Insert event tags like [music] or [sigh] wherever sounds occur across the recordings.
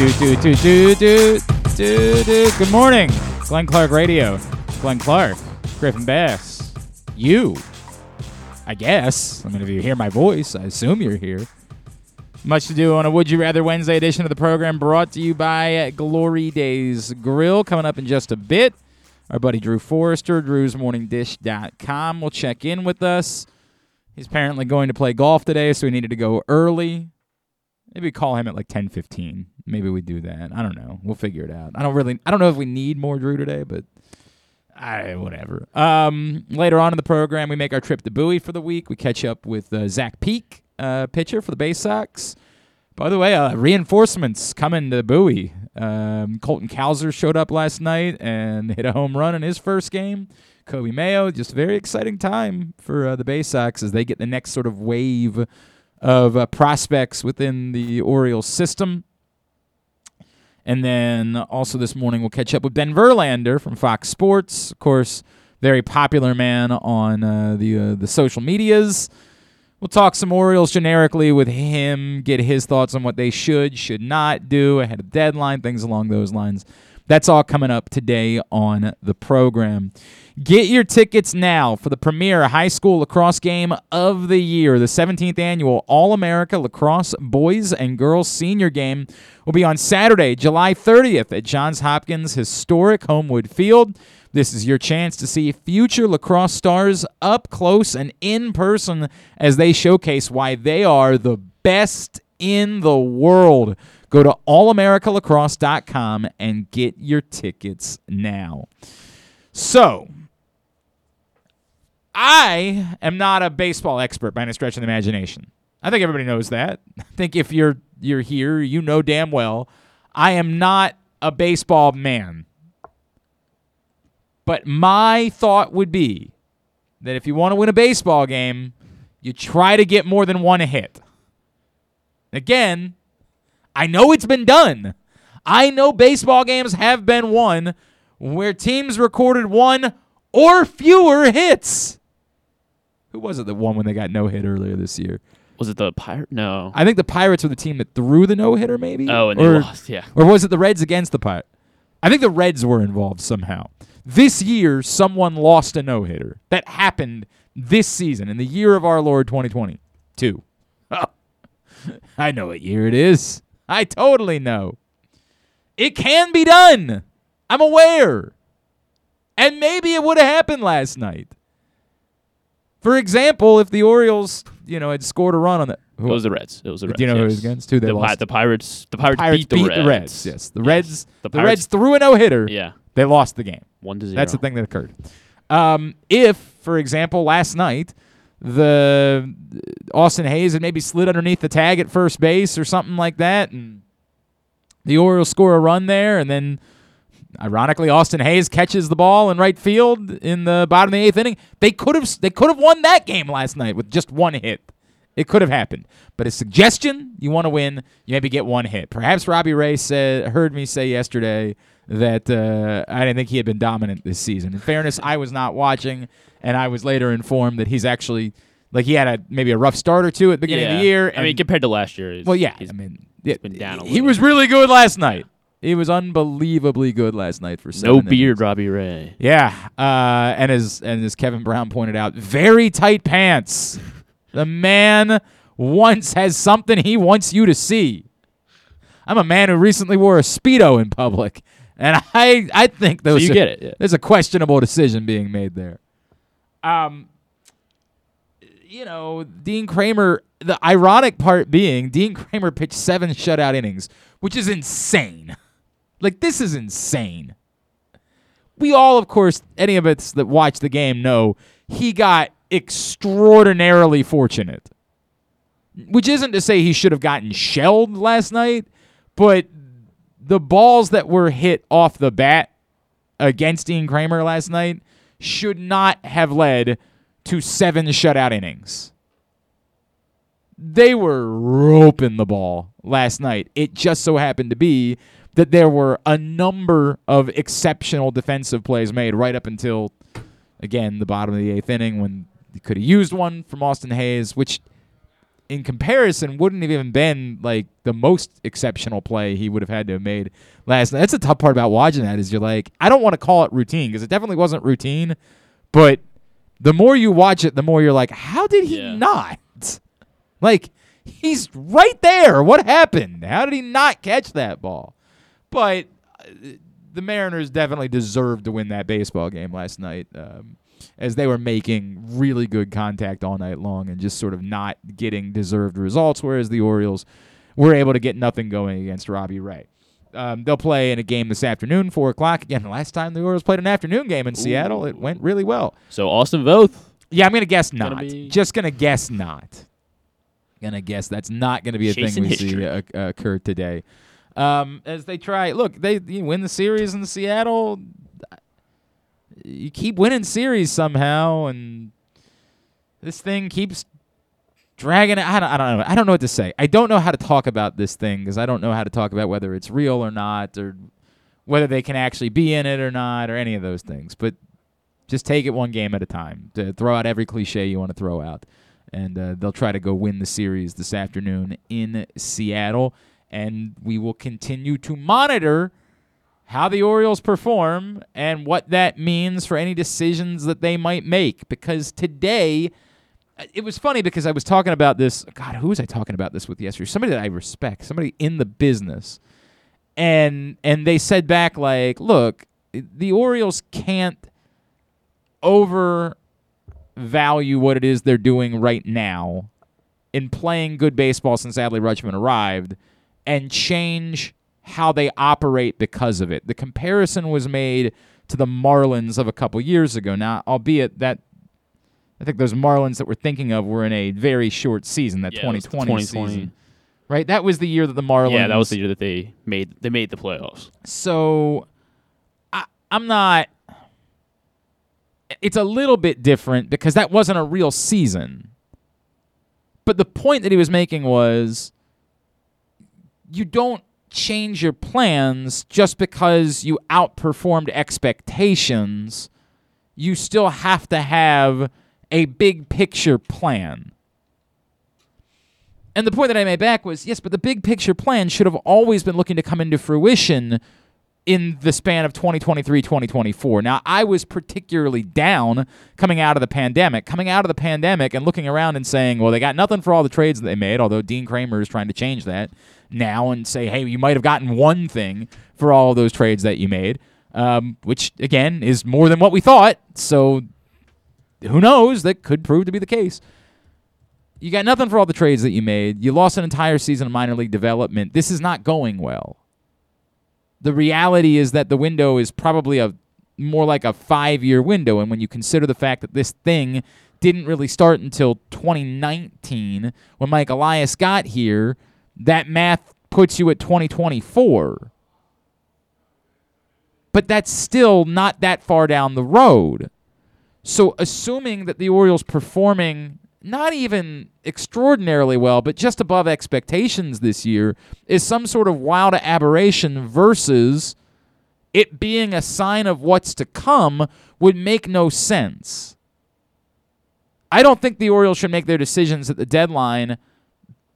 do, do, do, do, do, do, do. Good morning, Glenn Clark Radio. Glenn Clark, Griffin Bass, you. I guess. I mean, if you hear my voice, I assume you're here. Much to do on a Would You Rather Wednesday edition of the program brought to you by Glory Days Grill. Coming up in just a bit, our buddy Drew Forrester, drewsmorningdish.com, will check in with us. He's apparently going to play golf today, so he needed to go early. Maybe call him at like 10:15. Maybe we do that. I don't know. We'll figure it out. I don't really I don't know if we need more Drew today, but I whatever. Um, later on in the program, we make our trip to Bowie for the week. We catch up with uh, Zach Peek, uh, pitcher for the Baysox. By the way, uh, reinforcements coming to Bowie. Um, Colton Cowser showed up last night and hit a home run in his first game. Coby Mayo, just a very exciting time for uh, the Baysox as they get the next sort of wave of uh, prospects within the Orioles system. And then also this morning we'll catch up with Ben Verlander from Fox Sports, of course, very popular man on uh, the uh, the social medias. We'll talk some Orioles generically with him, get his thoughts on what they should, should not do ahead of deadline, things along those lines. That's all coming up today on the program. Get your tickets now for the premier high school lacrosse game of the year. The 17th annual All America Lacrosse Boys and Girls Senior Game will be on Saturday, July 30th at Johns Hopkins Historic Homewood Field. This is your chance to see future lacrosse stars up close and in person as they showcase why they are the best in the world. Go to allamericalacrosse.com and get your tickets now. So, I am not a baseball expert by any stretch of the imagination. I think everybody knows that. [laughs] I think if you're you're here, you know damn well I am not a baseball man. But my thought would be that if you want to win a baseball game, you try to get more than one hit. Again, I know it's been done. I know baseball games have been won where teams recorded one or fewer hits. Who was it that won when they got no hit earlier this year? Was it the pirate? No. I think the Pirates were the team that threw the no hitter, maybe. Oh, and they or, lost. Yeah. Or was it the Reds against the Pirates? I think the Reds were involved somehow. This year, someone lost a no hitter. That happened this season in the year of our Lord 2022. Oh, [laughs] I know what year it is. I totally know. It can be done. I'm aware. And maybe it would have happened last night. For example, if the Orioles, you know, had scored a run on the It was the Reds. It was the Reds. Do you know who it was against? Who they the, lost? the Pirates. The Pirates, Pirates beat, the, Reds. Yes, the Yes. Reds. The The, Reds threw a no hitter. Yeah. They lost the game. One to zero. That's the thing that occurred. Um, if, for example, last night the uh, Austin Hays had maybe slid underneath the tag at first base or something like that, and the Orioles score a run there, and then ironically Austin Hays catches the ball in right field in the bottom of the eighth inning, they could have they could have won that game last night with just one hit. It could have happened. But a suggestion, you want to win, you maybe get one hit. Perhaps Robbie Ray said heard me say yesterday that uh, I didn't think he had been dominant this season. In fairness, I was not watching, and I was later informed that he's actually like he had a maybe a rough start or two at the beginning yeah. of the year. I mean, compared to last year. he's- well, yeah, he's I mean, yeah, been down a he was really good last night. He was unbelievably good last night for seven no innings. beard, Robbie Ray. Yeah, uh, and as and as Kevin Brown pointed out, very tight pants. the man once has something he wants you to see. I'm a man who recently wore a speedo in public, and I I think those you are- get it, yeah. There's a questionable decision being made there. Um, you know, Dean Kremer. The ironic part being, Dean Kremer pitched seven shutout innings, which is insane. Like this is insane. We all, of course, any of us that watch the game know he got extraordinarily fortunate. Which isn't to say he should have gotten shelled last night, but the balls that were hit off the bat against Dean Kremer last night should not have led to seven shutout innings. They were roping the ball last night. It just so happened to be that there were a number of exceptional defensive plays made right up until, again, the bottom of the eighth inning when you could have used one from Austin Hays, which in comparison, wouldn't have even been like the most exceptional play he would have had to have made last night. That's the tough part about watching that is you're like, I don't want to call it routine because it definitely wasn't routine, but the more you watch it, the more you're like, how did he Yeah. not? Like, he's right there. What happened? How did he not catch that ball? But uh, the Mariners definitely deserved to win that baseball game last night, um, as they were making really good contact all night long and just sort of not getting deserved results, whereas the Orioles were able to get nothing going against Robbie Ray. Um, they'll play in a game this afternoon, four o'clock. Again, the last time the Orioles played an afternoon game in Seattle, it went really well. So Austin Voth. Yeah, I'm gonna guess Gonna not. be- Just gonna guess not. Gonna guess that's not gonna be a Chasing thing we see history. uh, uh, occur today. Um, as they try, look, they you win the series in Seattle. You keep winning series somehow, and this thing keeps dragging. it. I don't, I don't know. I don't know what to say. I don't know how to talk about this thing because I don't know how to talk about whether it's real or not, or whether they can actually be in it or not, or any of those things. But just take it one game at a time. To throw out every cliche you want to throw out, and uh, they'll try to go win the series this afternoon in Seattle. And we will continue to monitor how the Orioles perform and what that means for any decisions that they might make. Because today, uh, it was funny because I was talking about this. God, who was I talking about this with yesterday? Somebody that I respect, somebody in the business, and and they said back like, look, the Orioles can't overvalue what it is they're doing right now in playing good baseball since Adley Rutschman arrived and change how they operate because of it. The comparison was made to the Marlins of a couple years ago. Now, albeit that I think those Marlins that we're thinking of were in a very short season, that Yeah, 2020, 2020. season. Right? That was the year that the Marlins Yeah, that was the year that they made they made the playoffs. so I, I'm not. It's a little bit different because that wasn't a real season. But the point that he was making was you don't change your plans just because you outperformed expectations. You still have to have a big picture plan. And the point that I made back was yes, but the big picture plan should have always been looking to come into fruition in the span of 2023 2024. Now, I was particularly down coming out of the pandemic, coming out of the pandemic and looking around and saying, well, they got nothing for all the trades that they made, although Dean Kremer is trying to change that now and say, hey, you might have gotten one thing for all those trades that you made, um, which, again, is more than what we thought. So who knows? That could prove to be the case. You got nothing for all the trades that you made. You lost an entire season of minor league development. This is not going well. The reality is that the window is probably a more like a five year window. And when you consider the fact that this thing didn't really start until 2019 when Mike Elias got here, that math puts you at 2024. But that's still not that far down the road. So, assuming that the Orioles performing not even extraordinarily well, but just above expectations this year is some sort of wild aberration versus it being a sign of what's to come would make no sense. I don't think the Orioles should make their decisions at the deadline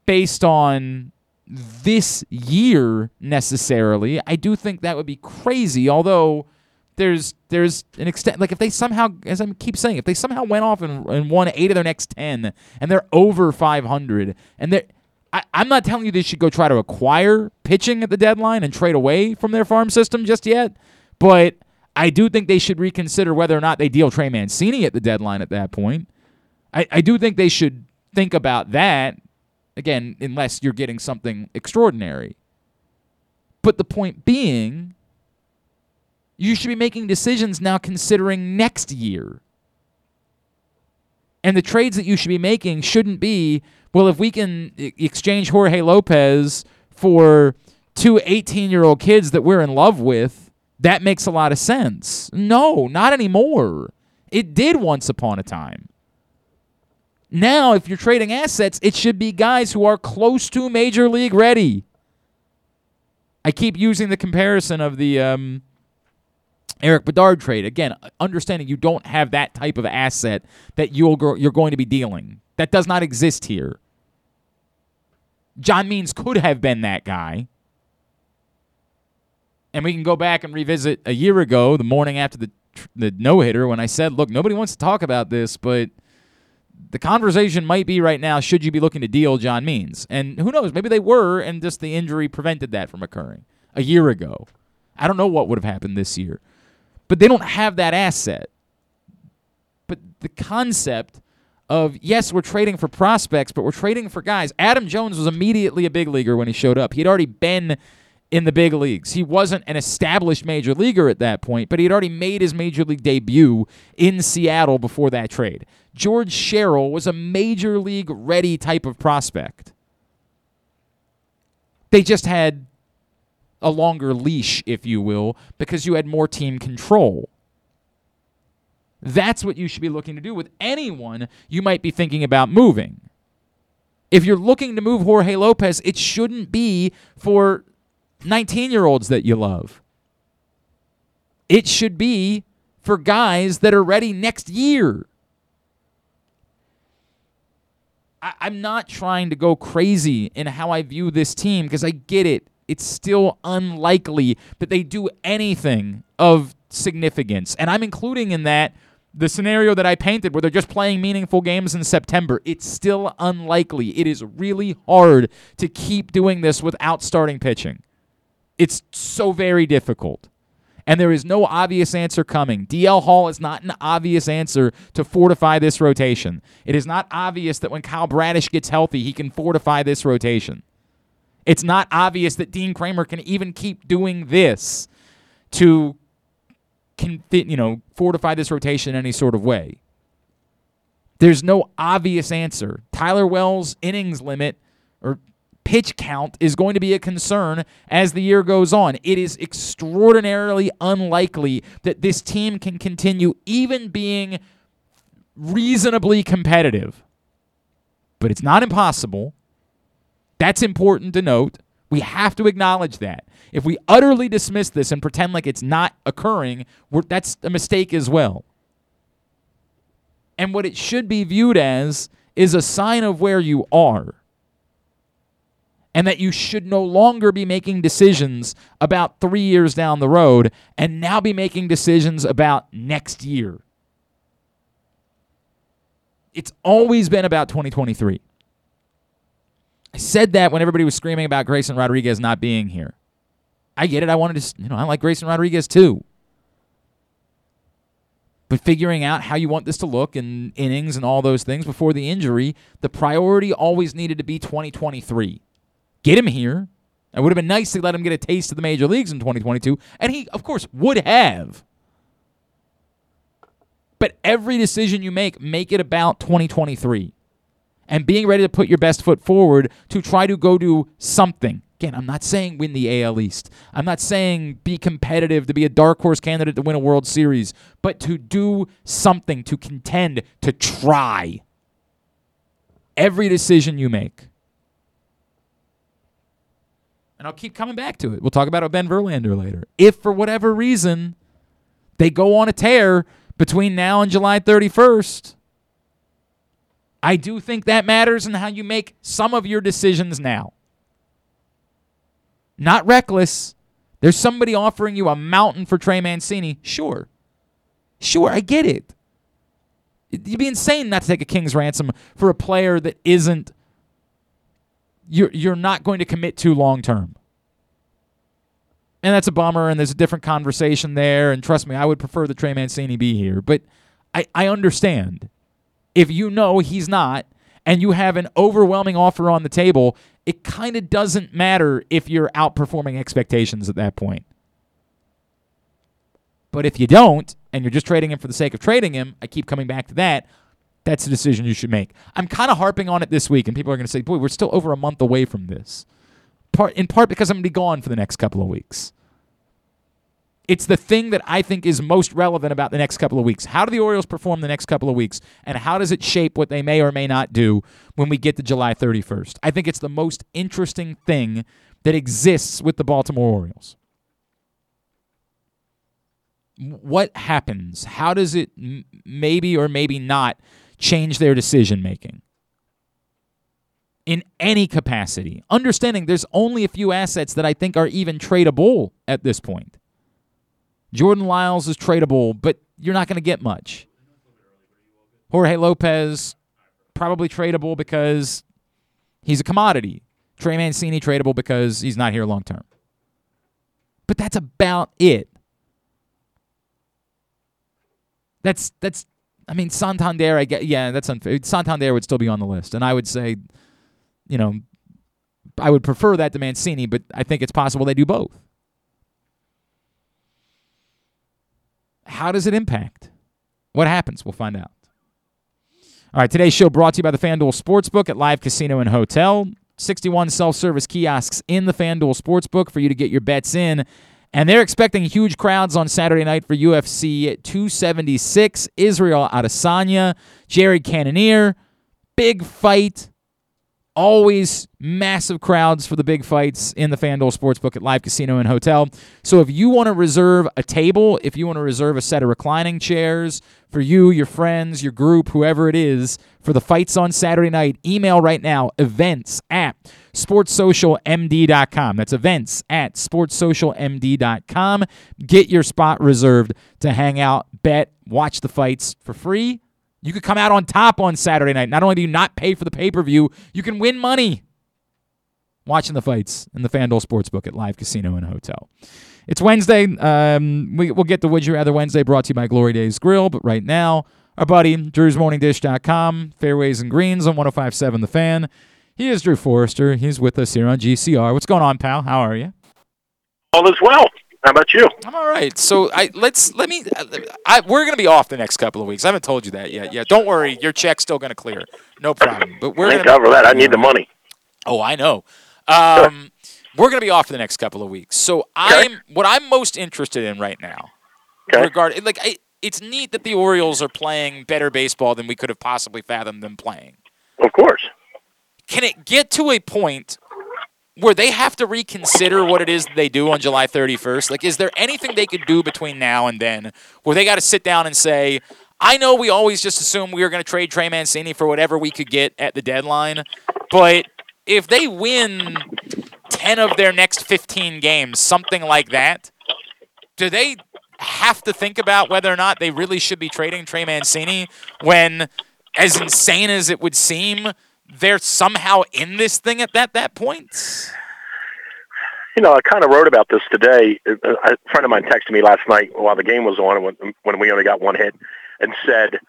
based on this year necessarily. I do think that would be crazy, although there's there's an extent like if they somehow as I keep saying if they somehow went off and, and won eight of their next ten and they're over 500 and they're I, I'm not telling you they should go try to acquire pitching at the deadline and trade away from their farm system just yet, but I do think they should reconsider whether or not they deal Trey Mancini at the deadline at that point. I, I do think they should think about that again, unless you're getting something extraordinary. But the point being, you should be making decisions now considering next year. And the trades that you should be making shouldn't be, well, if we can exchange Jorge Lopez for two 18 year old kids that we're in love with, that makes a lot of sense. No, not anymore. It did once upon a time. Now, if you're trading assets, it should be guys who are close to major league ready. I keep using the comparison of the um, Erik Bedard trade. Again, understanding you don't have that type of asset that you'll go, you're going to be dealing. That does not exist here. John Means could have been that guy. And we can go back and revisit a year ago, the morning after the the no hitter, when I said, "Look, nobody wants to talk about this, but the conversation might be right now: should you be looking to deal John Means?" And who knows? Maybe they were, and just the injury prevented that from occurring a year ago. I don't know what would have happened this year, but they don't have that asset. But the concept of yes, we're trading for prospects, but we're trading for guys. Adam Jones was immediately a big leaguer when he showed up. He'd already been in the big leagues. He wasn't an established major leaguer at that point, but he had already made his major league debut in Seattle before that trade. George Sherrill was a major league ready type of prospect. They just had a longer leash, if you will, because you had more team control. That's what you should be looking to do with anyone you might be thinking about moving. If you're looking to move Jorge Lopez, it shouldn't be for 19 year olds that you love. It should be for guys that are ready next year. I, am not trying to go crazy in how I view this team because I get it. It's still unlikely that they do anything of significance. And I'm including in that the scenario that I painted where they're just playing meaningful games in September, it's still unlikely. It is really hard to keep doing this without starting pitching. It's so very difficult. And there is no obvious answer coming. DL Hall is not an obvious answer to fortify this rotation. It is not obvious that when Kyle Bradish gets healthy, he can fortify this rotation. It's not obvious that Dean Kremer can even keep doing this to can you know, fortify this rotation in any sort of way. There's no obvious answer. Tyler Wells' innings limit or pitch count is going to be a concern as the year goes on. It is extraordinarily unlikely that this team can continue even being reasonably competitive. But it's not impossible. That's important to note. We have to acknowledge that. If we utterly dismiss this and pretend like it's not occurring, that's a mistake as well. And what it should be viewed as is a sign of where you are. And that you should no longer be making decisions about three years down the road and now be making decisions about next year. It's always been about 2023. I said that when everybody was screaming about Grayson Rodriguez not being here. I get it. I wanted to, you know, I like Grayson Rodriguez too. But figuring out how you want this to look and innings and all those things before the injury, the priority always needed to be 2023. Get him here. It would have been nice to let him get a taste of the major leagues in 2022, and he, of course, would have. But every decision you make, make it about 2023 and being ready to put your best foot forward to try to go do something. Again, I'm not saying win the AL East. I'm not saying be competitive to be a dark horse candidate to win a World Series, but to do something, to contend, to try. Every decision you make. And I'll keep coming back to it. We'll talk about Ben Verlander later. If for whatever reason they go on a tear between now and July 31st, I do think that matters in how you make some of your decisions now not reckless. There's somebody offering you a mountain for Trey Mancini. Sure. Sure, I get it. You'd be insane not to take a king's ransom for a player that isn't you're you're not going to commit to long term. And that's a bummer, and there's a different conversation there. And trust me, I would prefer the Trey Mancini be here. But I, I understand. If you know he's not, and you have an overwhelming offer on the table, it kind of doesn't matter if you're outperforming expectations at that point. But if you don't, and you're just trading him for the sake of trading him, I keep coming back to that. That's the decision you should make. I'm kind of harping on it this week, and people are going to say, boy, we're still over a month away from this. Part, in part because I'm going to be gone for the next couple of weeks. It's the thing that I think is most relevant about the next couple of weeks. How do the Orioles perform the next couple of weeks? And how does it shape what they may or may not do when we get to July 31st? I think it's the most interesting thing that exists with the Baltimore Orioles. What happens? How does it maybe or maybe not change their decision making? in any capacity. Understanding there's only a few assets that I think are even tradable at this point. Jordan Lyles is tradable, but you're not going to get much. Jorge Lopez, probably tradable because he's a commodity. Trey Mancini tradable because he's not here long term. But that's about it. That's that's I mean Santander I get yeah, that's unfair. Santander would still be on the list and I would say you know I would prefer that to Mancini, but I think it's possible they do both. How does it impact? What happens? We'll find out. All right, today's show brought to you by the FanDuel Sportsbook at Live Casino and Hotel. 61 self service kiosks in the FanDuel Sportsbook for you to get your bets in. And they're expecting huge crowds on Saturday night for UFC 276. Israel Adesanya, Jared Cannonier. Big fight. Always massive crowds for the big fights in the FanDuel Sportsbook at Live Casino and Hotel. So if you want to reserve a table, if you want to reserve a set of reclining chairs for you, your friends, your group, whoever it is, for the fights on Saturday night, email right now events at sportsocialmd.com. That's events at sportsocialmd.com. Get your spot reserved to hang out, bet, watch the fights for free you could come out on top on Saturday night. Not only do you not pay for the pay per view, you can win money watching the fights in the FanDuel Sportsbook at Live Casino and Hotel. It's Wednesday. Um, we, will get to Would You Rather Wednesday brought to you by Glory Days Grill. But right now, our buddy, Drew'sMorningDish.com, Fairways and Greens on 1057 The Fan. He is Drew Forrester. He's with us here on GCR. What's going on, pal? How are you? All is well. How about you? I'm all right. So I let's let me. I, we're gonna be off the next couple of weeks. I haven't told you that yet. Yeah, don't worry. Your check's still gonna clear. No problem. But we're Thank gonna cover that. I need the money. Oh, I know. Um, we're gonna be off for the next couple of weeks. So okay. I'm what I'm most interested in right now. Okay. Regard like I, it's neat that the Orioles are playing better baseball than we could have possibly fathomed them playing. Of course. Can it get to a point where they have to reconsider what it is they do on July 31st? Like, is there anything they could do between now and then where they got to sit down and say, I know we always just assume we were going to trade Trey Mancini for whatever we could get at the deadline, but if they win 10 of their next 15 games, something like that, do they have to think about whether or not they really should be trading Trey Mancini when, as insane as it would seem, they're somehow in this thing at that that point? You know, I kind of wrote about this today. A friend of mine texted me last night while the game was on, when, when we only got one hit, and said,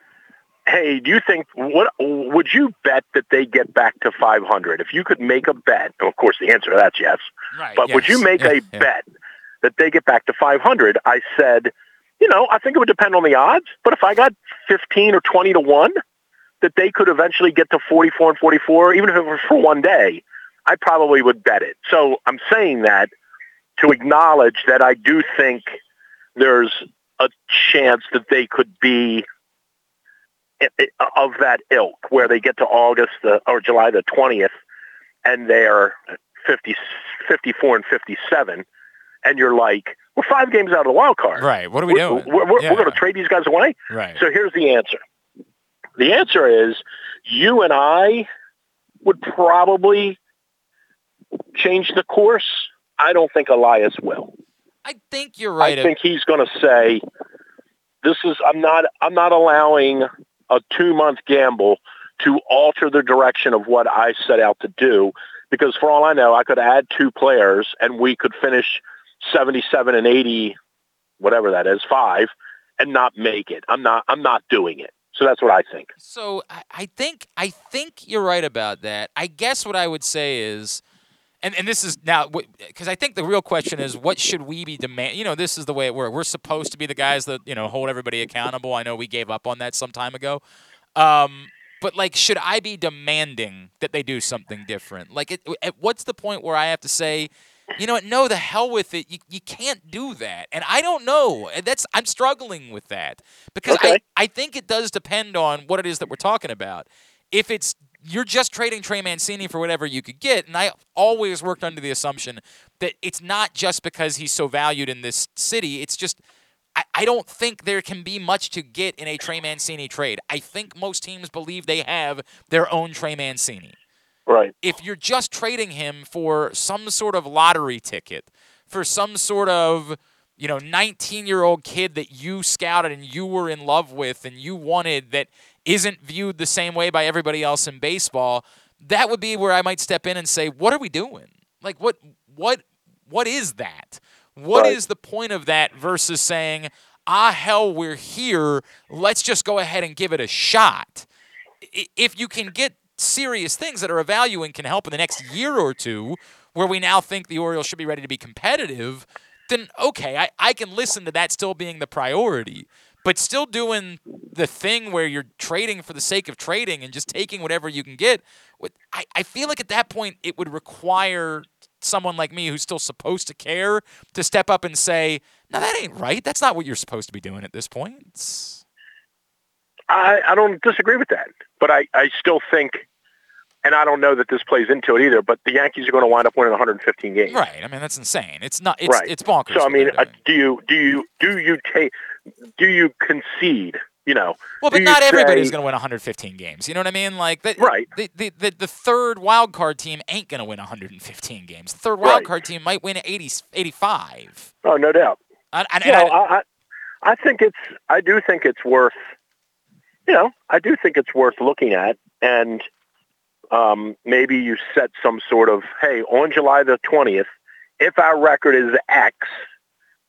"Hey, do you think what would you bet that they get back to 500 if you could make a bet?" And of course, the answer to that's yes. Right, but yes. would you make yeah, a yeah. bet that they get back to 500? I said, you know, I think it would depend on the odds. But if I got 15 or 20 to one, that they could eventually get to 44 and 44, even if it was for one day, I probably would bet it. So I'm saying that to acknowledge that I do think there's a chance that they could be of that ilk where they get to August the, or July the 20th and they're 50, 54 and 57 and you're like, we're five games out of the wild card. Right. What are we we're, doing? We're, we're, yeah. we're going to trade these guys away. Right. So here's the answer. The answer is you and I would probably change the course. I don't think Elias will. I think you're right. I think he's going to say, "This is I'm not I'm not allowing a two month gamble to alter the direction of what I set out to do." Because for all I know, I could add two players and we could finish 77 and 80, whatever that is, five, and not make it. I'm not I'm not doing it. So that's what I think. So I, think I think you're right about that. I guess what I would say is, and, and this is now because I think the real question is what should we be demand? You know, this is the way it works. We're supposed to be the guys that you know hold everybody accountable. I know we gave up on that some time ago. Um, but like, should I be demanding that they do something different? Like, it, at what's the point where I have to say? You know what? No, the hell with it. You, you can't do that. And I don't know. That's I'm struggling with that because okay. I, I think it does depend on what it is that we're talking about. If it's you're just trading Trey Mancini for whatever you could get, and I always worked under the assumption that it's not just because he's so valued in this city. It's just I, I don't think there can be much to get in a Trey Mancini trade. I think most teams believe they have their own Trey Mancini. Right. If you're just trading him for some sort of lottery ticket, for some sort of you know 19 year old kid that you scouted and you were in love with and you wanted that isn't viewed the same way by everybody else in baseball, that would be where I might step in and say, what are we doing? Like what what what is that? What is Right. the point of that versus saying, ah hell, we're here, let's just go ahead and give it a shot if you can get serious things that are and can help in the next year or two, where we now think the Orioles should be ready to be competitive, then okay, I, I can listen to that still being the priority. But still doing the thing where you're trading for the sake of trading and just taking whatever you can get, I, I feel like at that point it would require someone like me who's still supposed to care to step up and say, no, that ain't right. That's not what you're supposed to be doing at this point. It's- I, I don't disagree with that, but I, I still think, and I don't know that this plays into it either, but the Yankees are going to wind up winning 115 games. Right. I mean, that's insane. It's not. It's Right. it's bonkers. So I mean, uh, do you do you do you take do you concede? You know, well, but not everybody's going to win 115 games. You know what I mean? Like, the, Right. The, the, the, the third wild card team ain't going to win 115 games. The third wild Right. card team might win 80, 85. Oh, no doubt. And, and, You know, I, I, I I think it's I do think it's worth. You know, I do think it's worth looking at, and um, maybe you set some sort of hey on July the twentieth, if our record is X,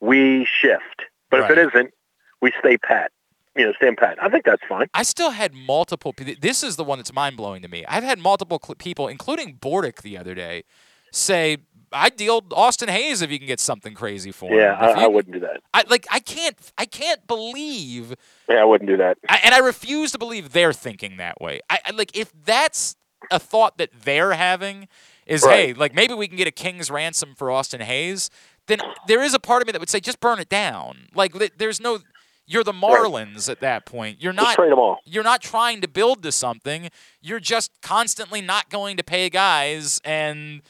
we shift. But if it isn't, we stay pat. You know, stand pat. I think that's fine. I still had multiple. This is the one that's mind blowing to me. I've had multiple people, including Bordick the other day, say, "I deal Austin Hays if you can get something crazy for him." Yeah, I, I wouldn't do that. I like. I can't. I can't believe Yeah, I wouldn't do that. I, and I refuse to believe they're thinking that way. I, I like if that's a thought that they're having is Right. hey, like maybe we can get a king's ransom for Austin Hays. Then there is a part of me that would say just burn it down. Like there's no, you're the Marlins at that point. You're not. them all. You're not trying to build to something. You're just constantly not going to pay guys and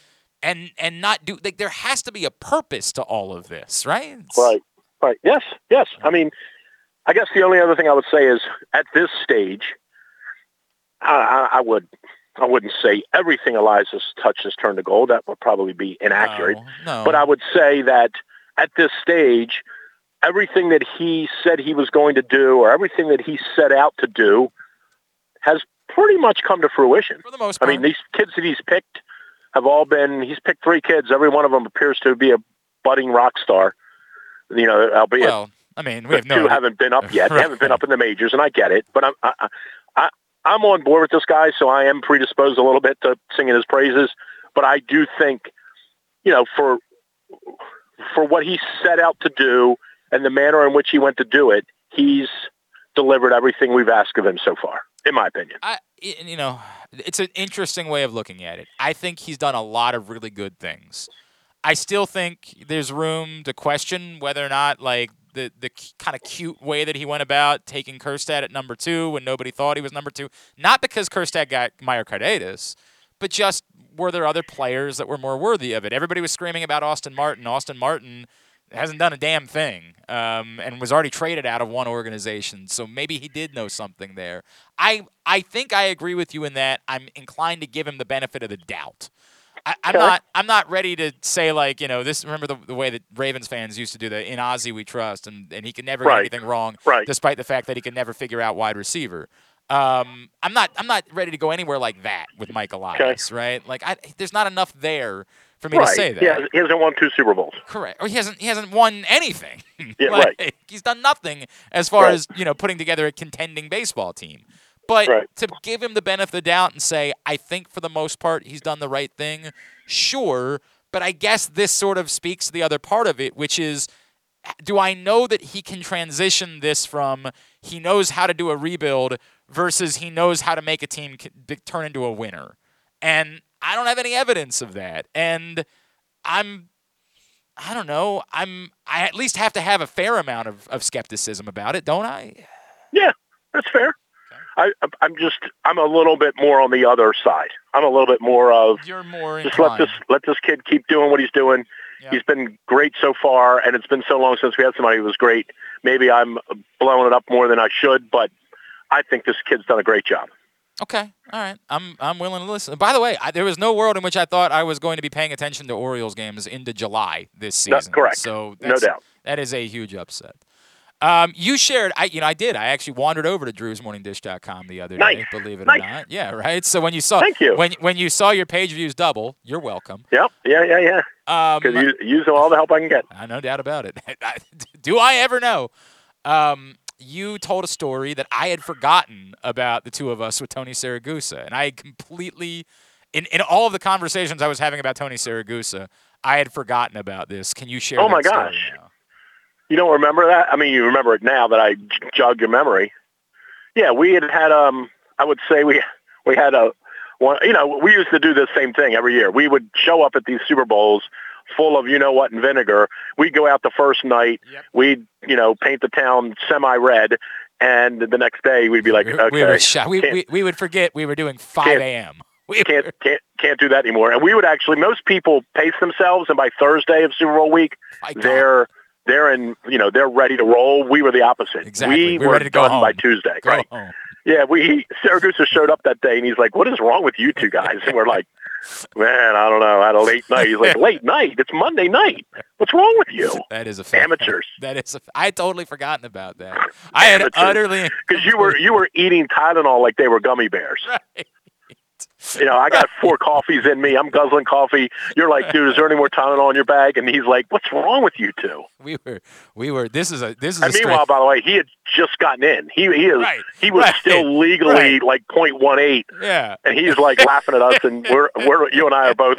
and and not do like there has to be a purpose to all of this, right? Right. Right. Yes. Yes. I mean, I guess the only other thing I would say is at this stage, I, I, I would I wouldn't say everything Elias's touches turned to gold. That would probably be inaccurate. No, no. But I would say that at this stage, everything that he said he was going to do or everything that he set out to do has pretty much come to fruition. for the most part. I mean, these kids that he's picked have all been, he's picked three kids. Every one of them appears to be a budding rock star. You know, albeit well, I mean, we have no. two haven't been up yet. They haven't been [laughs] up in the majors, and I get it. But I'm I, I, I I'm on board with this guy, so I am predisposed a little bit to singing his praises. But I do think, you know, for for what he set out to do and the manner in which he went to do it, he's delivered everything we've asked of him so far, in my opinion. I, you know, it's an interesting way of looking at it. I think he's done a lot of really good things. I still think there's room to question whether or not, like, the, the kind of cute way that he went about taking Kjerstad at number two when nobody thought he was number two. Not because Kjerstad got myocarditis, but just were there other players that were more worthy of it? Everybody was screaming about Austin Martin. Austin Martin hasn't done a damn thing um, and was already traded out of one organization. So maybe he did know something there. I I think I agree with you in that I'm inclined to give him the benefit of the doubt. I, I'm Okay. not I'm not ready to say like you know this. Remember the, the way that Ravens fans used to do the in Ozzie we trust, and, and he could never Right. get anything wrong, Right. despite the fact that he could never figure out wide receiver. Um, I'm not I'm not ready to go anywhere like that with Mike Elias, right? Like I, there's not enough there for me right. to say that. He, has, he hasn't won two Super Bowls. Correct. Or he hasn't he hasn't won anything. [laughs] [laughs] Yeah, Like, right. He's done nothing as far Right. as, you know, putting together a contending baseball team. But Right. to give him the benefit of the doubt and say, I think for the most part he's done the right thing, sure. But I guess this sort of speaks to the other part of it, which is do I know that he can transition this from he knows how to do a rebuild versus he knows how to make a team turn into a winner? And I don't have any evidence of that. And I'm I don't know. I'm I at least have to have a fair amount of, of skepticism about it, don't I? Yeah, that's fair. I, I'm just, I'm a little bit more on the other side. I'm a little bit more of You're more just let this, let this kid keep doing what he's doing. He's been great so far, and it's been so long since we had somebody who was great. Maybe I'm blowing it up more than I should, but I think this kid's done a great job. Okay, all right. I'm I'm willing to listen. By the way, I, there was no world in which I thought I was going to be paying attention to Orioles games into July this season. correct. So No doubt. that is a huge upset. Um, you shared, I you know, I did. I actually wandered over to Drew'sMorningDish.com the other Nice. day. Believe it Nice. or not, yeah, right. So when you saw, Thank you. when when you saw your page views double, you're welcome. Yep. Yeah, yeah, yeah. Um, Because you use all the help I can get. I no doubt about it. [laughs] Do I ever know? Um, you told a story that I had forgotten about the two of us with Tony Siragusa, and I completely, in in all of the conversations I was having about Tony Siragusa, I had forgotten about this. Can you share? Oh, my gosh. now? You don't remember that? I mean, you remember it now that I jogged your memory. Yeah, we had had um. I would say we we had a one. You know, we used to do this same thing every year. We would show up at these Super Bowls full of you know what and vinegar. We'd go out the first night. Yep. We'd you know paint the town semi-red, and the next day we'd be like, okay, we were shy. We, we we would forget we were doing 5 a.m. [laughs] We can't can't can't do that anymore. And we would actually most people pace themselves, and by Thursday of Super Bowl week, they're they're in you know they're ready to roll. We were the opposite. Exactly. We We're were ready to go done home. by Tuesday. Go Right. home. Yeah. We Siragusa showed up that day, and he's like, "What is wrong with you two guys?" And we're like, "Man, I don't know. I had a late night." He's like, [laughs] "Late night? It's Monday night. What's wrong with you?" That is a fact. Amateurs. That is. A, I had totally forgotten about that. I had utterly [laughs] Because you were you were eating Tylenol like they were gummy bears. [laughs] Right. You know, I got four coffees in me. I'm guzzling coffee. You're like, dude, is there any more Tylenol in your bag? And he's like, what's wrong with you two? We were, we were. This is a, this is And meanwhile, by the way, he had just gotten in. He he is Right, he was right, still legally right. like .18, yeah, and he's like laughing at us. And we're we're you and I are both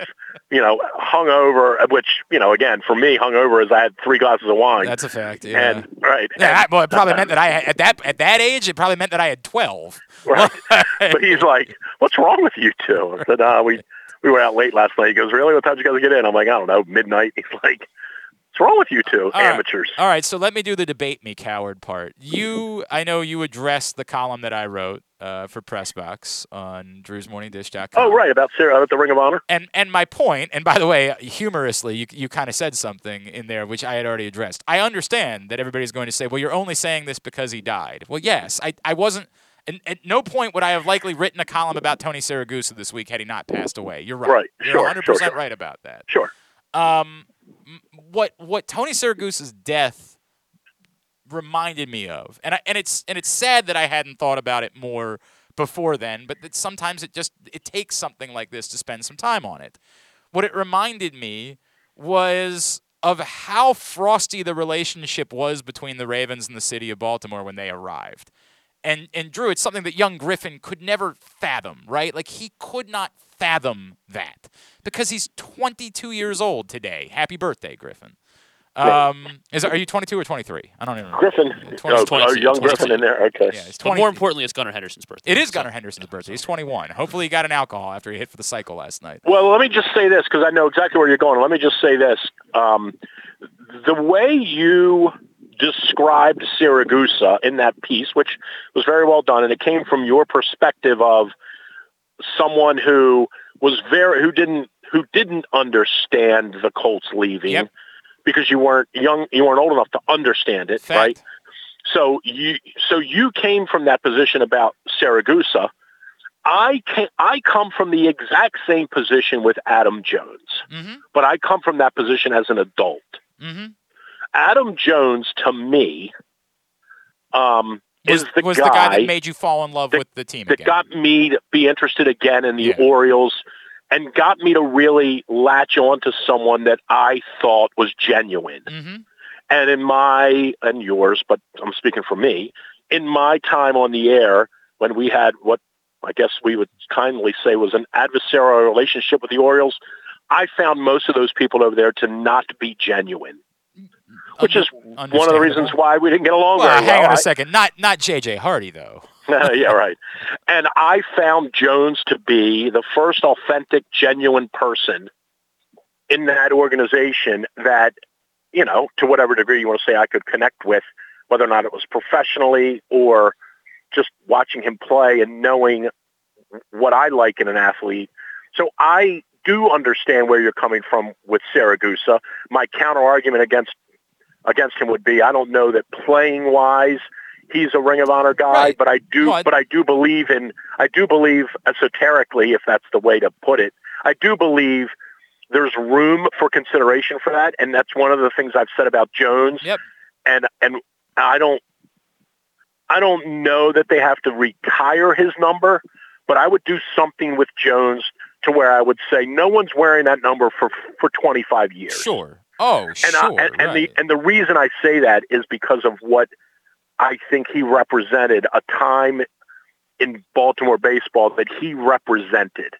you know hungover. Which you know, again, for me, hungover is I had three glasses of wine. that's a fact. Yeah. and right, yeah, and- I- well, it probably meant that I had- at that at that age. It probably meant that I had twelve. [laughs] right. but he's like, "What's wrong with you two? I said, uh, "We we were out late last night." He goes, "Really? What time did you guys get in?" I'm like, "I don't know, midnight." [laughs] He's like, "What's wrong with you two, All right. amateurs?" All right, so let me do the debate me coward part. You, I know you addressed the column that I wrote uh, for Pressbox on Drew'sMorningDish.com. Oh, right, about Sarah at the Ring of Honor. And and my point, and by the way, humorously, you you kind of said something in there which I had already addressed. I understand that everybody's going to say, "Well, you're only saying this because he died." Well, yes, I I wasn't. And at no point would I have likely written a column about Tony Siragusa this week had he not passed away. You're right. Right, You're sure, 100% sure. right about that. Sure. Um, what what Tony Siragusa's death reminded me of, and I, and it's and it's sad that I hadn't thought about it more before then, but that sometimes it just it takes something like this to spend some time on it. What it reminded me was of how frosty the relationship was between the Ravens and the city of Baltimore when they arrived. And and Drew, it's something that young Griffin could never fathom, right? Like he could not fathom that because he's 22 years old today. Happy birthday, Griffin. Um, is are you 22 or 23? I don't even remember. Griffin. Twenty- Oh, twenty- oh, young 22. Griffin in there. Okay. Yeah, he's But more importantly, it's Gunnar Henderson's birthday. it is so- Gunnar Henderson's birthday. He's 21. Hopefully, he got an alcohol after he hit for the cycle last night. Well, let me just say this because I know exactly where you're going. Let me just say this: um, the way you described Siragusa in that piece, which was very well done, and it came from your perspective of someone who was very who didn't who didn't understand the Colts leaving Yep. because you weren't young, you weren't old enough to understand it, Fact. right? So you so you came from that position about Siragusa. I can I come from the exact same position with Adam Jones, Mm-hmm. but I come from that position as an adult. Mm-hmm. Adam Jones to me um, Was, is the was guy, the guy that made you fall in love that- with the team that again? got me to be interested again in the Yeah. Orioles and got me to really latch on to someone that I thought was genuine. mm-hmm. And in my and yours, but I'm speaking for me, in my time on the air when we had what I guess we would kindly say was an adversarial relationship with the Orioles, I found most of those people over there to not be genuine, which is one of the reasons why we didn't get along Well, hang well. on a second. Not not J.J. Hardy though. [laughs] yeah, right. And I found Jones to be the first authentic, genuine person in that organization that, you know, to whatever degree you want to say I could connect with, whether or not it was professionally or just watching him play and knowing what I like in an athlete. So I do understand where you're coming from with Siragusa. My counter argument against against him would be I don't know that playing wise he's a Ring of Honor guy, Right. but I do, but I do believe in, I do believe esoterically, if that's the way to put it, I do believe there's room for consideration for that, and that's one of the things I've said about Jones. Yep. And and I don't, I don't know that they have to retire his number, but I would do something with Jones to where I would say no one's wearing that number for for 25 years. Sure. Oh, And, sure. I, and, and the and the reason I say that is because of what I think he represented a time in Baltimore baseball that he represented,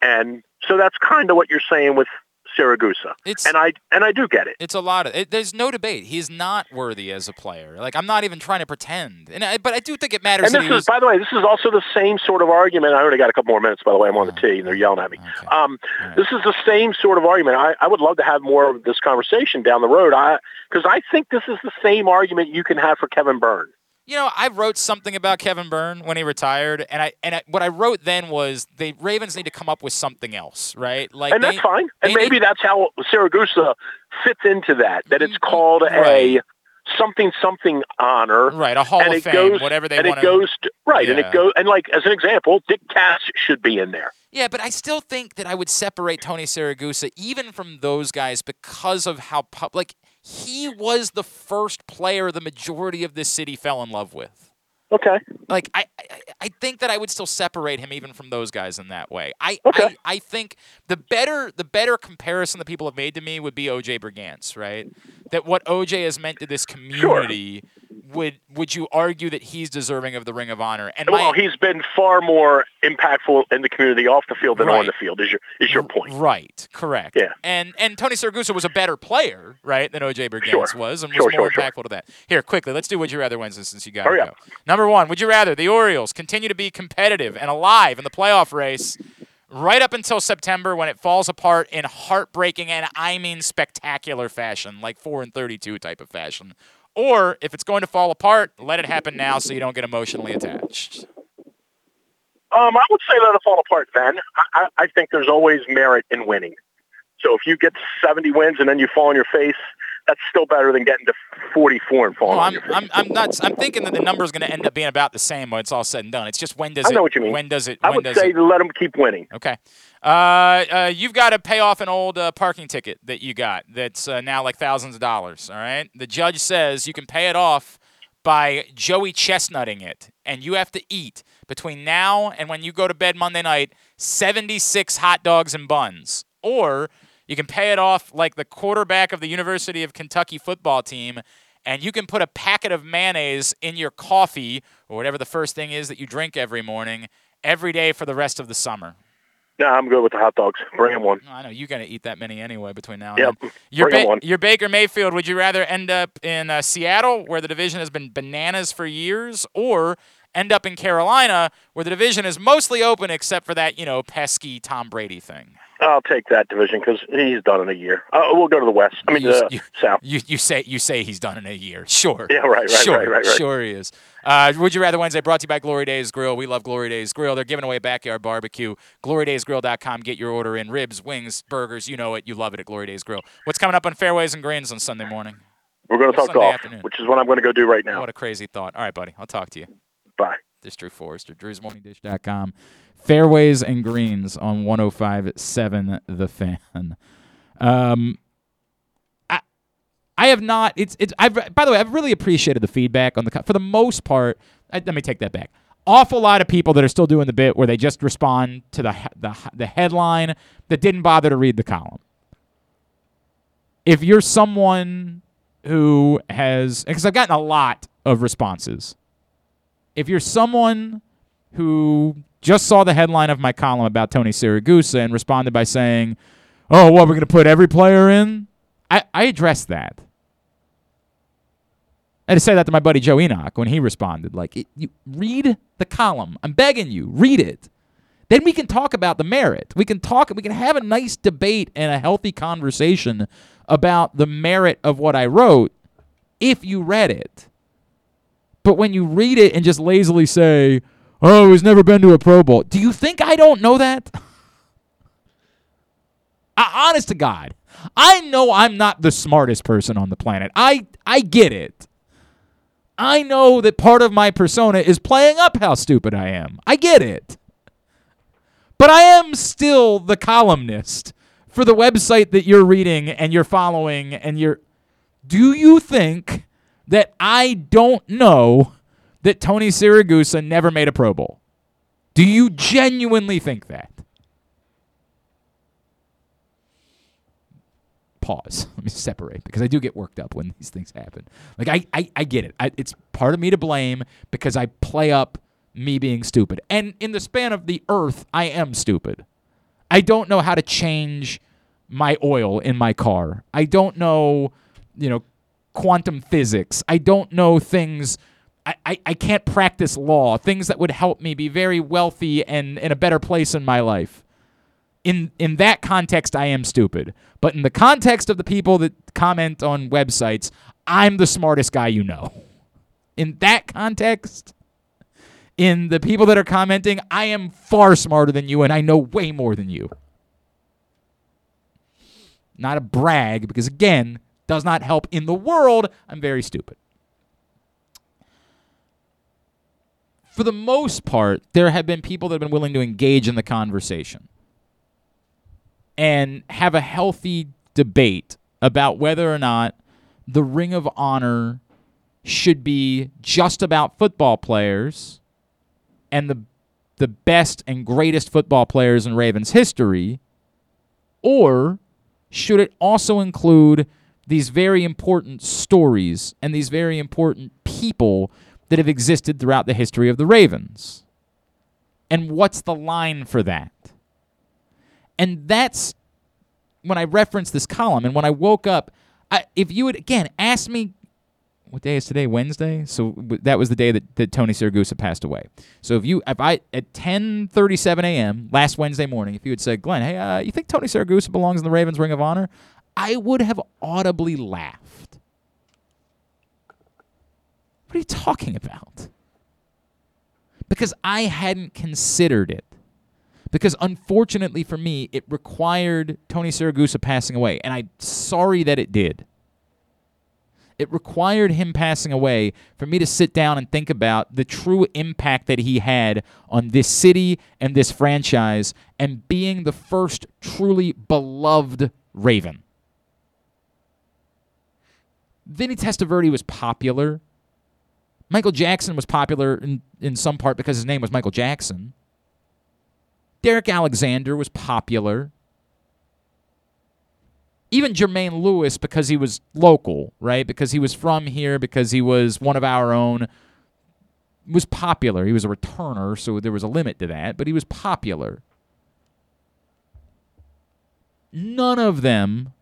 and so that's kind of what you're saying with Siragusa, it's and I and I do get it. It's a lot of. It, there's no debate. He's not worthy as a player. Like I'm not even trying to pretend. And I, but I do think it matters. And this is, was, by the way, this is also the same sort of argument. I already got a couple more minutes, by the way. I'm on the tee, and they're yelling at me. Okay. Um, right. this is the same sort of argument. I, I would love to have more of this conversation down the road. I because I think this is the same argument you can have for Kevin Byrne. You know, I wrote something about Kevin Byrne when he retired, and I and I, what I wrote then was the Ravens need to come up with something else, right? Like and they, that's fine. And maybe need- that's how Siragusa fits into that. That it's Mm, called right. a something something honor, right a Hall and of Fame, goes whatever they and want it goes to, right, and it goes and like as an example, Dick Cass should be in there. Yeah, but I still think that I would separate Tony Siragusa even from those guys because of how pub- like he was the first player the majority of this city fell in love with. Okay, like I, I I think that I would still separate him even from those guys in that way. I, Okay. I I think the better the better comparison that people have made to me would be OJ Brigance, right? That what OJ has meant to this community would would you argue that he's deserving of the Ring of Honor? And well, my, he's been far more impactful in the community off the field than Right. on the field. Is your is your point? Right, correct. Yeah. And and Tony Siragusa was a better player, right, than OJ Brigance Sure. was, and was Sure, more sure, sure. impactful to that. Here, quickly, let's do Would You Rather Wednesday since you got Hurry oh, to up. go. Number one, would you rather the Orioles continue to be competitive and alive in the playoff race right up until September when it falls apart in heartbreaking and I mean spectacular fashion, like four and thirty-two type of fashion? Or if it's going to fall apart, let it happen now so you don't get emotionally attached. Um, I would say let it fall apart then. I, I, I think there's always merit in winning. So if you get 70 wins and then you fall on your face, that's still better than getting to 44 and falling Well, I'm. I'm, I'm not. I'm thinking that the number is going to end up being about the same when it's all said and done. It's just when does I it? know what you mean. When does it? I when would say it? let them keep winning. Okay. Uh, uh, you've got to pay off an old uh, parking ticket that you got that's uh, now like thousands of dollars. All right. The judge says you can pay it off by Joey chestnutting it, and you have to eat between now and when you go to bed Monday night 76 hot dogs and buns, or you can pay it off like the quarterback of the University of Kentucky football team. And you can put a packet of mayonnaise in your coffee or whatever the first thing is that you drink every morning, every day for the rest of the summer. No, I'm good with the hot dogs. Bring them one. I know you're gonna eat that many anyway between now and Yep. then. Your, Bring 'em on. your Baker Mayfield. Would you rather end up in uh, Seattle, where the division has been bananas for years, or end up in Carolina, where the division is mostly open except for that you know pesky Tom Brady thing? I'll take that division because he's done in a year. Uh, we'll go to the West. I mean, You- the you- South. You you say you say he's done in a year. Sure. Yeah, right, right, sure, right, right, right. Sure he is. Uh, Would you rather Wednesday brought to you by Glory Days Grill. We love Glory Days Grill. They're giving away backyard barbecue. GloryDaysGrill.com. Get your order in. Ribs, wings, burgers. You know it. You love it at Glory Days Grill. What's coming up on Fairways and Greens on Sunday morning? We're going to talk Sunday golf, afternoon. which is what I'm going to go do right now. What a crazy thought. All right, buddy. I'll talk to you. Bye. This is Drew Forrester, Drew'sMorningDish.com. Fairways and Greens on 105.7 The Fan. Um, I, I have not. It's it's. I've by the way, I've really appreciated the feedback on the for the most part. I, let me take that back. Awful lot of people that are still doing the bit where they just respond to the the the headline that didn't bother to read the column. If you're someone who has, because I've gotten a lot of responses if you're someone who just saw the headline of my column about Tony Siragusa and responded by saying, "Oh, what we're going to put every player in," I, I addressed that. I had to say that to my buddy Joe Enoch when he responded. Like, it, you read the column. I'm begging you, read it. Then we can talk about the merit. We can talk. We can have a nice debate and a healthy conversation about the merit of what I wrote if you read it. But when you read it and just lazily say, "Oh, he's never been to a Pro Bowl," do you think I don't know that? I, honest to God, I know I'm not the smartest person on the planet. I I get it. I know that part of my persona is playing up how stupid I am. I get it. But I am still the columnist for the website that you're reading and you're following and you're Do you think that I don't know that Tony Siragusa never made a Pro Bowl? Do you genuinely think that? Pause. [laughs] Let me separate because I do get worked up when these things happen. Like I, I, I get it. I, it's part of me to blame because I play up me being stupid. And in the span of the earth, I am stupid. I don't know how to change my oil in my car. I don't know, you know, quantum physics. I don't know things. I, I, can't practice law, things that would help me be very wealthy and in a better place in my life. In in that context, I am stupid. But in the context of the people that comment on websites, I'm the smartest guy you know. In that context, in the people that are commenting, I am far smarter than you and I know way more than you. Not a brag, because again, does not help in the world. I'm very stupid. For the most part, there have been people that have been willing to engage in the conversation and have a healthy debate about whether or not the Ring of Honor should be just about football players and the the best and greatest football players in Ravens history or should it also include these very important stories and these very important people that have existed throughout the history of the Ravens? And what's the line for that? And that's when I referenced this column and when I woke up. I, if you would, again, ask me what day is today? Wednesday. So that was the day that, that Tony Siragusa passed away. So if you, if I at 10:37 a.m. last Wednesday morning, if you had said, Glenn, hey, uh, you think Tony Siragusa belongs in the Ravens Ring of Honor? I would have audibly laughed. What are you talking about? Because I hadn't considered it. Because unfortunately for me, it required Tony Siragusa passing away, and I'm sorry that it did. It required him passing away for me to sit down and think about the true impact that he had on this city and this franchise and being the first truly beloved Raven. Vinny Testaverde was popular. Michael Jackson was popular in, in some part because his name was Michael Jackson. Derrick Alexander was popular even Jermaine Lewis because he was local, right? Because he was from here, because he was one of our own, was popular. He was a returner, so there was a limit to that, but he was popular. None of them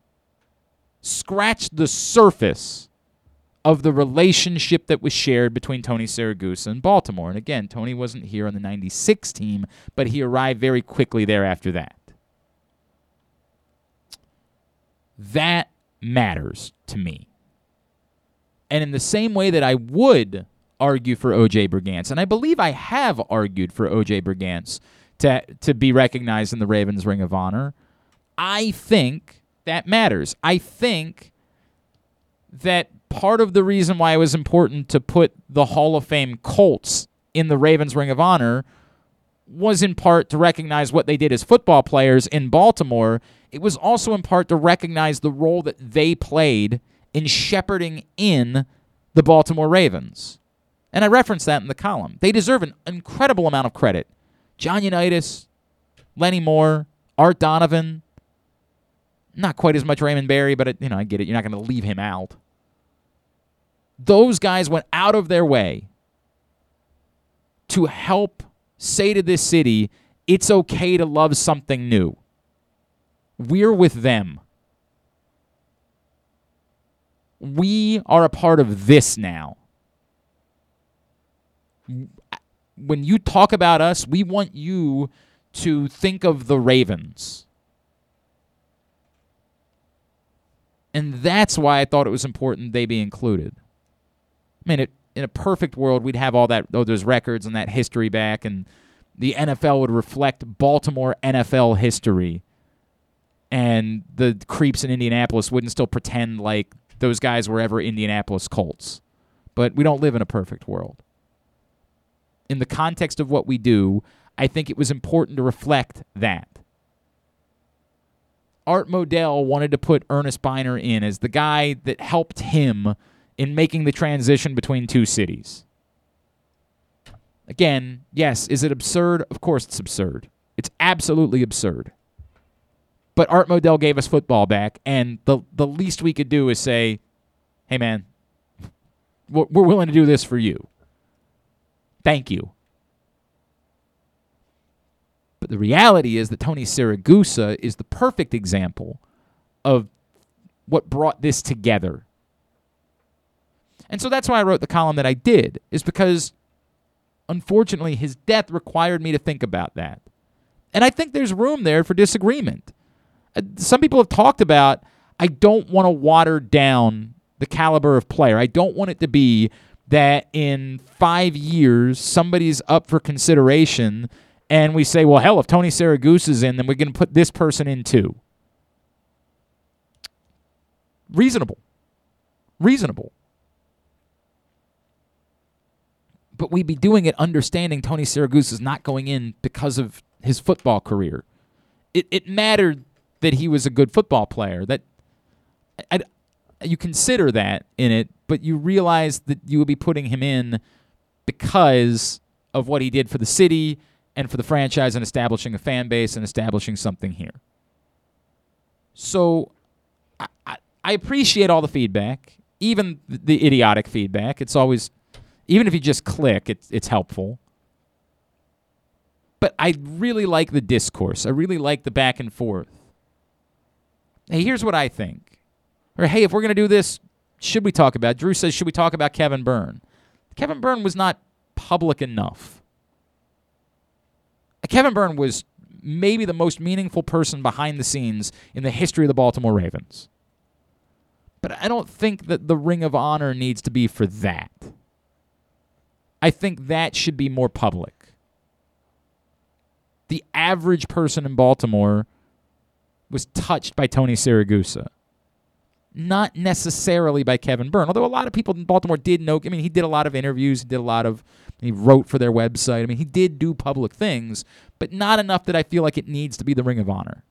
scratched the surface of the relationship that was shared between Tony Siragusa and Baltimore. And again, Tony wasn't here on the 96 team, but he arrived very quickly there after that. That matters to me. And in the same way that I would argue for OJ Brigance, and I believe I have argued for OJ Brigance to, to be recognized in the Ravens Ring of Honor, I think that matters. I think that part of the reason why it was important to put the Hall of Fame Colts in the Ravens Ring of Honor was in part to recognize what they did as football players in Baltimore it was also in part to recognize the role that they played in shepherding in the Baltimore Ravens. And I referenced that in the column. They deserve an incredible amount of credit. John Unitas, Lenny Moore, Art Donovan, not quite as much Raymond Berry, but it, you know, I get it. You're not going to leave him out. Those guys went out of their way to help say to this city, it's okay to love something new. We're with them. We are a part of this now. When you talk about us, we want you to think of the Ravens. And that's why I thought it was important they be included. I mean, it, in a perfect world, we'd have all that, oh, those records and that history back, and the NFL would reflect Baltimore NFL history and the creeps in Indianapolis wouldn't still pretend like those guys were ever Indianapolis Colts. but we don't live in a perfect world. In the context of what we do, I think it was important to reflect that. Art Modell wanted to put Ernest Byner in as the guy that helped him in making the transition between two cities. Again, yes, is it absurd? Of course it's absurd. It's absolutely absurd. But Art Modell gave us football back, and the the least we could do is say, "Hey, man, we're, willing to do this for you. Thank you." But the reality is that Tony Siragusa is the perfect example of what brought this together. And so that's why I wrote the column that I did, is because unfortunately his death required me to think about that. And I think there's room there for disagreement. Uh, some people have talked about I don't want to water down the caliber of player. I don't want it to be that in five years somebody's up for consideration and we say, well, hell, if Tony Siragusa is in, then we're going to put this person in too. Reasonable. Reasonable. But we'd be doing it understanding Tony Siragusa is not going in because of his football career. It, it mattered that he was a good football player. That I, you consider that in it, but you realize that you would be putting him in because of what he did for the city and for the franchise and establishing a fan base and establishing something here. So I, I, I appreciate all the feedback, even the idiotic feedback. It's always, even if you just click, it's, it's helpful but I really like the discourse. I really like the back and forth. Hey, here's what I think. Or hey, if we're to do this, should we talk about? Drew says, should we talk about Kevin Byrne? Kevin Byrne was not public enough. Kevin Byrne was maybe the most meaningful person behind the scenes in the history of the Baltimore Ravens. But I don't think that the Ring of Honor needs to be for that. I think that should be more public. The average person in Baltimore was touched by Tony Siragusa. Not necessarily by Kevin Byrne, although a lot of people in Baltimore did know. I mean, he did a lot of interviews, he did a lot of, he wrote for their website. I mean, he did do public things, but not enough that I feel like it needs to be the Ring of Honor,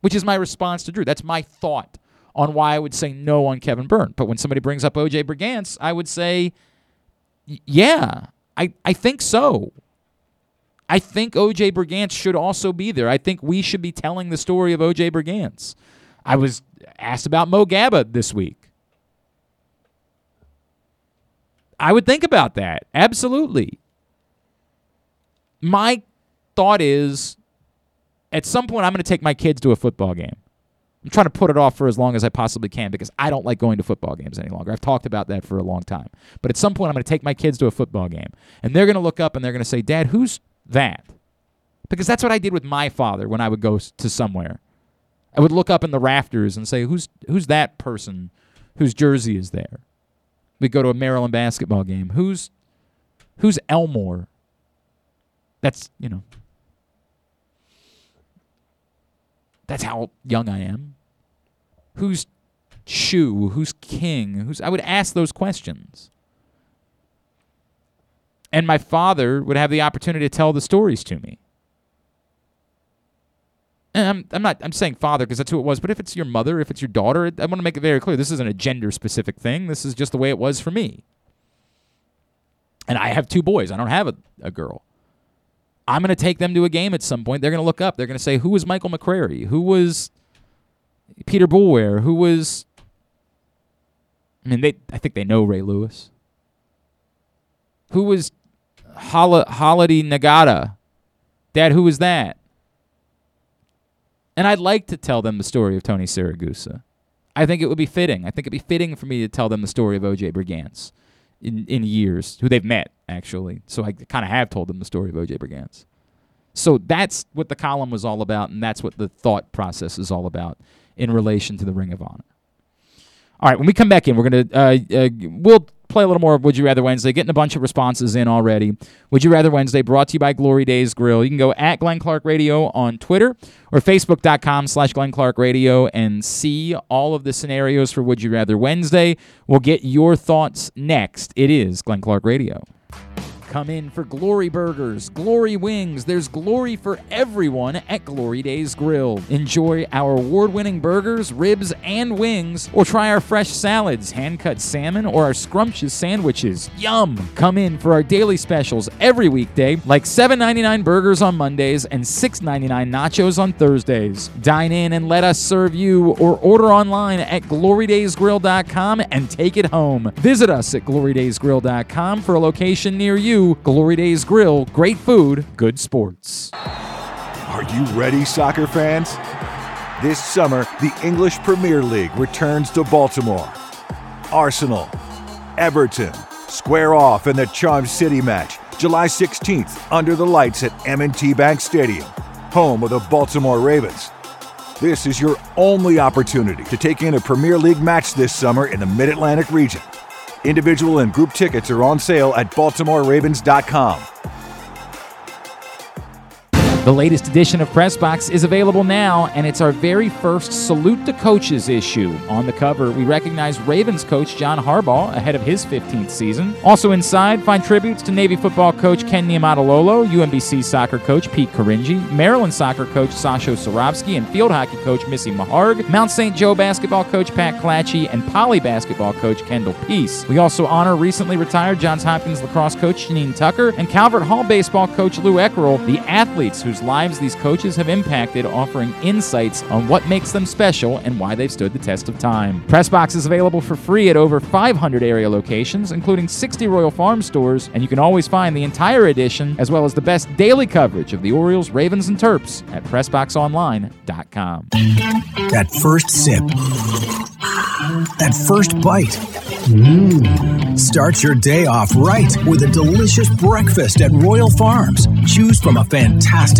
which is my response to Drew. That's my thought on why I would say no on Kevin Byrne. But when somebody brings up OJ Brigance, I would say, yeah, I, I think so. I think OJ Brigance should also be there. I think we should be telling the story of OJ Brigance. I was asked about Mo Gaba this week. I would think about that. Absolutely. My thought is at some point I'm going to take my kids to a football game. I'm trying to put it off for as long as I possibly can because I don't like going to football games any longer. I've talked about that for a long time. But at some point I'm going to take my kids to a football game and they're going to look up and they're going to say, "Dad, who's that. Because that's what I did with my father when I would go to somewhere. I would look up in the rafters and say, "Who's who's that person whose jersey is there?" We'd go to a Maryland basketball game. Who's who's Elmore? That's you know. That's how young I am. Who's Shoe? Who's King? Who's I would ask those questions and my father would have the opportunity to tell the stories to me. And I'm, I'm not I'm saying father because that's who it was, but if it's your mother, if it's your daughter, I want to make it very clear this isn't a gender specific thing. This is just the way it was for me. And I have two boys. I don't have a, a girl. I'm going to take them to a game at some point. They're going to look up. They're going to say, who was Michael McCrary? Who was Peter Boulware? Who was. I mean, they. I think they know Ray Lewis. Who was Hol- Haloti Ngata. Dad, who was that? And I'd like to tell them the story of Tony Siragusa. I think it would be fitting. I think it'd be fitting for me to tell them the story of OJ Brigance in, in years, who they've met, actually. So I kind of have told them the story of OJ Brigance. So that's what the column was all about, and that's what the thought process is all about in relation to the Ring of Honor. All right, when we come back in, we're gonna uh, uh, we'll play a little more of Would You Rather Wednesday, getting a bunch of responses in already. Would You Rather Wednesday brought to you by Glory Days Grill. You can go at Glenn Clark Radio on Twitter or Facebook.com slash Glenn Clark Radio and see all of the scenarios for Would You Rather Wednesday. We'll get your thoughts next. It is Glenn Clark Radio. Come in for Glory Burgers, Glory Wings. There's glory for everyone at Glory Days Grill. Enjoy our award winning burgers, ribs, and wings, or try our fresh salads, hand cut salmon, or our scrumptious sandwiches. Yum! Come in for our daily specials every weekday, like $7.99 burgers on Mondays and $6.99 nachos on Thursdays. Dine in and let us serve you, or order online at glorydaysgrill.com and take it home. Visit us at glorydaysgrill.com for a location near you. Glory Days Grill, great food, good sports. Are you ready, soccer fans? This summer, the English Premier League returns to Baltimore. Arsenal, Everton, square off in the Charm City match, July 16th, under the lights at M&T Bank Stadium, home of the Baltimore Ravens. This is your only opportunity to take in a Premier League match this summer in the Mid-Atlantic region. Individual and group tickets are on sale at BaltimoreRavens.com. The latest edition of Pressbox is available now, and it's our very first Salute to Coaches issue. On the cover, we recognize Ravens coach John Harbaugh ahead of his 15th season. Also inside, find tributes to Navy football coach Ken Niumatalolo, UMBC soccer coach Pete Caringi, Maryland soccer coach Sasho Cirovski, and field hockey coach Missy Meharg, Mount St. Joe basketball coach Pat Clatchey, and Poly basketball coach Kendall Peace. We also honor recently retired Johns Hopkins lacrosse coach Janine Tucker and Calvert Hall baseball coach Lou Eckerl, the athletes whose lives these coaches have impacted, offering insights on what makes them special and why they've stood the test of time. Pressbox is available for free at over 500 area locations, including 60 Royal Farm stores, and you can always find the entire edition as well as the best daily coverage of the Orioles, Ravens, and Terps at PressBoxOnline.com. That first sip. That first bite. Mmm. Start your day off right with a delicious breakfast at Royal Farms. Choose from a fantastic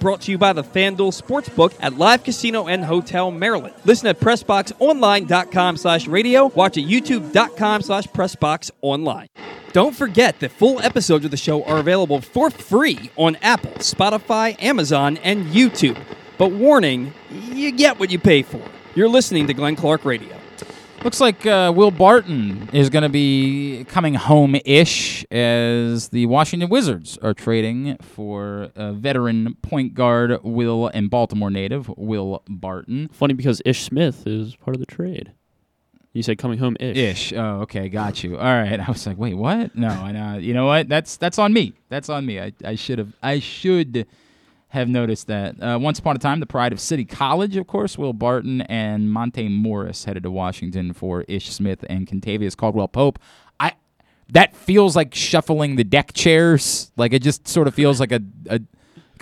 brought to you by the FanDuel Sportsbook at Live Casino and Hotel Maryland. Listen at PressBoxOnline.com slash radio. Watch at YouTube.com slash PressBoxOnline. Don't forget that full episodes of the show are available for free on Apple, Spotify, Amazon, and YouTube. But warning, you get what you pay for. You're listening to Glenn Clark Radio. Looks like uh, Will Barton is going to be coming home ish as the Washington Wizards are trading for a veteran point guard, Will, and Baltimore native, Will Barton. Funny because Ish Smith is part of the trade. You said coming home ish. Ish. Oh, okay, got you. All right. I was like, wait, what? No, I know. You know what? That's that's on me. That's on me. I, I should have. I should have noticed that. Uh, once upon a time, the pride of City College, of course, Will Barton and Monte Morris headed to Washington for Ish Smith and Kentavious Caldwell Pope. I that feels like shuffling the deck chairs. Like it just sort of feels like a, a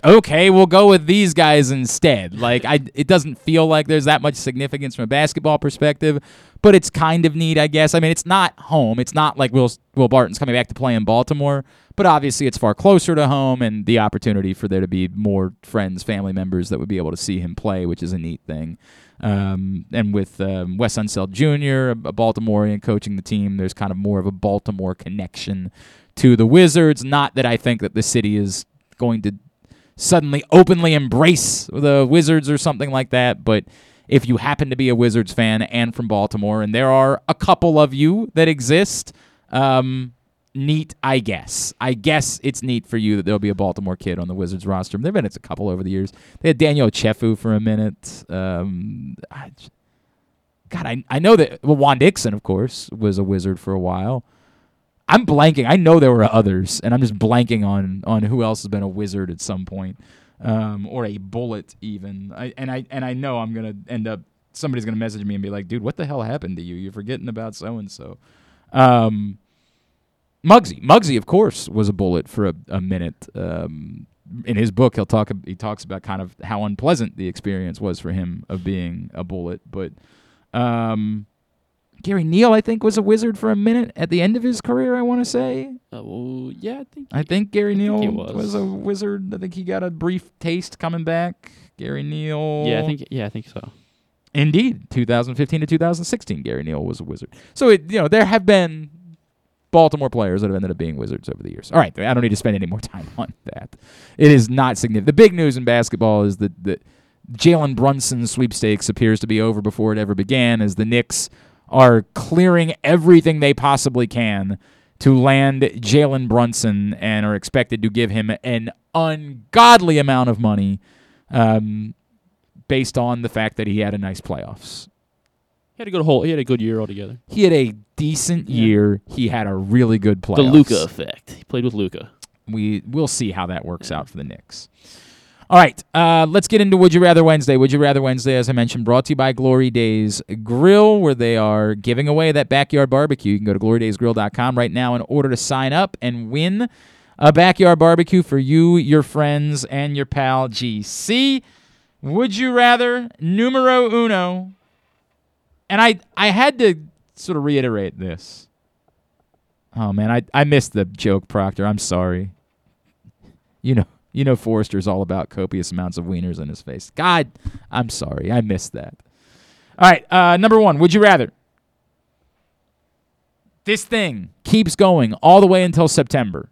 okay, we'll go with these guys instead. Like I it doesn't feel like there's that much significance from a basketball perspective, but it's kind of neat, I guess. I mean, it's not home. It's not like Will Will Barton's coming back to play in Baltimore, but obviously it's far closer to home and the opportunity for there to be more friends, family members that would be able to see him play, which is a neat thing. Um, and with um, Wes Unseld Jr., a Baltimorean coaching the team, there's kind of more of a Baltimore connection to the Wizards. Not that I think that the city is going to suddenly openly embrace the Wizards or something like that, but if you happen to be a Wizards fan and from Baltimore, and there are a couple of you that exist, um, neat, I guess. I guess it's neat for you that there'll be a Baltimore kid on the Wizards roster. There've been it's a couple over the years. They had Daniel Ochefu for a minute. Um, God, I I know that. Well, Juan Dixon, of course, was a wizard for a while. I'm blanking. I know there were others, and I'm just blanking on on who else has been a wizard at some point, um, or a bullet even. I, and I and I know I'm gonna end up. Somebody's gonna message me and be like, "Dude, what the hell happened to you? You're forgetting about so and so." Um, Muggsy, Muggsy, of course, was a bullet for a, a minute. Um, in his book, he'll talk. He talks about kind of how unpleasant the experience was for him of being a bullet. But um, Gary Neal, I think, was a wizard for a minute at the end of his career. I want to say. Uh, well, yeah, I think. I think Gary Neal was. was. a wizard. I think he got a brief taste coming back. Gary Neal. yeah, I think. Yeah, I think so. Indeed, 2015 to 2016, Gary Neal was a wizard. So it, you know, there have been Baltimore players that have ended up being wizards over the years. All right, I don't need to spend any more [laughs] time on that. It is not significant. The big news in basketball is that the Jalen Brunson sweepstakes appears to be over before it ever began, as the Knicks are clearing everything they possibly can to land Jalen Brunson and are expected to give him an ungodly amount of money. Um, based on the fact that he had a nice playoffs. He had a good whole. He had a good year altogether. He had a decent Yeah. year. He had a really good playoffs. The Luka effect. He played with Luka. We we'll see how that works out for the Knicks. All right, uh, let's get into Would You Rather Wednesday. Would You Rather Wednesday, as I mentioned, brought to you by Glory Days Grill, where they are giving away that backyard barbecue. You can go to glorydaysgrill.com right now in order to sign up and win a backyard barbecue for you, your friends, and your pal GC. Would you rather numero uno? And I I had to sort of reiterate this. Oh man, I I missed the joke, Proctor. I'm sorry. You know, you know, Forrester's all about copious amounts of wieners in his face. God, I'm sorry, I missed that. All right, uh, number one. Would you rather? This thing keeps going all the way until September,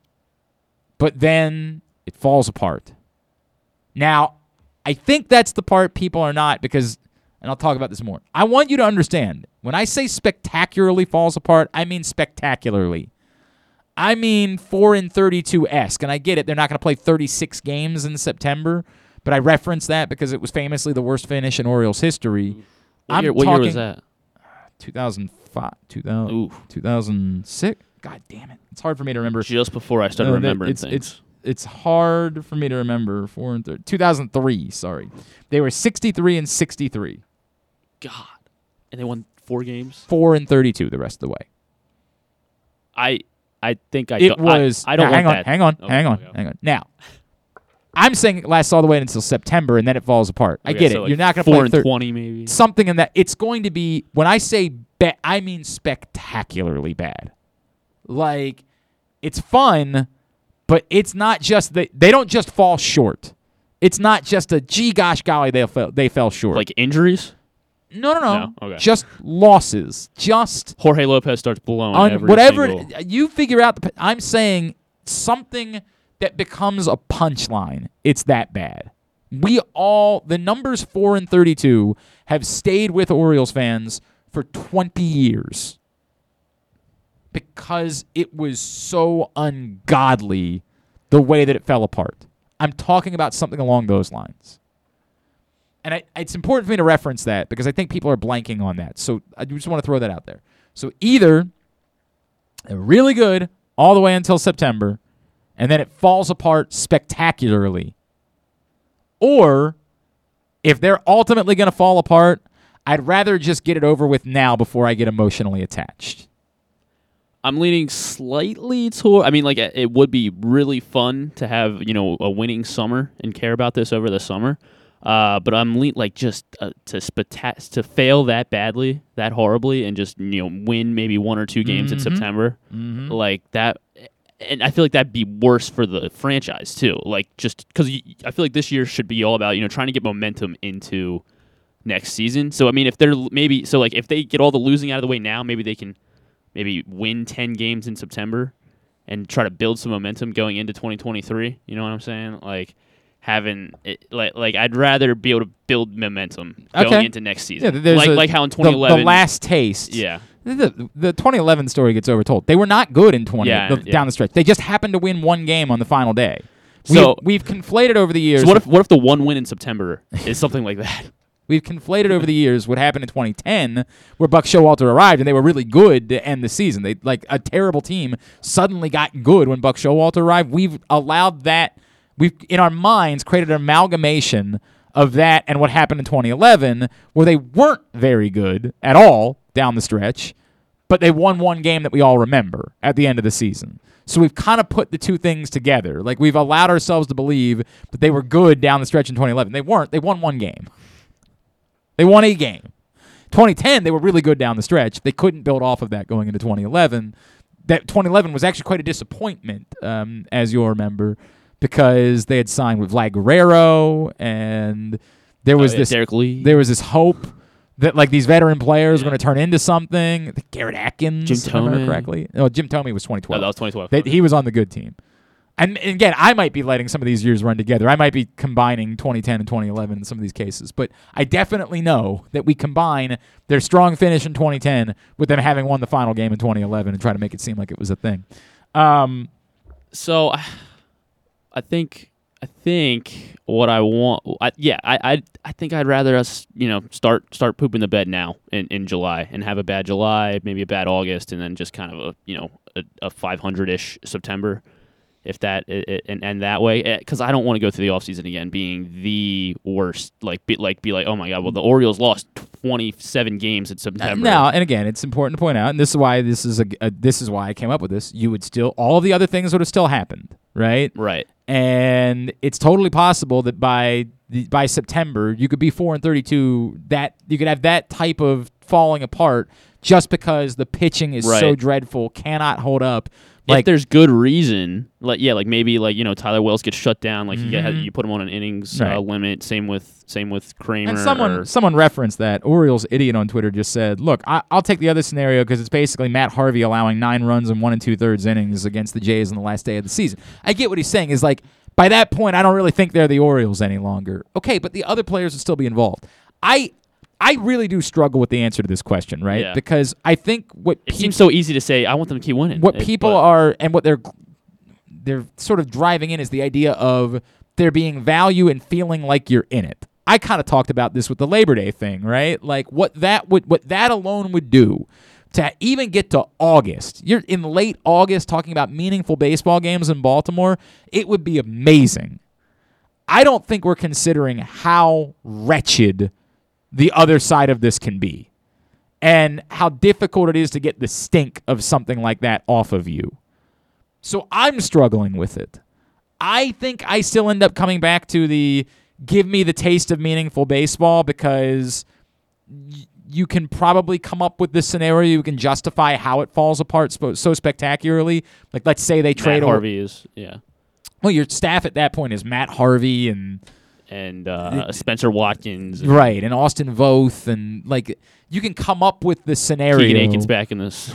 but then it falls apart. Now, I think that's the part people are not because, and I'll talk about this more. I want you to understand when I say spectacularly falls apart, I mean spectacularly. I mean 4 and 32 esque. And I get it, they're not going to play 36 games in September, but I reference that because it was famously the worst finish in Orioles history. What, I'm year, what year was that? 2005, 2000, Ooh, 2006. God damn it. It's hard for me to remember. just before I started Uh, that- remembering it's, things. It's it's hard for me to remember. Four and thir- 2003. Sorry, they were 63 and 63. God, and they won four games. Four and 32 the rest of the way. I I think I it don't, was. I, don't now, hang want on, that. hang on, Oh, hang on, okay. hang on. Now, I'm saying it lasts all the way until September, and then it falls apart. I get so it. like You're not going to play and thir- twenty maybe. something in that. It's going to be when I say bad, I mean spectacularly bad. Like it's fun, but it's not just that they don't just fall short. It's not just a gee gosh golly they fell they fell short. Like injuries. No no no, No? Okay. just losses, just Jorge Lopez starts blowing on whatever single- you figure out. The, I'm saying something that becomes a punchline. It's that bad. We all the numbers four and thirty-two have stayed with Orioles fans for twenty years because it was so ungodly the way that it fell apart. I'm talking about something along those lines. And I, it's important for me to reference that because I think people are blanking on that. So I just want to throw that out there. So either really good all the way until September, and then it falls apart spectacularly. Or if they're ultimately going to fall apart, I'd rather just get it over with now before I get emotionally attached. I'm leaning slightly toward. I mean, like it it would be really fun to have you know a winning summer and care about this over the summer. Uh, but I'm le- like just uh, to specta- to fail that badly, that horribly, and just you know win maybe one or two games in Mhm. September, like that. And I feel like that'd be worse for the franchise too. Like just because I feel like this year should be all about you know trying to get momentum into next season. So I mean, if they're maybe so like if they get all the losing out of the way now, maybe they can maybe win 10 games in September and try to build some momentum going into 2023. You know what I'm saying? Like having it, like like I'd rather be able to build momentum going Okay. into next season. there's like a- like how in the, 2011 the last taste. yeah. The, the 2011 story gets overtold. They were not good in 20 Yeah, the- yeah. down the stretch. They just happened to win one game on the final day. So- we've, we've conflated over the years. So what if what if the one win in September is something like that? [laughs] We've conflated over the years what happened in 2010, where Buck Showalter arrived and they were really good to end the season. They like a terrible team suddenly got good when Buck Showalter arrived. We've allowed that. We've in our minds created an amalgamation of that and what happened in 2011, where they weren't very good at all down the stretch, but they won one game that we all remember at the end of the season. So we've kind of put the two things together. Like we've allowed ourselves to believe that they were good down the stretch in 2011. They weren't. They won one game. They won a game. 2010, they were really good down the stretch. They couldn't build off of that going into 2011. That 2011 was actually quite a disappointment, um, as you'll remember, because they had signed with Vlad Guerrero, and there was Oh, yeah, this Derrek Lee. there was this hope that like these veteran players were going to turn into something. Garrett Atkins, Jim if I remember Thome. correctly. No, Jim Thome was Oh, 2012. that was 2012. That he was on the good team. And, and again, I might be letting some of these years run together. I might be combining 2010 and 2011 in some of these cases, but I definitely know that we combine their strong finish in 2010 with them having won the final game in 2011 and try to make it seem like it was a thing. Um, So, I- think I think what I want, I, yeah, I, I I think I'd rather us, you know, start start pooping the bed now in, in July and have a bad July, maybe a bad August, and then just kind of a you know a, a 500 ish September, if that i i and and that way, eh, because I don't want to go through the offseason again being the worst, like be like be like, oh my god, well the Orioles lost 27 games in September. Now, and again, it's important to point out, and this is why this is a, a this is why I came up with this. You would still all the other things would have still happened, right? right? and it's totally possible that by the, by September you could be four and thirty-two. That you could have that type of falling apart just because the pitching is so dreadful, cannot hold up. If there's good reason, like yeah, like maybe like you know Tyler Wells gets shut down, like you get you put him on an innings Mm-hmm. Right. uh, limit. Same with same with Kremer. and someone or- someone referenced that Orioles idiot on Twitter just said, "Look, I, I'll take the other scenario because it's basically Matt Harvey allowing nine runs in one and two thirds innings against the Jays on the last day of the season." I get what he's saying. Is like by that point, I don't really think they're the Orioles any longer. Okay, but the other players would still be involved. I I really do struggle with the answer to this question, right? Yeah. Because I think what it peop- seems so easy to say. I want them to keep winning. what It- people are and what they're they're sort of driving in is the idea of there being value and feeling like you're in it. I kind of talked about this with the Labor Day thing, right? Like what that would what that alone would do to even get to August. You're in late August talking about meaningful baseball games in Baltimore, it would be amazing. I don't think we're considering how wretched the other side of this can be and how difficult it is to get the stink of something like that off of you. So I'm struggling with it. I think I still end up coming back to the give me the taste of meaningful baseball because y- you can probably come up with this scenario. You can justify how it falls apart spo- so spectacularly. Like, let's say they Matt trade Harvey is yeah, Well, your staff at that point is Matt Harvey and and uh, Spencer Watkins, and right and Austin Voth and like you can come up with the scenario. Keegan Akin's back in this.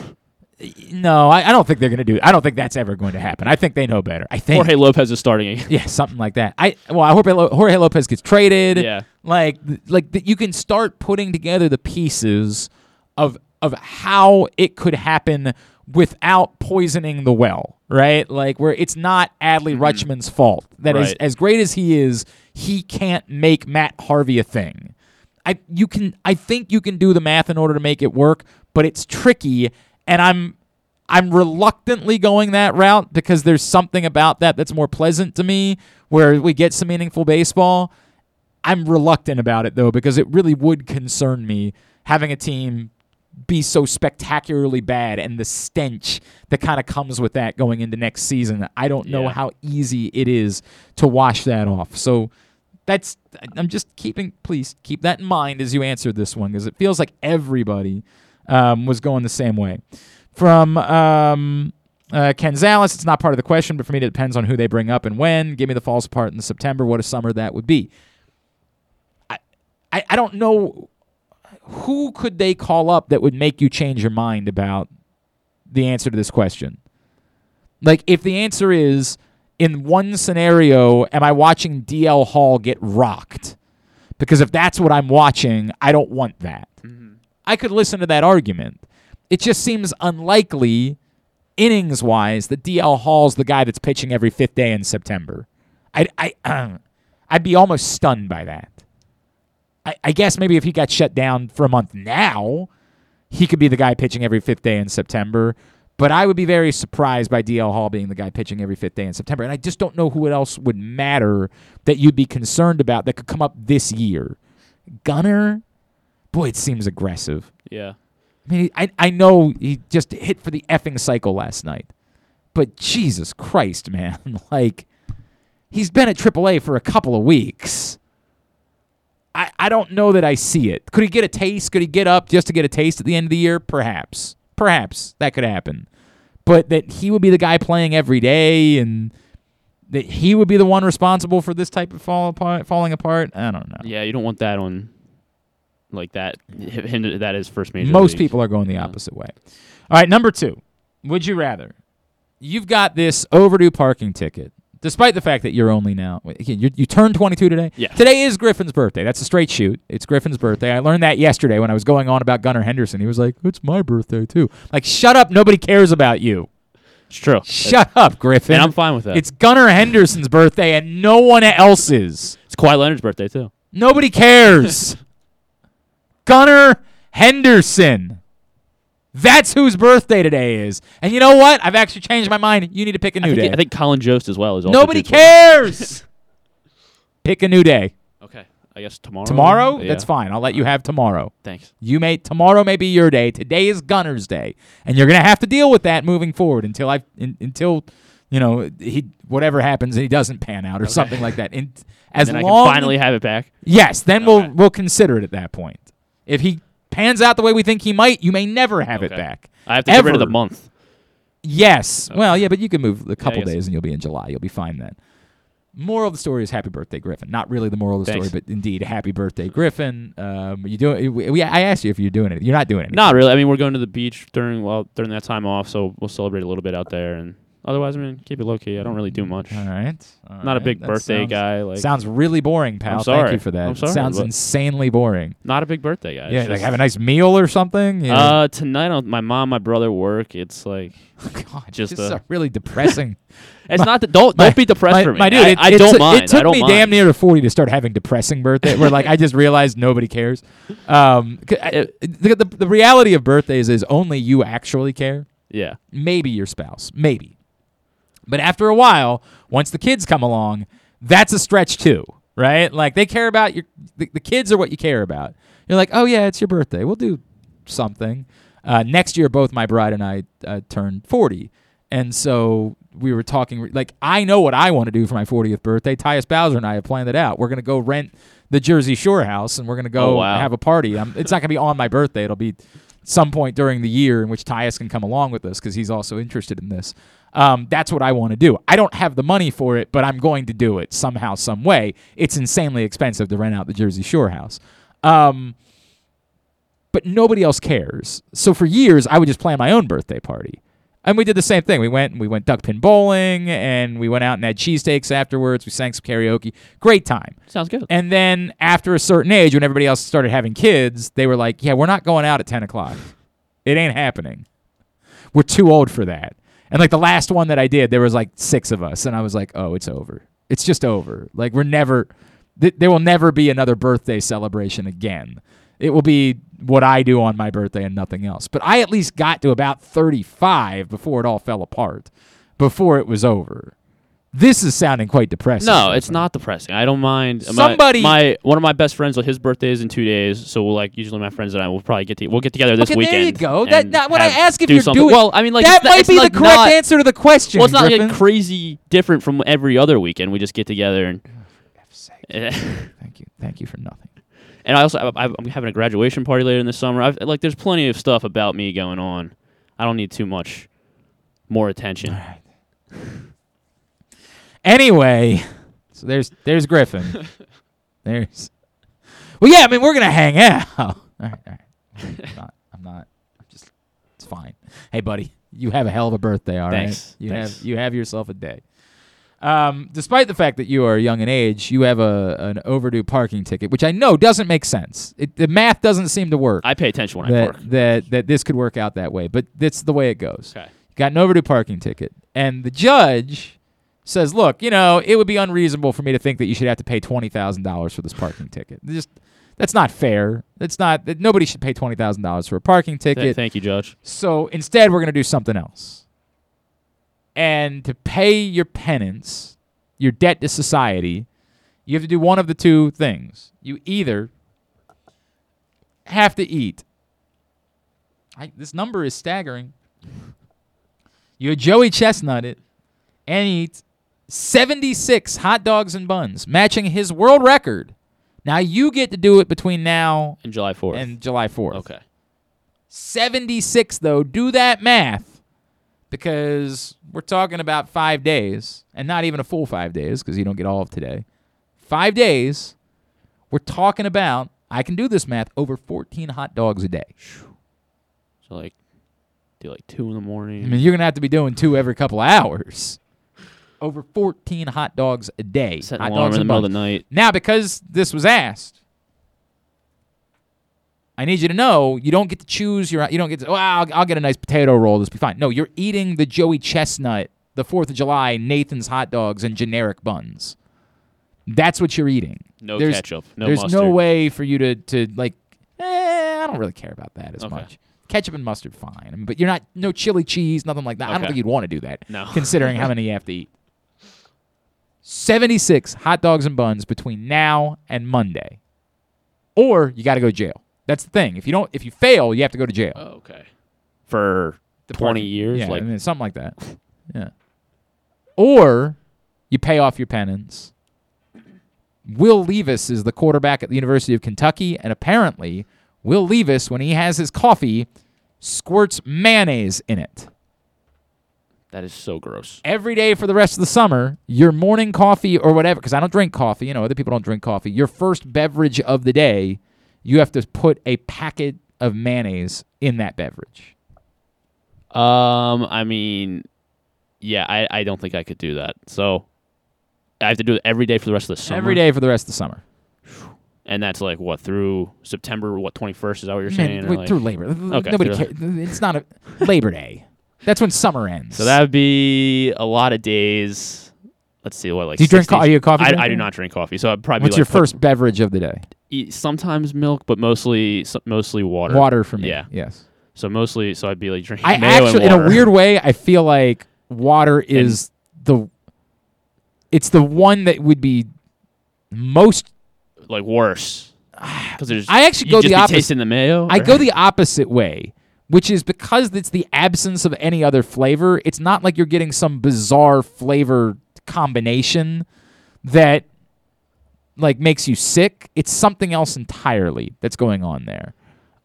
No, I, I don't think they're going to do. it. I don't think that's ever going to happen. I think they know better. I think Jorge Lopez is starting again. Yeah, something like that. I well, I hope Jorge Lopez gets traded. Yeah. like like that you can start putting together the pieces of of how it could happen without poisoning the well, right? Like where it's not Adley mm-hmm. Rutschman's fault that as as great as he is, he can't make Matt Harvey a thing. I you can I think you can do the math in order to make it work, but it's tricky and I'm I'm reluctantly going that route because there's something about that that's more pleasant to me where we get some meaningful baseball. I'm reluctant about it though because it really would concern me having a team be so spectacularly bad and the stench that kind of comes with that going into next season. I don't know Yeah. how easy it is to wash that off. So that's I'm just keeping please keep that in mind as you answer this one because it feels like everybody um, was going the same way. From um, uh, Ken Zales, it's not part of the question, but for me, it depends on who they bring up and when. Give me the falls apart in September. What a summer that would be. I, I, I don't know who could they call up that would make you change your mind about the answer to this question. Like, if the answer is in one scenario, am I watching DL Hall get rocked? Because if that's what I'm watching, I don't want that. Mm-hmm. I could listen to that argument. It just seems unlikely, innings wise, that DL Hall's the guy that's pitching every fifth day in September. I, I, [clears throat] I'd be almost stunned by that. I, I guess maybe if he got shut down for a month now, he could be the guy pitching every fifth day in September. But I would be very surprised by DL Hall being the guy pitching every fifth day in September. And I just don't know who else would matter that you'd be concerned about that could come up this year. Gunnar, boy, it seems aggressive. Yeah. I mean, I, I know he just hit for the effing cycle last night. But Jesus Christ, man. [laughs] like, he's been at AAA for a couple of weeks. I, I don't know that I see it. Could he get a taste? Could he get up just to get a taste at the end of the year? Perhaps. Perhaps that could happen. But that he would be the guy playing every day and that he would be the one responsible for this type of fall apart, falling apart, I don't know. Yeah, you don't want that on like that. Him, that is first major. Most league. people are going the opposite way. All right, number two. Would you rather? You've got this overdue parking ticket, despite the fact that you're only now. Again, you you turned 22 today. Yeah. Today is Griffin's birthday. That's a straight shoot. It's Griffin's birthday. I learned that yesterday when I was going on about Gunnar Henderson. He was like, "It's my birthday too." Like, shut up. Nobody cares about you. It's true. Shut up, Griffin. And I'm fine with that. It's Gunnar Henderson's birthday and no one else's. It's Kawhi Leonard's birthday too. Nobody cares. [laughs] Gunnar Henderson. That's whose birthday today is. And you know what? I've actually changed my mind. You need to pick a new think, day. I think Colin Jost as well is also. Nobody cares. [laughs] pick a new day. Okay, I guess tomorrow. Tomorrow? Yeah. That's fine. I'll let you have tomorrow. Thanks. You may tomorrow may be your day. Today is Gunnar's day, and you're gonna have to deal with that moving forward until I in, until you know he whatever happens and he doesn't pan out or something like that. In, [laughs] as and then long I can finally have it back. Yes, then Okay. we'll we'll consider it at that point. If he pans out the way we think he might, you may never have it back. I have to get rid of the month. Yes. Well, yeah, but you can move a couple guess days and you'll be in July. You'll be fine then. Moral of the story is happy birthday, Griffin. Not really the moral of the Thanks. story, but indeed, happy birthday, Griffin. Um, you doing? We, we- I asked you if you're doing it. You're not doing it. Not really. I mean, we're going to the beach during well during that time off, so we'll celebrate a little bit out there. And otherwise, I mean, keep it low key. I don't really do much. All right. all Not a right. big That birthday sounds- guy. Like sounds really boring, pal. I'm Thank sorry. you for that. I'm sorry, sounds but- insanely boring. not a big birthday guy. Yeah, like just- have a nice meal or something. Yeah. Uh, tonight, on my mom, my brother work. It's like [laughs] God, [laughs] just just a- a really depressing. [laughs] it's not that. Don't my- don't be depressed my, for me. my dude, I, it, I it don't took- mind. It took I don't me mind. damn near to forty to start having depressing birthday. where like I just realized nobody cares. Um, c- I- the, the the reality of birthdays is only you actually care. Yeah. Maybe your spouse, maybe. But after a while, once the kids come along, that's a stretch too, right? Like they care about your the, the kids are what you care about. You're like, oh yeah, it's your birthday. We'll do something. Uh, next year, both my bride and I uh, turned 40, and so we were talking. Like I know what I want to do for my 40th birthday. Tyus Bowser and I have planned it out. We're gonna go rent the Jersey Shore house, and we're gonna go Oh, wow. have a party. Um it's not gonna be on my birthday. It'll be some point during the year in which Tyus can come along with us because he's also interested in this. Um, that's what I want to do. I don't have the money for it, but I'm going to do it somehow, some way. It's insanely expensive to rent out the Jersey Shore house. Um, but nobody else cares. So for years, I would just plan my own birthday party. And we did the same thing. We went and we went duck pin bowling and we went out and had cheesesteaks afterwards. We sang some karaoke. Great time. Sounds good. And then after a certain age, when everybody else started having kids, they were like, yeah, we're not going out at 10 o'clock. It ain't happening. We're too old for that. And like the last one that I did, there was like six of us. And I was like, oh, it's over. It's just over. Like we're never, th- there will never be another birthday celebration again. It will be what I do on my birthday and nothing else. But I at least got to about 35 before it all fell apart, before it was over. This is sounding quite depressing. No, it's not depressing. I don't mind. My- Somebody- my, one of my best friends, his birthday is in two days, so we'll like usually my friends and I will probably get to, we'll get together this okay, weekend. there you go. That and not when I have- ask if do you're something. doing. Well, I mean, like that it's not- might it's be the correct not- answer to the question. Well, it's not Griffin. like crazy different from every other weekend. We just get together and. [laughs] Thank you, thank you for nothing. And I also I, I'm having a graduation party later in the summer. I've, like, there's plenty of stuff about me going on. I don't need too much more attention. Anyway, so there's there's Griffin. [laughs] there's. Well, yeah. I mean, we're gonna hang out. [laughs] all right, all right. I'm not. I'm not. I'm just. It's fine. Hey, buddy, you have a hell of a birthday. All right. Thanks, You thanks. have you have yourself a day. Um, despite the fact that you are young in age, you have a an overdue parking ticket, which I know doesn't make sense. It, the math doesn't seem to work. I pay attention when I that, work. that that this could work out that way, but that's the way it goes. Okay. Got an overdue parking ticket, and the judge says, "Look, you know, it would be unreasonable for me to think that you should have to pay twenty thousand dollars for this parking ticket. Just That's not fair. That's not. That nobody should pay twenty thousand dollars for a parking Th- ticket. thank you, Judge. So instead, we're going to do something else. And to pay your penance, your debt to society, you have to do one of the two things. You either have to eat. I, this number is staggering. You're Joey Chestnut it and eat 76 hot dogs and buns, matching his world record. Now you get to do it between now And July 4th. and July 4th. okay. 76 though do that math because we're talking about five days and not even a full five days because you don't get all of today five days we're talking about i can do this math over 14 hot dogs a day So like, do like two in the morning. i mean you're gonna have to be doing two every couple hours over 14 hot dogs a day Set hot dogs in the middle of the night. Now, because this was asked, I need you to know you don't get to choose your. You don't get to. Well, I'll, I'll get a nice potato roll. This will be fine. No, you're eating the Joey Chestnut, the Fourth of July, Nathan's hot dogs and generic buns. That's what you're eating. No There's- ketchup. No There's mustard. no way for you to to like. Eh, I don't really care about that as Okay. much. Ketchup and mustard, fine. I mean, but you're not no chili cheese, nothing like that. I don't think you'd want to do that. No. considering how [laughs] many you have to eat. 76 hot dogs and buns between now and Monday. Or you got to go to jail. That's the thing. If you don't if you fail, you have to go to jail. Oh, okay. For The 20 parking- years? Yeah, like, I mean, something like that. Yeah. Or you pay off your penance. Will Levis is the quarterback at the University of Kentucky, and apparently, Will Levis, when he has his coffee, squirts mayonnaise in it. That is so gross. every day for the rest of the summer, your morning coffee or whatever, because I don't drink coffee, you know, other people don't drink coffee, your first beverage of the day, you have to put a packet of mayonnaise in that beverage. Um, I mean, yeah, I, I don't think I could do that. So I have to do it every day for the rest of the summer. Every day for the rest of the summer. And that's like what through September? What twenty first? Is that what you're saying? Wait, like- through Labor. Okay, Nobody cares. It's not a Labor Day. That's when summer ends. so that would be a lot of days. Let's see what like. Do you drink co- are you a coffee I, I do not drink coffee, so I'd probably What's like your first beverage of the day? eat sometimes milk, but mostly s- mostly water. Water for me. Yeah. Yes. So mostly, so I'd be like drinking I actually, and in a weird way, I feel like water is the. It's the one that would be most like worse because there's. I actually go the opposite. tasting the mayo. I go the opposite way, which is because it's the absence of any other flavor. It's not like you're getting some bizarre flavor combination that like makes you sick. It's something else entirely that's going on there.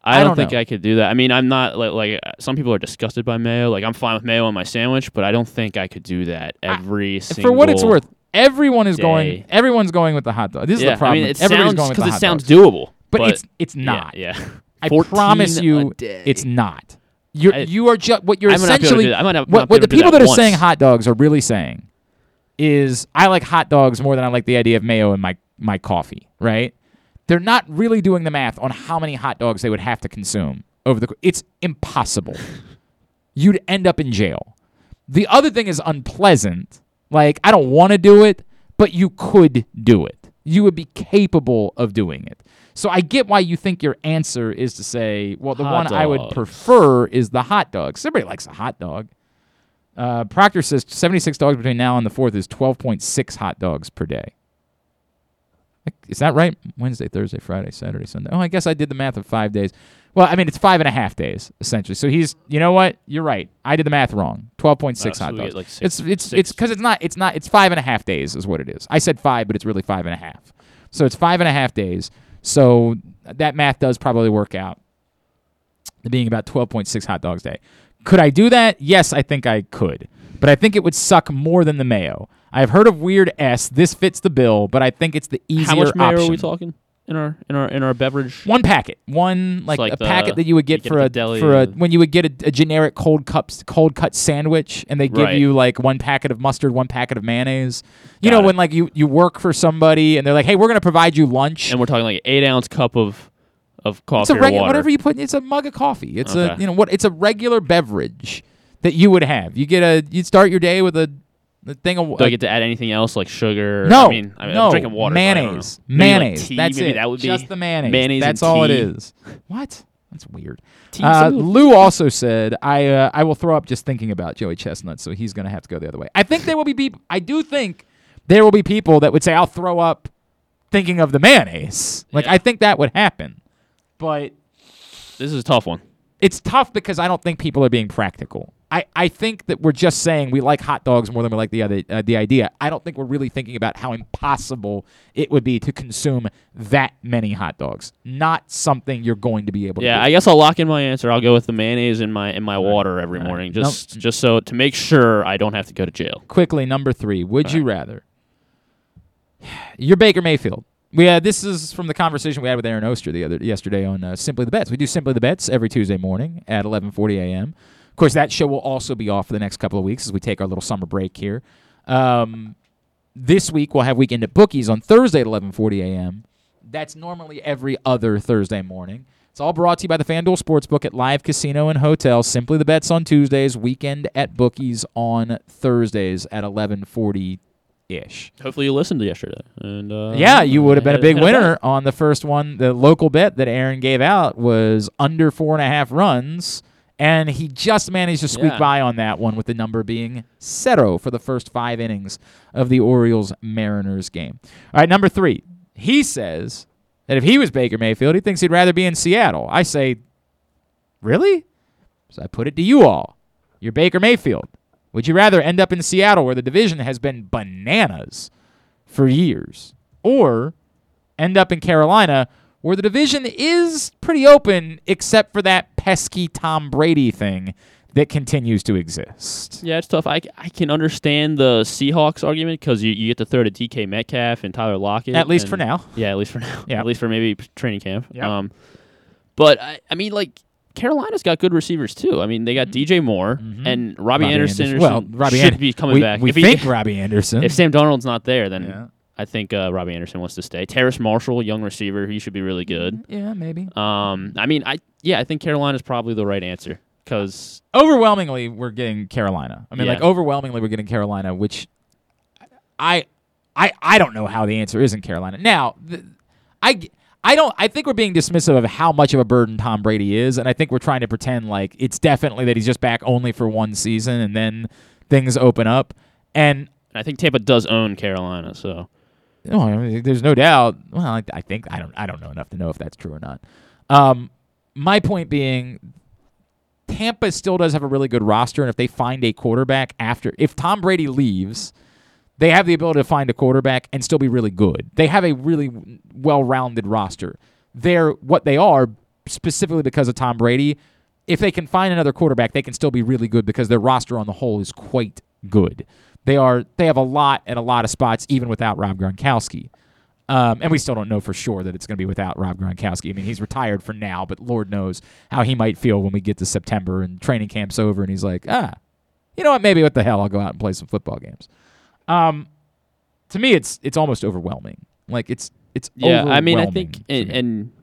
I I don't, don't think know. I could do that. I mean, I'm not like like some people are disgusted by mayo. Like I'm fine with mayo on my sandwich, but I don't think I could do that every single. For what it's worth, everyone is going. Everyone's going with the hot dog. This is the problem. I mean, it Everybody's sounds going because it sounds dogs. doable, but, it's it's yeah, not. Yeah, [laughs] I promise you, it's not. You're I- you are just what you're I might not be able to essentially. do that. I might not- what not what the people that that are saying hot dogs are really saying is I like hot dogs more than I like the idea of mayo in my my coffee. Right? They're not really doing the math on how many hot dogs they would have to consume over the. It's impossible. [laughs] You'd end up in jail. The other thing is unpleasant. Like I don't want to do it, but you could do it. You would be capable of doing it. So I get why you think your answer is to say, well, the Hot one I would prefer is the hot dog. Everybody likes a hot dog. Uh, Proctor says 76 dogs between now and the 4th is 12.6 hot dogs per day. Is that right? Wednesday, Thursday, Friday, Saturday, Sunday. Oh, I guess I did the math of five days. Well, I mean, it's five and a half days essentially. So he's, you know what? You're right. I did the math wrong. Twelve point six Oh, so hot we dogs. like, six- it's it's six- it's because it's not it's not it's five and a half days is what it is. I said five, but it's really five and a half. So it's five and a half days. So that math does probably work out being about twelve point six hot dogs a day. Could I do that? Yes, I think I could. But I think it would suck more than the mayo. I've heard of Weird S. This fits the bill, but I think it's the easier How much mayo option. are we talking in our in our in our beverage? One packet, one like, like a the- packet that you would you get get for at a the deli, for a when you would get a, a generic cold cups cold cut sandwich, and they give Right. you like one packet of mustard, one packet of mayonnaise. You Got know it. when like you you work for somebody and they're like, hey, we're gonna provide you lunch. And we're talking like eight ounce cup of of coffee it's a or regular whatever you put. It's a mug of coffee. It's a you know what? It's a regular beverage that you would have. You get a you start your day with a The thing of Do I get to add anything else like sugar? no, I mean, I mean no, I'm drinking water. I. Mayonnaise, like, mayonnaise. tea, That's it. That would be just the mayonnaise. mayonnaise That's all it tea. is. What? That's weird. Uh, Lou also said, "I uh, I will throw up just thinking about Joey Chestnut, so he's going to have to go the other way." I think there will be people. I do think there will be people that would say, "I'll throw up thinking of the mayonnaise." Like Yeah. I think that would happen, but This is a tough one. it's tough because I don't think people are being practical. I, I think that we're just saying we like hot dogs more than we like the other uh, the idea. I don't think we're really thinking about how impossible it would be to consume that many hot dogs. Not something you're going to be able to. Yeah. I guess I'll lock in my answer. I'll go with the mayonnaise in my in my water every All right. morning, Nope. just just so to make sure I don't have to go to jail. quickly number three would you rather [sighs] you're baker mayfield we uh, this is from the conversation we had with aaron oster the other yesterday on uh, simply the bets we do simply the bets every tuesday morning at 11.40 a.m course that show will also be off for the next couple of weeks as we take our little summer break here um, this week we'll have weekend at bookies on thursday at 11.40 a.m that's normally every other thursday morning it's all brought to you by the FanDuel Sportsbook at Live Casino and Hotel. Simply the bets on Tuesdays, weekend at bookies on Thursdays at 11:40 ish. Hopefully you listened to yesterday. And uh, Yeah, you would have been a big winner on the first one. The local bet that Aaron gave out was under four and a half runs, and he just managed to squeak Yeah. by on that one with the number being zero for the first five innings of the Orioles Mariners game. All right, number three. He says that if he was Baker Mayfield, he thinks he'd rather be in Seattle. I say, really? So I put it to you all. You're Baker Mayfield. Would you rather end up in Seattle where the division has been bananas for years or end up in Carolina where the division is pretty open except for that pesky Tom Brady thing that continues to exist? Yeah, it's tough. I, I can understand the Seahawks argument because you, you get to throw to DK Metcalf and Tyler Lockett. At least and- for now. Yeah, at least for [laughs] now. Yeah. At least for maybe training camp. Yeah. Um, but I, I mean, like Carolina's got good receivers too. I mean, they got DJ Moore and Robbie, Anderson. Mm-hmm. Well, Robbie should An- be coming we, back. We if he- think Robbie Anderson. if Sam Darnold's not there, then Yeah. I think uh, Robbie Anderson wants to stay. Terrace Marshall, young receiver, he should be really good. yeah, maybe. Um, I mean, I yeah, I think Carolina's probably the right answer because overwhelmingly we're getting Carolina. I mean, Yeah. like overwhelmingly we're getting Carolina, which I I I don't know how the answer is in Carolina. Now, th- I I don't I think we're being dismissive of how much of a burden Tom Brady is, and I think we're trying to pretend like it's definitely that he's just back only for one season and then things open up. And I think Tampa does own Carolina. So no, I mean, there's no doubt. Well, I, I think I don't I don't know enough to know if that's true or not. Um, my point being, Tampa still does have a really good roster, and if they find a quarterback after, if Tom Brady leaves, they have the ability to find a quarterback and still be really good. They have a really well-rounded roster. They're what they are specifically because of Tom Brady. If they can find another quarterback, they can still be really good because their roster on the whole is quite good. They are they have a lot at a lot of spots even without Rob Gronkowski. Um, and we still don't know for sure that it's going to be without Rob Gronkowski. I mean, he's retired for now, but Lord knows how he might feel when we get to September and training camp's over, and he's like, ah, you know what? Maybe what the hell? I'll go out and play some football games. Um, to me, it's it's almost overwhelming. Like it's it's yeah, I mean, I think and, me. and I think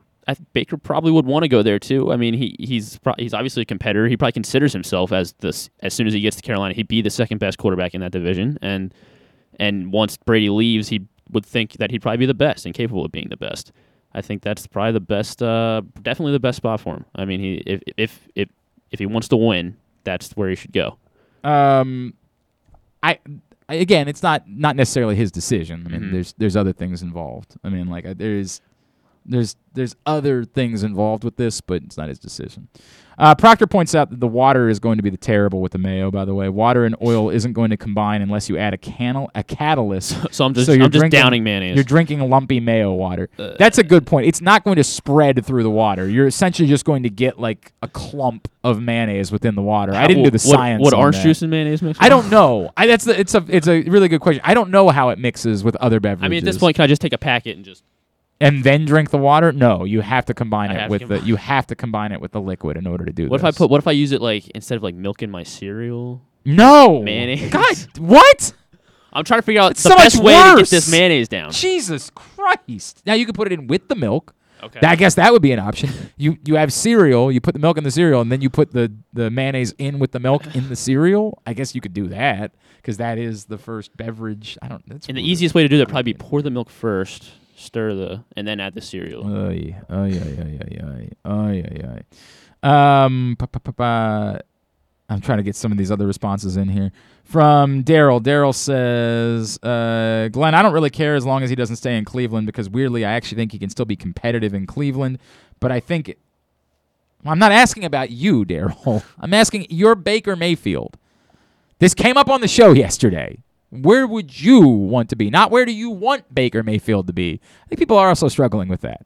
Baker probably would want to go there too. I mean, he he's pro- he's obviously a competitor. He probably considers himself as this as soon as he gets to Carolina, he'd be the second best quarterback in that division. And and once Brady leaves, he would think that he'd probably be the best and capable of being the best. I think that's probably the best, uh, definitely the best spot for him. I mean, he if if if if he wants to win, that's where he should go. um, I, again, it's not not necessarily his decision. I mean, Mhm. there's there's other things involved. I mean, like uh, there's there's there's other things involved with this, but it's not his decision. Uh, Proctor points out that the water is going to be the terrible with the mayo. By the way, water and oil isn't going to combine unless you add a canal a catalyst. [laughs] So I'm just So you're I'm just drinking- downing mayonnaise. You're drinking lumpy mayo water. Uh, That's a good point. It's not going to spread through the water. You're essentially just going to get like a clump of mayonnaise within the water. I didn't do the What- science. What, orange that. juice and mayonnaise mix? I don't know. I, that's the, it's a it's a really good question. I don't know how it mixes with other beverages. I mean, at this point, can I just take a packet and just? And then drink the water. No, you have to combine I it with the you have to combine it with the liquid in order to do What if I put? What if I use it like instead of like milk in my cereal? no Mayonnaise? God, what? I'm trying to figure out It's the so much best way to get this mayonnaise down. Jesus Christ! Now you can put it in with the milk, Okay. I guess that would be an option. You you have cereal, you put the milk in the cereal, and then you put the, the mayonnaise in with the milk in the cereal. I guess you could do that because that is the first beverage. I don't. That's and the easiest way to do that probably be pour the milk first, stir the, and then add the cereal. Um, pa, pa, pa, pa. I'm trying to get some of these other responses in here. From Daryl. Daryl says, uh, Glenn, I don't really care as long as he doesn't stay in Cleveland because weirdly, I actually think he can still be competitive in Cleveland. But I think, well, I'm not asking about you, Daryl. [laughs] I'm asking your Baker Mayfield. This came up on the show yesterday. Where would you want to be? Not where do you want Baker Mayfield to be? I think people are also struggling with that.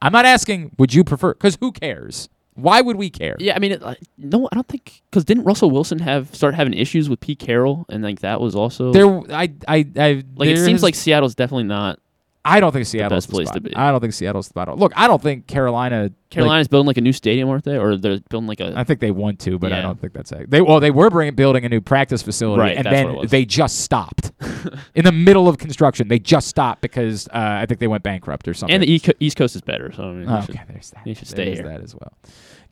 I'm not asking, would you prefer? Because who cares? Why would we care? Yeah, I mean, it, no, I don't think because didn't Russell Wilson have start having issues with Pete Carroll, and like that was also There, I, I, I like it seems is- like Seattle's definitely not. I don't think Seattle's the best place the to be. I don't think Seattle's the spot. Look, I don't think Carolina. like, Carolina's building like a new stadium, aren't they? Or they're building like a. I think they want to, but I don't think that's it. They well, they were bringing building a new practice facility, Right, and that's what it then they just stopped [laughs] in the middle of construction. They just stopped because uh, I think they went bankrupt or something. and the East, Coast is better, so I mean, Oh, should- okay, there's that. you should stay is here. that as well.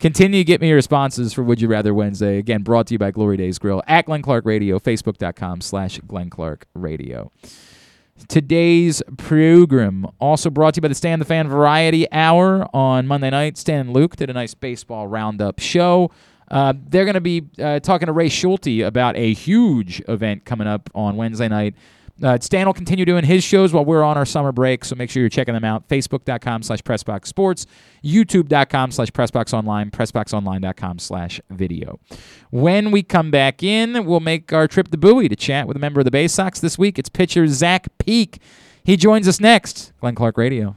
Continue to get me your responses for Would You Rather Wednesday. Again, brought to you by Glory Days Grill at Glenn Clark Radio, Facebook.com slash Glenn Clark Radio. Today's program also brought to you by the Stan the Fan Variety Hour on Monday night. Stan and Luke did a nice baseball roundup show. Uh, they're going to be uh, talking to Ray Schulte about a huge event coming up on Wednesday night. Uh, Stan will continue doing his shows while we're on our summer break, so make sure you're checking them out. Facebook.com slash PressBoxSports, YouTube.com slash PressBoxOnline, PressBoxOnline.com slash video. When we come back in, we'll make our trip to Bowie to chat with a member of the Baysox this week. It's pitcher Zach Peek. He joins us next. Glenn Clark Radio.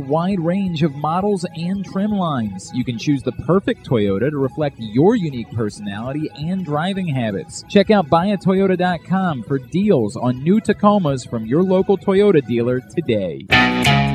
wide range of models and trim lines. You can choose the perfect Toyota to reflect your unique personality and driving habits. Check out buyatoyota.com for deals on new Tacomas from your local Toyota dealer today.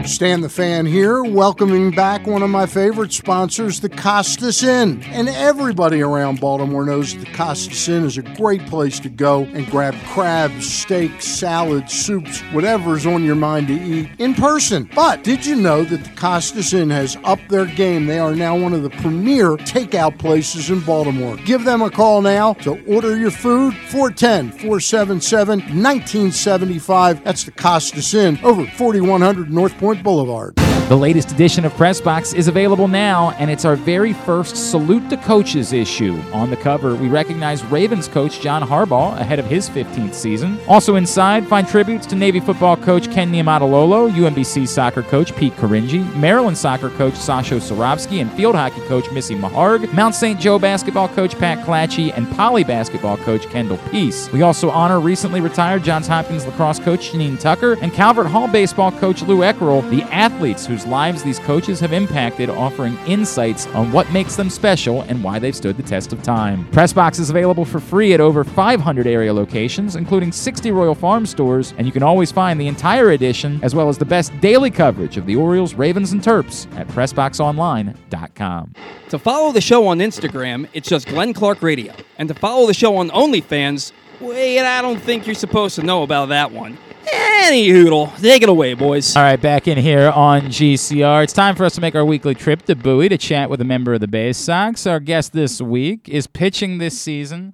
Stan the Fan here, welcoming back one of my favorite sponsors, the Costas Inn. And everybody around Baltimore knows that the Costas Inn is a great place to go and grab crabs, steaks, salads, soups, whatever's on your mind to eat in person. But did you know that the Costas Inn has upped their game? They are now one of the premier takeout places in Baltimore. Give them a call now to order your food 410 477 1975. That's the Costas Inn over 4100 North Point Boulevard. The latest edition of Press Box is available now, and it's our very first Salute to Coaches issue. On the cover, we recognize Ravens coach John Harbaugh ahead of his 15th season. Also inside, find tributes to Navy football coach Ken Niumatalolo, UMBC soccer coach Pete Caringi, Maryland soccer coach Sasho Cirovski, and field hockey coach Missy Meharg, Mount St. Joe basketball coach Pat Clatchey, and Poly basketball coach Kendall Peace. We also honor recently retired Johns Hopkins lacrosse coach Janine Tucker and Calvert Hall baseball coach Lou Eckerl, the athletes whose lives these coaches have impacted, offering insights on what makes them special and why they've stood the test of time. Pressbox is available for free at over 500 area locations, including 60 Royal Farm stores, and you can always find the entire edition as well as the best daily coverage of the Orioles, Ravens, and Terps at PressBoxOnline.com. To follow the show on Instagram, it's just Glenn Clark Radio. And to follow the show on OnlyFans, wait, I don't think you're supposed to know about that one. Any hoodle. Take it away, boys. All right, back in here on GCR. It's time for us to make our weekly trip to Bowie to chat with a member of the Baysox. Our guest this week is pitching this season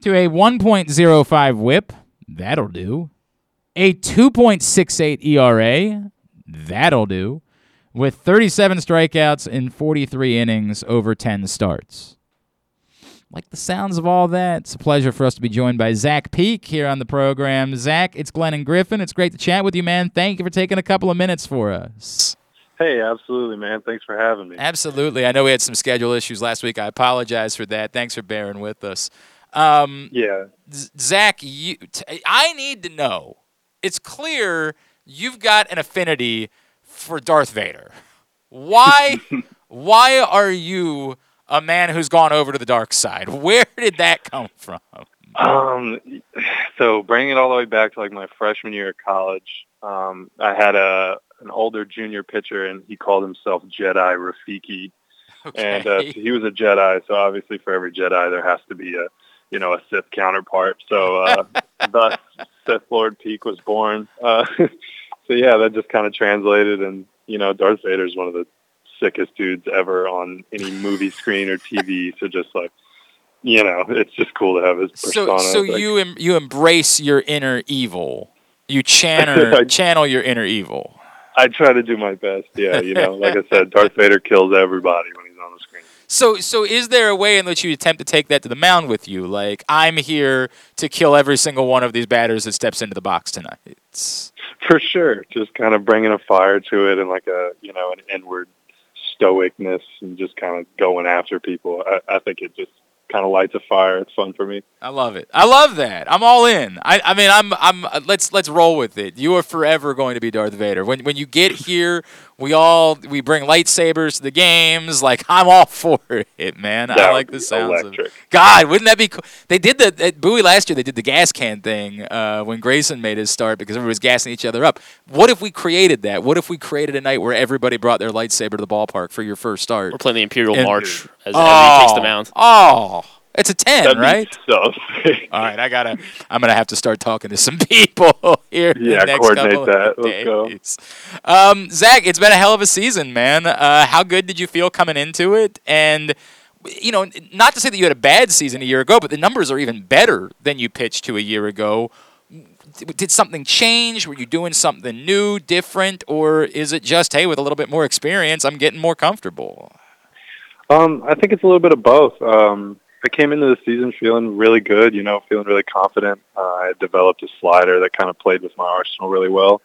to a 1.05 whip. That'll do. A 2.68 ERA. That'll do. With 37 strikeouts in 43 innings over 10 starts. Like the sounds of all that, it's a pleasure for us to be joined by Zach Peek here on the program. Zach, it's Glenn and Griffin. It's great to chat with you, man. Thank you for taking a couple of minutes for us. Hey, absolutely, man. Thanks for having me. Absolutely. I know we had some schedule issues last week. I apologize for that. Thanks for bearing with us. Um, yeah. Zach, you, t- I need to know. It's clear you've got an affinity for Darth Vader. Why? [laughs] why are you a man who's gone over to the dark side? [laughs] Where did that come from? Um, so bringing it all the way back to like my freshman year of college, um, I had a an older junior pitcher, and he called himself Jedi Rafiki, Okay. and uh, so he was a Jedi. So obviously, for every Jedi, there has to be a you know a Sith counterpart. So uh, [laughs] thus, Sith Lord Peek was born. Uh, [laughs] so yeah, that just kind of translated, and you know, Darth Vader is one of the sickest dudes ever on any movie screen or TV. [laughs] So just like, you know, it's just cool to have his so, persona. so Like, you em- you embrace your inner evil. You [laughs] channel channel your inner evil. I try to do my best. Yeah, you know, like I said, Darth Vader kills everybody when he's on the screen. So, so is there a way in which you attempt to take that to the mound with you? Like, I'm here to kill every single one of these batters that steps into the box tonight. It's For sure, just kind of bringing a fire to it and like a you know an inward stoicness and just kind of going after people. I, I think it just kind of lights a fire. It's fun for me. I love it. I love that. I'm all in. I, I mean, I'm, I'm. uh, Let's let's roll with it. You are forever going to be Darth Vader. When when you get here, we all we bring lightsabers to the games. Like [laughs] I'm all for it, man. That I like the sounds electric. of. God, wouldn't that be cool? They did the at Bowie last year. They did the gas can thing uh, when Grayson made his start because everybody was gassing each other up. What if we created that? What if we created a night where everybody brought their lightsaber to the ballpark for your first start? We're playing the Imperial And- March as, as oh, he takes the mound. Oh, it's a ten, That'd be right? so. All right, I gotta. I'm gonna have to start talking to some [laughs] people here. Yeah, the next coordinate couple that. Let's go. Um, Zach, it's been a hell of a season, man. Uh, how good did you feel coming into it? And you know, not to say that you had a bad season a year ago, but the numbers are even better than you pitched to a year ago. Did something change? Were you doing something new, different, or is it just hey, with a little bit more experience, I'm getting more comfortable? Um, I think it's a little bit of both. Um, I came into the season feeling really good, you know, feeling really confident. Uh, I developed a slider that kind of played with my arsenal really well.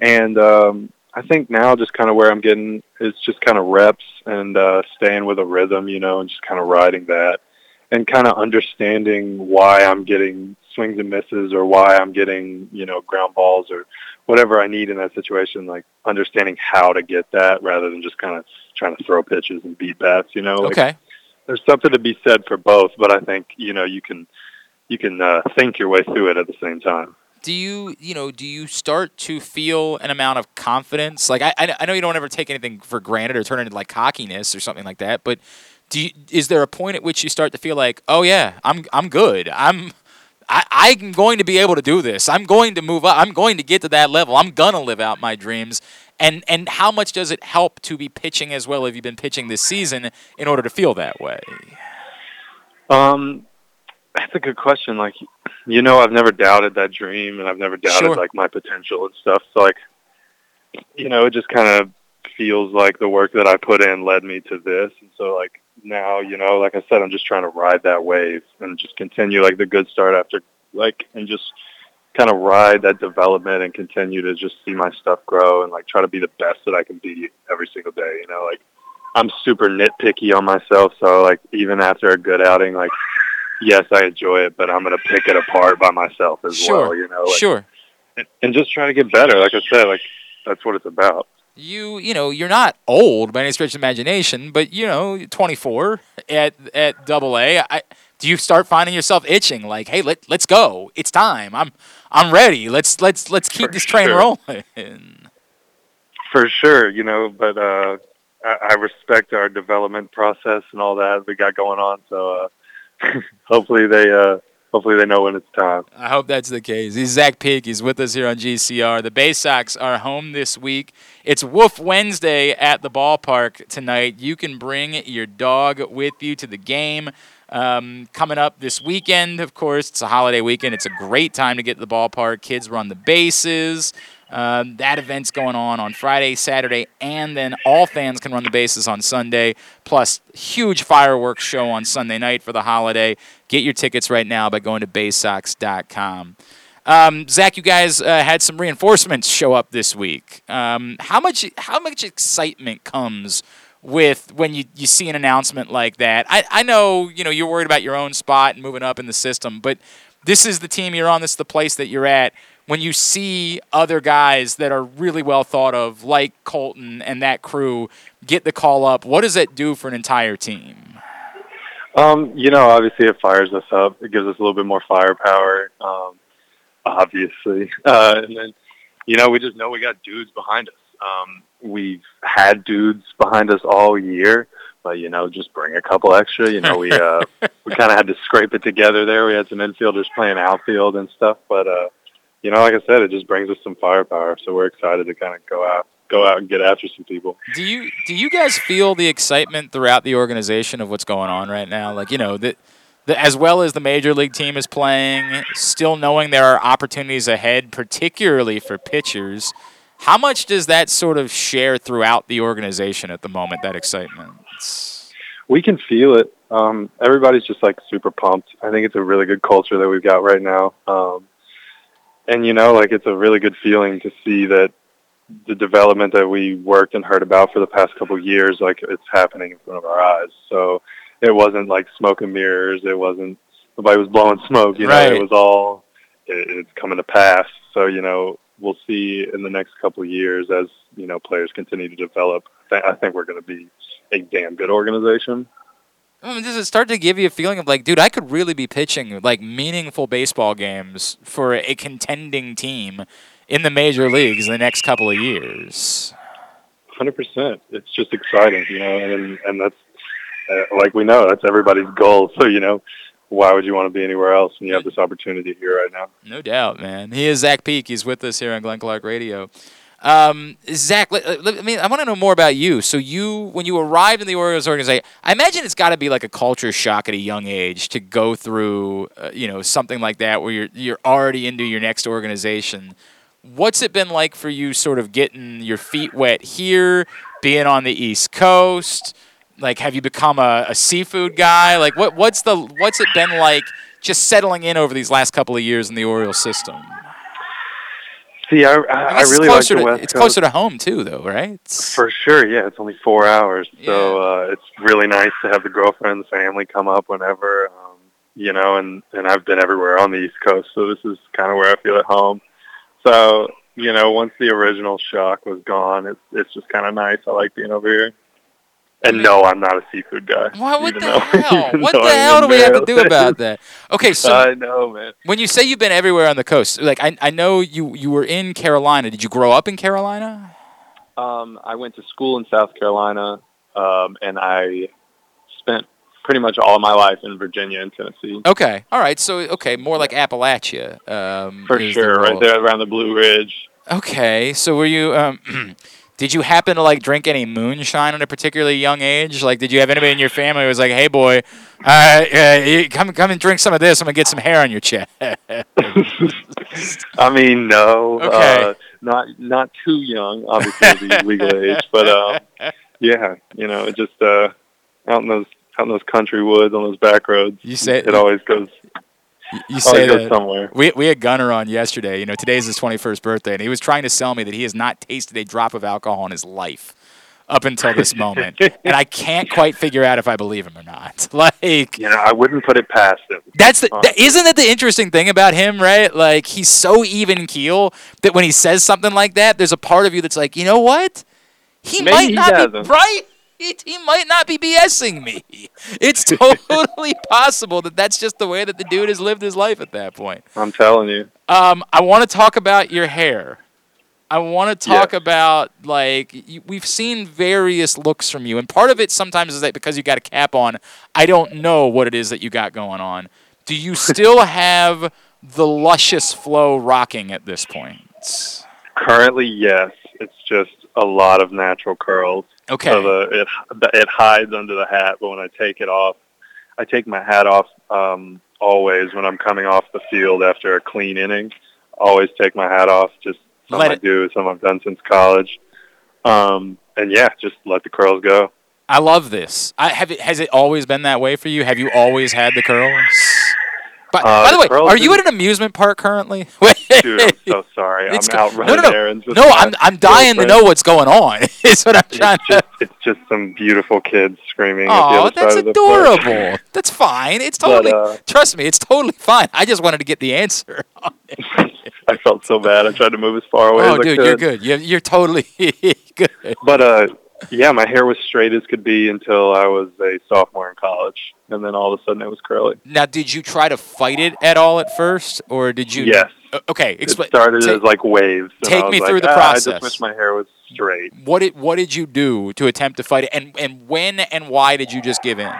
And um, I think now just kind of where I'm getting is just kind of reps and uh, staying with a rhythm, you know, and just kind of riding that and kind of understanding why I'm getting swings and misses or why I'm getting, you know, ground balls or whatever I need in that situation, like understanding how to get that rather than just kind of trying to throw pitches and beat bats, you know. Like, Okay. There's something to be said for both, but I think you know you can you can uh, think your way through it at the same time. do you you know do you start to feel an amount of confidence? Like I, I know you don't ever take anything for granted or turn it into like cockiness or something like that but do you, is there a point at which you start to feel like oh yeah I'm I'm good. I'm I, I'm going to be able to do this. I'm going to move up. I'm going to get to that level. I'm gonna live out my dreams and and how much does it help to be pitching as well as you've been pitching this season in order to feel that way Um, that's a good question. Like, you know, I've never doubted that dream, and I've never doubted Sure. like my potential and stuff. So like, you know, it just kind of feels like the work that I put in led me to this, and so like now, you know, like I said, I'm just trying to ride that wave and just continue like the good start after like and just kind of ride that development and continue to just see my stuff grow and like try to be the best that I can be every single day. You know, like I'm super nitpicky on myself, so like even after a good outing, like yes, I enjoy it, but I'm gonna pick it apart by myself as sure well. You know, like, sure and, and just try to get better. Like I said, like that's what it's about. you you know you're not old by any stretch of imagination, but you know 24 at at Double A. I, do you start finding yourself itching like, hey, let let's go, it's time. I'm I'm ready. Let's let's let's keep For this train sure. rolling. For sure, you know, but uh, I, I respect our development process and all that we got going on. So uh, [laughs] hopefully they uh, hopefully they know when it's time. I hope that's the case. He's Zach Peek. He's with us here on GCR. The Baysox are home this week. It's Wolf Wednesday at the ballpark tonight. You can bring your dog with you to the game. Um, coming up this weekend, of course, it's a holiday weekend. It's a great time to get to the ballpark. Kids run the bases. Um, that event's going on on Friday, Saturday, and then all fans can run the bases on Sunday. Plus, huge fireworks show on Sunday night for the holiday. Get your tickets right now by going to baysox.com. Um, Zach, you guys uh, had some reinforcements show up this week. Um, how much how much excitement comes with when you, you see an announcement like that? I, I know you know you're worried about your own spot and moving up in the system, but this is the team you're on. This is the place that you're at. When you see other guys that are really well thought of, like Colton and that crew, get the call up, what does that do for an entire team? Um, you know, obviously it fires us up. It gives us a little bit more firepower. Um, obviously, [laughs] uh, and then you know we just know we got dudes behind us. Um, we've had dudes behind us all year, but you know, just bring a couple extra. You know, we uh, [laughs] we kind of had to scrape it together there. We had some infielders playing outfield and stuff, but uh, you know, like I said, it just brings us some firepower. So we're excited to kind of go out, go out and get after some people. Do you do you guys feel the excitement throughout the organization of what's going on right now? Like you know that. The, as well as the major league team is playing, still knowing there are opportunities ahead, particularly for pitchers. How much does that sort of share throughout the organization at the moment? That excitement. It's- We can feel it. Um, everybody's just like super pumped. I think it's a really good culture that we've got right now. Um, and you know, like it's a really good feeling to see that the development that we worked and heard about for the past couple of years, like it's happening in front of our eyes. So it wasn't like smoke and mirrors. It wasn't nobody was blowing smoke. You know, Right. it was all it, it's coming to pass. So you know, we'll see in the next couple of years as you know players continue to develop. I I think we're going to be a damn good organization. I mean, does it start to give you a feeling of like, dude, I could really be pitching like meaningful baseball games for a contending team in the major leagues in the next couple of years? Hundred percent. It's just exciting, you know, and and that's uh, like we know that's everybody's goal. So you know, why would you want to be anywhere else when you have this opportunity here right now? No doubt, man. He is Zach Peek. He's with us here on Glenn Clark Radio. Um, Zach, I mean, I want to know more about you. So, you, when you arrived in the Orioles organization, I imagine it's got to be like a culture shock at a young age to go through, uh, you know, something like that where you're you're already into your next organization. What's it been like for you, sort of getting your feet wet here, being on the East Coast? Like, have you become a, a seafood guy? Like, what what's the what's it been like just settling in over these last couple of years in the Orioles system? See, I I, I really like the to, West it's Coast. closer to home too, though, right? It's- For sure, yeah. It's only four hours, so uh, it's really nice to have the girlfriend and the family come up whenever, um, you know. And and I've been everywhere on the East Coast, so this is kind of where I feel at home. So you know, once the original shock was gone, it's it's just kind of nice. I like being over here. And no, I'm not a seafood guy. What, what the though- [laughs] hell? What the I'm hell do we have to do about that? Okay, so I know, man. when you say you've been everywhere on the coast, like I, I know you you were in Carolina. Did you grow up in Carolina? Um, I went to school in South Carolina, um, and I spent pretty much all of my life in Virginia and Tennessee. Okay, all right. So okay, more like Appalachia. Um, For is the sure, right there around the Blue Ridge. Okay, so were you? Um, [clears throat] did you happen to like drink any moonshine at a particularly young age? Like, did you have anybody in your family who was like, "Hey, boy, uh, uh, come come and drink some of this. I'm gonna get some hair on your chest." [laughs] I mean, no, Okay. uh, not not too young, obviously the [laughs] legal age, but um, yeah, you know, it just uh, out in those out in those country woods on those back roads. You say- it always goes. You oh, say that. somewhere. We we had Gunnar on yesterday. You know, today's his 21st birthday, and he was trying to sell me that he has not tasted a drop of alcohol in his life up until this moment, [laughs] and I can't quite figure out if I believe him or not. [laughs] Like, You know, I wouldn't put it past him. That's the uh, that, isn't that the interesting thing about him, right? Like he's so even keel that when he says something like that, there's a part of you that's like, you know what? he Maybe might he not be doesn't. right. He, he might not be BSing me. It's [laughs] totally possible that that's just the way that the dude has lived his life at that point. I'm telling you. Um, I want to talk about your hair. I want to talk about like you, we've seen various looks from you, and part of it sometimes is that because you got a cap on, I don't know what it is that you got going on. Do you [laughs] still have the luscious flow rocking at this point? Currently, yes. It's just a lot of natural curls. Okay. So the, it it hides under the hat, but when I take it off, I take my hat off um, always when I'm coming off the field after a clean inning. Always take my hat off. Just something Let I it- do, something I've done since college. Um, and yeah, just let the curls go. I love this. I have it. Has it always been that way for you? Have you always had the curls? But, Uh, by the way, are you at an amusement park currently? [laughs] Dude, I'm so sorry. [laughs] I'm go- out no, running no, no. errands. With No, I'm I'm dying to know what's going on. [laughs] Is what I'm trying It's just, it's just some beautiful kids screaming Oh, that's side of the floor. adorable. That's fine. It's But, totally. uh, trust me, it's totally fine. I just wanted to get the answer. I felt so bad. I tried to move as far away oh, as I dude, you're good. You're, you're totally good. But uh, yeah, my hair was straight as could be until I was a sophomore in college, and then all of a sudden it was curly. Now, did you try to fight it at all at first, or did you? Yes. Okay, explain. it started ta- as like waves. take I me like, through the "Ah, I process." just wish my hair was straight. what did What did you do to attempt to fight it, and and when and why did you just give in?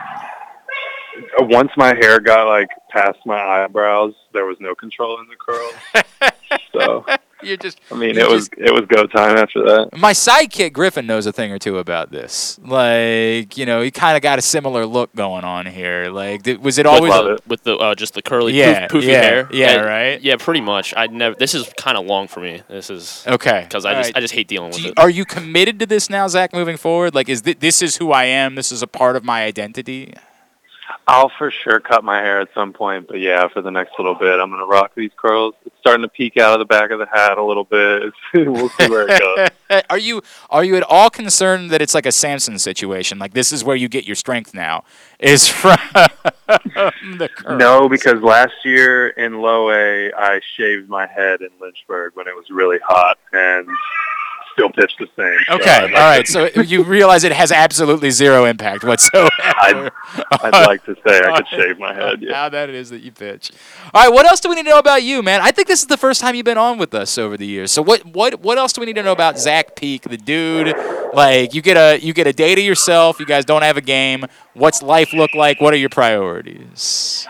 Once my hair got like past my eyebrows, there was no control in the curls. [laughs] so [laughs] You're just. I mean, it was just- it was go time after that. My sidekick Griffin knows a thing or two about this. Like, you know, he kind of got a similar look going on here. Like, th- was it With always? the- with the uh, just the curly, Yeah, poof, poofy yeah, hair. yeah, Uh, right? Yeah, pretty much. I never. This is kind of long for me. This is Okay, because I all just right. I just hate dealing with Do you- it. are you committed to this now, Zach? Moving forward, like, is thi- this is who I am? This is a part of my identity. I'll for sure cut my hair at some point, but yeah, for the next little bit, I'm gonna rock these curls. It's starting to peek out of the back of the hat a little bit. [laughs] we'll see where it goes. [laughs] are you are you at all concerned that it's like a Samson situation? Like, this is where you get your strength now. Is [laughs] from the curls. No, because last year in low A, I shaved my head in Lynchburg when it was really hot and still pitched the same. Okay, like all right. to- So you realize it has absolutely zero impact whatsoever. I'd, I'd like to say I could shave my head. Yeah. How that it is that you pitch. All right, what else do we need to know about you, man? I think this is the first time you've been on with us over the years. So what what what else do we need to know about Zach Peek, the dude? Like you get a you get a day to yourself. You guys don't have a game. What's life look like? What are your priorities?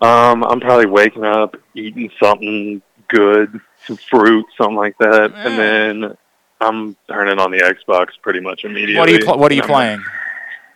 Um, I'm probably waking up, eating something good, some fruit, something like that, and then I'm turning on the Xbox pretty much immediately. What are you pl- What are you I'm- playing?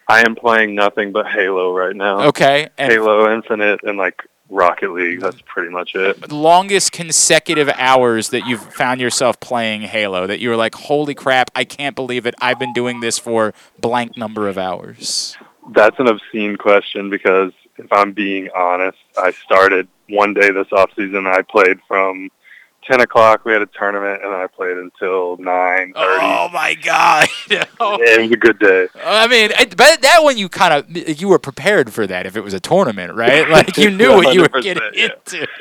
I am playing nothing but Halo right now. Okay, and- Halo Infinite and like Rocket League. That's pretty much it. Uh, longest consecutive hours that you've found yourself playing Halo that you were like, holy crap, I can't believe it. I've been doing this for blank number of hours. That's an obscene question because if I'm being honest, I started one day this off season. I played from ten o'clock. We had a tournament, and I played until nine thirty. Oh my god! [laughs] It was a good day. I mean, but that one you kind of you were prepared for that if it was a tournament, right? [laughs] Like you knew what you were getting yeah. into. [laughs]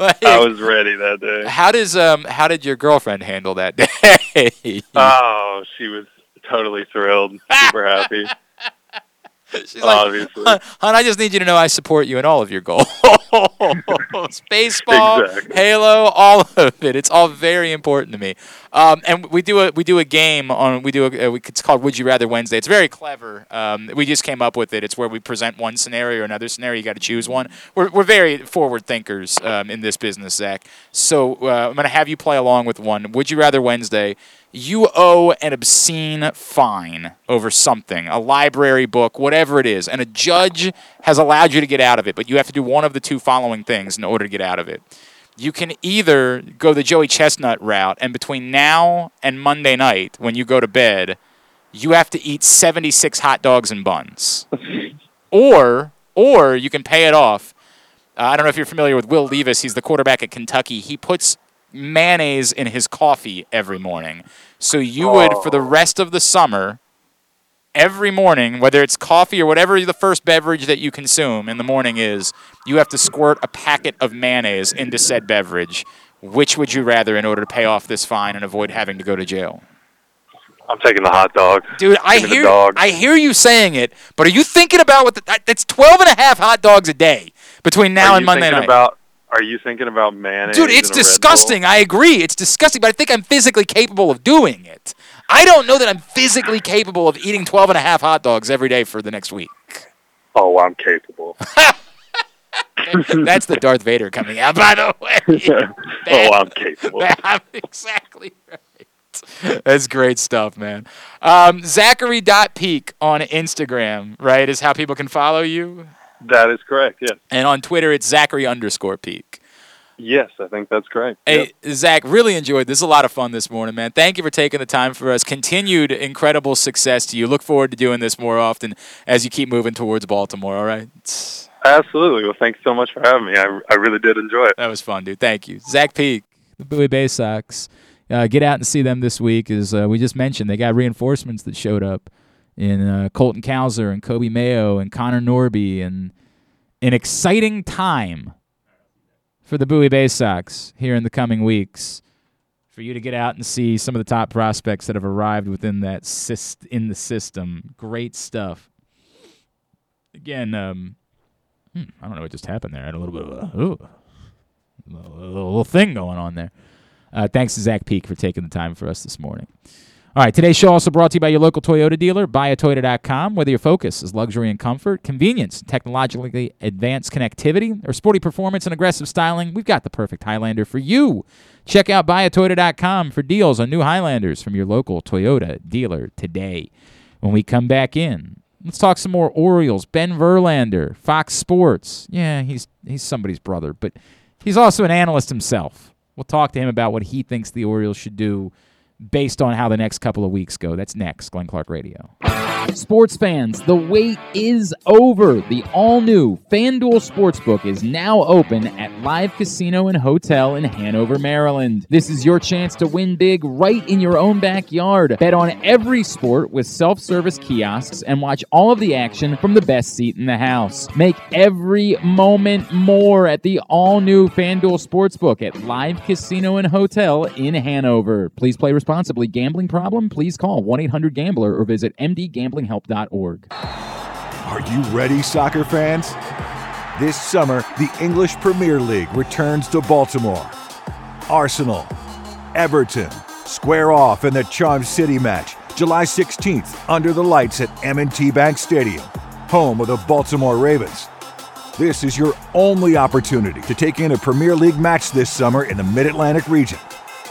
Like, I was ready that day. how does um how did your girlfriend handle that day? Oh, she was totally thrilled, super happy. She's like, Obviously. "Hon, hon, I just need you to know I support you in all of your goals. [laughs] Baseball, Exactly. Halo, all of it. It's all very important to me. Um, and we do a we do a game on we do a, uh, it's called Would You Rather Wednesday. It's very clever. Um, we just came up with it. It's where we present one scenario or another scenario. You got to choose one. We're we're very forward thinkers um, in this business, Zach. So uh, I'm gonna have you play along with one. Would You Rather Wednesday. You owe an obscene fine over something, a library book, whatever it is, and a judge has allowed you to get out of it, but you have to do one of the two following things in order to get out of it. You can either go the Joey Chestnut route, and between now and Monday night, when you go to bed, you have to eat 76 hot dogs and buns. [laughs] or, or you can pay it off. Uh, I don't know if you're familiar with Will Levis. He's the quarterback at Kentucky. He puts mayonnaise in his coffee every morning. So you would, for the rest of the summer, every morning, whether it's coffee or whatever the first beverage that you consume in the morning is, you have to squirt a packet of mayonnaise into said beverage. Which would you rather in order to pay off this fine and avoid having to go to jail? I'm taking the hot dog. Dude, I Give the hear. I hear you saying it, but are you thinking about what the, that's 12 and a half hot dogs a day between now Are and you Monday thinking night? About, are you thinking about mayonnaise? Dude, it's and a Red Bull? disgusting. I agree. It's disgusting, but I think I'm physically capable of doing it. I don't know that I'm physically capable of eating 12 and a half hot dogs every day for the next week. Oh, I'm capable. [laughs] That's the Darth Vader coming out, by the way. [laughs] oh, I'm capable. I'm [laughs] exactly right. That's great stuff, man. Um, Zachary.peek on Instagram, right, is how people can follow you. That is correct. Yes. And on Twitter, it's Zachary underscore peek. Yes, I think that's correct. Hey, Zach, really enjoyed this. is a lot of fun this morning, man. Thank you for taking the time for us. Continued incredible success to you. Look forward to doing this more often as you keep moving towards Baltimore, all right? Absolutely. Well, thanks so much for having me. I, I really did enjoy it. That was fun, dude. Thank you. Zach Peek. The Bowie Baysox. Uh, get out and see them this week. As uh, we just mentioned, they got reinforcements that showed up in uh, Colton Cowser and Coby Mayo and Connor Norby and an exciting time for the Bowie Baysox here in the coming weeks. For you to get out and see some of the top prospects that have arrived within that syst- in the system, great stuff. Again, um, hmm, I don't know what just happened there. I had a little bit of a, ooh, a little, little thing going on there. Uh, thanks to Zach Peek for taking the time for us this morning. All right, today's show also brought to you by your local Toyota dealer, buyatoyota.com. Whether your focus is luxury and comfort, convenience, technologically advanced connectivity, or sporty performance and aggressive styling, we've got the perfect Highlander for you. Check out buyatoyota.com for deals on new Highlanders from your local Toyota dealer today. When we come back in, let's talk some more Orioles. Ben Verlander, Fox Sports. Yeah, he's he's somebody's brother, but he's also an analyst himself. We'll talk to him about what he thinks the Orioles should do based on how the next couple of weeks go. That's next, Glenn Clark Radio. Sports fans, the wait is over. The all new FanDuel Sportsbook is now open at Live Casino and Hotel in Hanover, Maryland. This is your chance to win big right in your own backyard. Bet on every sport with self service kiosks and watch all of the action from the best seat in the house. Make every moment more at the all new FanDuel Sportsbook at Live Casino and Hotel in Hanover. Please play responsibly. Gambling problem? Please call 1 800 Gambler or visit mdgamblinghelp.org. Are you ready, soccer fans? This summer, the English Premier League returns to Baltimore. Arsenal, Everton, square off in the Charm City match, July 16th, under the lights at M&T Bank Stadium, home of the Baltimore Ravens. This is your only opportunity to take in a Premier League match this summer in the Mid-Atlantic region.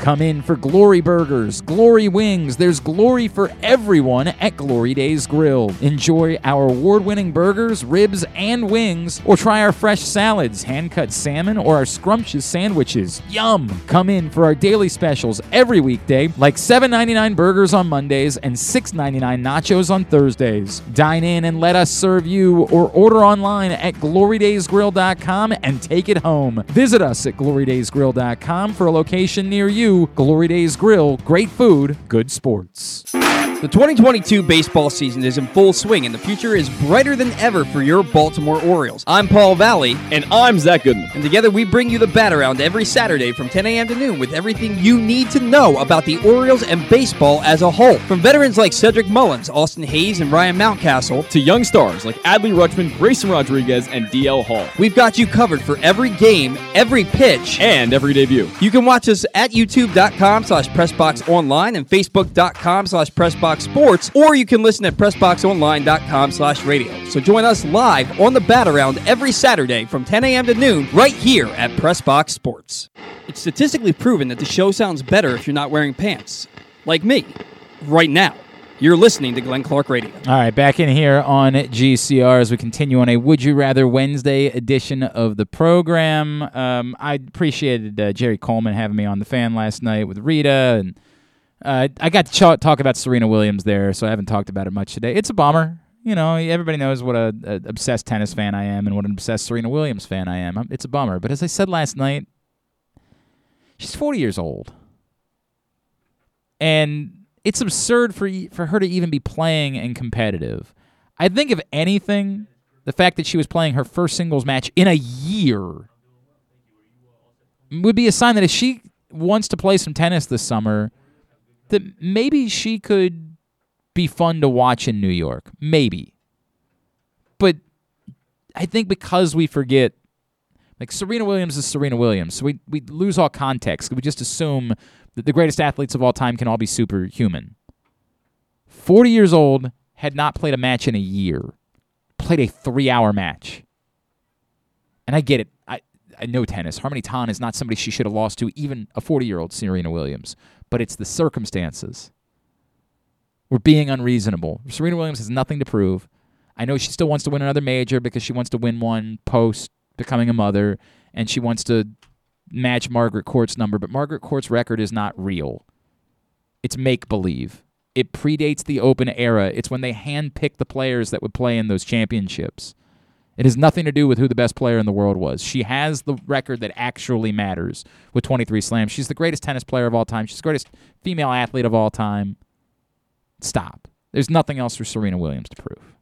Come in for Glory Burgers, Glory Wings. There's glory for everyone at Glory Days Grill. Enjoy our award winning burgers, ribs, and wings, or try our fresh salads, hand cut salmon, or our scrumptious sandwiches. Yum! Come in for our daily specials every weekday, like $7.99 burgers on Mondays and $6.99 nachos on Thursdays. Dine in and let us serve you, or order online at glorydaysgrill.com and take it home. Visit us at glorydaysgrill.com for a location near you. Glory Days Grill, great food, good sports. The 2022 baseball season is in full swing, and the future is brighter than ever for your Baltimore Orioles. I'm Paul Valley. And I'm Zach Goodman. And together we bring you the bat around every Saturday from 10 a.m. to noon with everything you need to know about the Orioles and baseball as a whole. From veterans like Cedric Mullins, Austin Hays, and Ryan Mountcastle, To young stars like Adley Rutschman, Grayson Rodriguez, and DL Hall. we've got you covered for every game, every pitch, And every debut. You can watch us at youtube.com slash pressboxonline and facebook.com slash pressboxsports, or you can listen at pressboxonline.com slash radio. So join us live on the bat around every Saturday from 10 a.m. to noon right here at Pressbox Sports. It's statistically proven that the show sounds better if you're not wearing pants. Like me. Right now. You're listening to Glenn Clark Radio. All right, back in here on GCR as we continue on a Would You Rather Wednesday edition of the program. Um, I appreciated uh, Jerry Coleman having me on the fan last night with Rita, and uh, I got to ch- talk about Serena Williams there, so I haven't talked about it much today. It's a bummer. You know, everybody knows what a, a obsessed tennis fan I am and what an obsessed Serena Williams fan I am. It's a bummer, but as I said last night, she's 40 years old, and it's absurd for for her to even be playing and competitive. I think if anything, the fact that she was playing her first singles match in a year would be a sign that if she wants to play some tennis this summer, that maybe she could be fun to watch in New York. Maybe. But I think because we forget like Serena Williams is Serena Williams, so we we lose all context. We just assume that the greatest athletes of all time can all be superhuman. 40 years old, had not played a match in a year, played a three hour match. And I get it. I, I know tennis. Harmony Tan is not somebody she should have lost to, even a 40 year old Serena Williams, but it's the circumstances. We're being unreasonable. Serena Williams has nothing to prove. I know she still wants to win another major because she wants to win one post becoming a mother, and she wants to match Margaret Court's number, but Margaret Court's record is not real. It's make believe. It predates the Open era. It's when they handpicked the players that would play in those championships. It has nothing to do with who the best player in the world was. She has the record that actually matters with 23 slams. She's the greatest tennis player of all time. She's the greatest female athlete of all time. Stop. There's nothing else for Serena Williams to prove.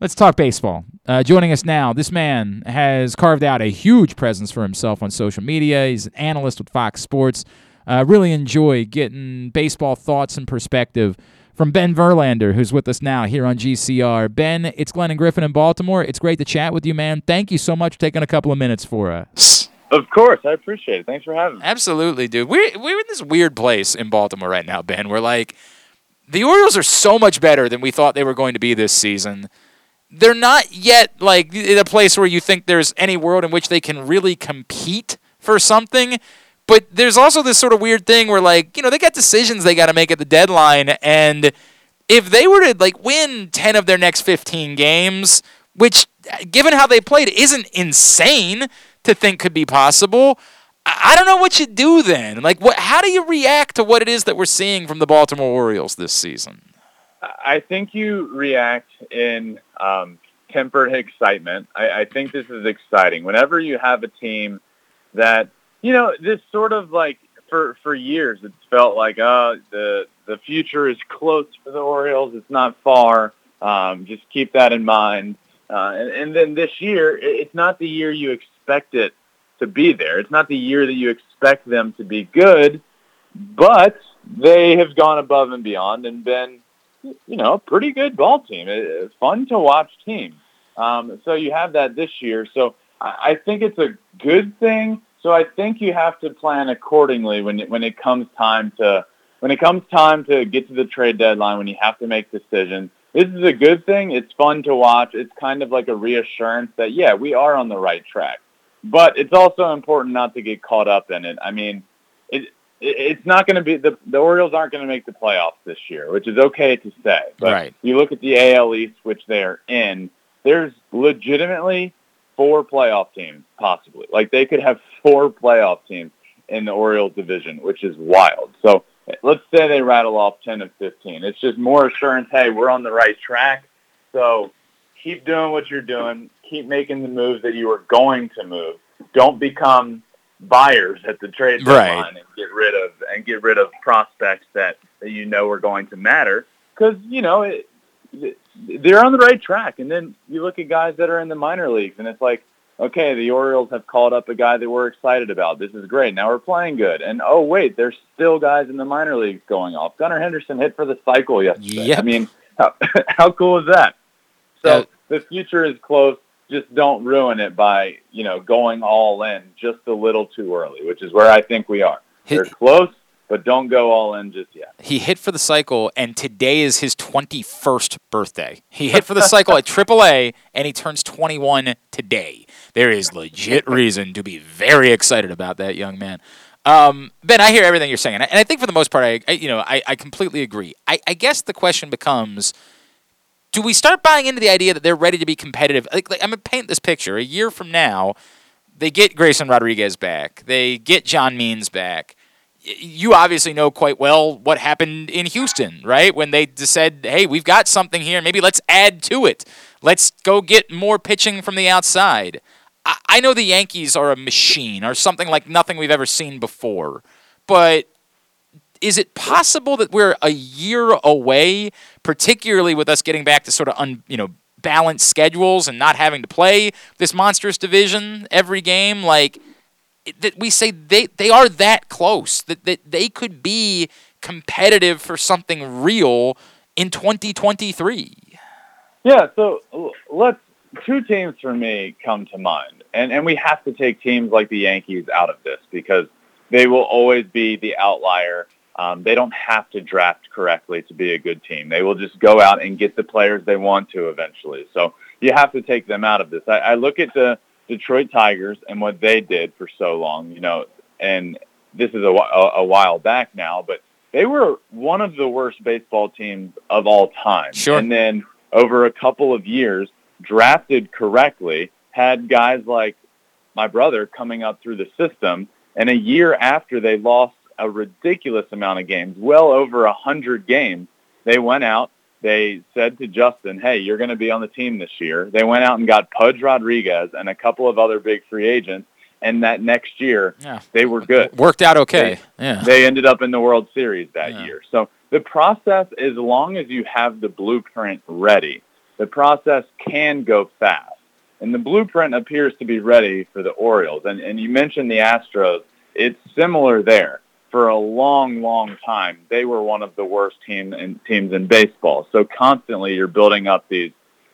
Let's talk baseball. Uh, joining us now, this man has carved out a huge presence for himself on social media. He's an analyst with Fox Sports. Uh, really enjoy getting baseball thoughts and perspective from Ben Verlander, who's with us now here on GCR. Ben, it's Glenn and Griffin in Baltimore. It's great to chat with you, man. Thank you so much for taking a couple of minutes for us. Of course, I appreciate it. Thanks for having me. Absolutely, dude. We're we're in this weird place in Baltimore right now, Ben. We're like the Orioles are so much better than we thought they were going to be this season. They're not yet like in a place where you think there's any world in which they can really compete for something. But there's also this sort of weird thing where like, you know, they got decisions they got to make at the deadline and if they were to like win 10 of their next 15 games, which given how they played isn't insane to think could be possible, I don't know what you do then. Like, what? How do you react to what it is that we're seeing from the Baltimore Orioles this season? I think you react in um, tempered excitement. I, I think this is exciting. Whenever you have a team that, you know, this sort of like for for years, it's felt like, uh, the the future is close for the Orioles. It's not far. Um, just keep that in mind. Uh, and, and then this year, it's not the year you expect it to be there. It's not the year that you expect them to be good, but they have gone above and beyond and been, you know, a pretty good ball team. A fun to watch team. Um, so you have that this year. So I think it's a good thing. So I think you have to plan accordingly when it, when it comes time to when it comes time to get to the trade deadline when you have to make decisions. This is a good thing. It's fun to watch. It's kind of like a reassurance that yeah, we are on the right track. But it's also important not to get caught up in it. I mean, it, it it's not going to be the the Orioles aren't going to make the playoffs this year, which is okay to say. But Right. you look at the AL East, which they are in. There's legitimately four playoff teams, possibly. Like they could have four playoff teams in the Orioles division, which is wild. So let's say they rattle off 10 of 15. It's just more assurance, hey, we're on the right track. So keep doing what you're doing. Keep making the moves that you are going to move. Don't become buyers at the trade Right. deadline and get rid of and get rid of prospects that, that you know are going to matter because you know it- they're on the right track. And then you look at guys that are in the minor leagues, and it's like, okay, the Orioles have called up a guy that we're excited about. This is great. Now we're playing good. And oh wait, there's still guys in the minor leagues going off. Gunnar Henderson hit for the cycle yesterday. Yep. I mean, how, [laughs] how cool is that? So the future is close. Just don't ruin it by you know going all in just a little too early, which is where I think we are. They're close, but don't go all in just yet. He hit for the cycle, and today is his 21st birthday. He hit for the cycle at AAA, and he turns 21 today. There is legit reason to be very excited about that young man. Um, ben, I hear everything you're saying, and I, think for the most part, I, I you know, I, I completely agree. I, I guess the question becomes: Do we start buying into the idea that they're ready to be competitive? Like, like I'm gonna paint this picture. A year from now, they get Grayson Rodriguez back. They get John Means back. You obviously know quite well what happened in Houston, right? When they said, "Hey, we've got something here. Maybe let's add to it. Let's go get more pitching from the outside." I, I know the Yankees are a machine, or something like nothing we've ever seen before, but is it possible that we're a year away, particularly with us getting back to sort of un, you know balanced schedules and not having to play this monstrous division every game? Like that we say they they are that close that that they could be competitive for something real in 2023. Yeah, so let's two teams for me come to mind, and and we have to take teams like the Yankees out of this because they will always be the outlier. Um, they don't have to draft correctly to be a good team. They will just go out and get the players they want to eventually. So you have to take them out of this. I, I look at the Detroit Tigers and what they did for so long, you know, and this is a, a, a while back now, but they were one of the worst baseball teams of all time. Sure. And then over a couple of years, drafted correctly, had guys like my brother coming up through the system, and a year after they lost a ridiculous amount of games, well over a hundred games, they went out. They said to Justin, "Hey, you're going to be on the team this year." They went out and got Pudge Rodriguez and a couple of other big free agents, and that next year Yeah. they were good. Worked out okay. Yeah. They ended up in the World Series that year. So the process, as long as you have the blueprint ready, the process can go fast. And the blueprint appears to be ready for the Orioles. And, and you mentioned the Astros. It's similar there. For a long, long time, they were one of the worst team in, teams in baseball. So constantly you're building up these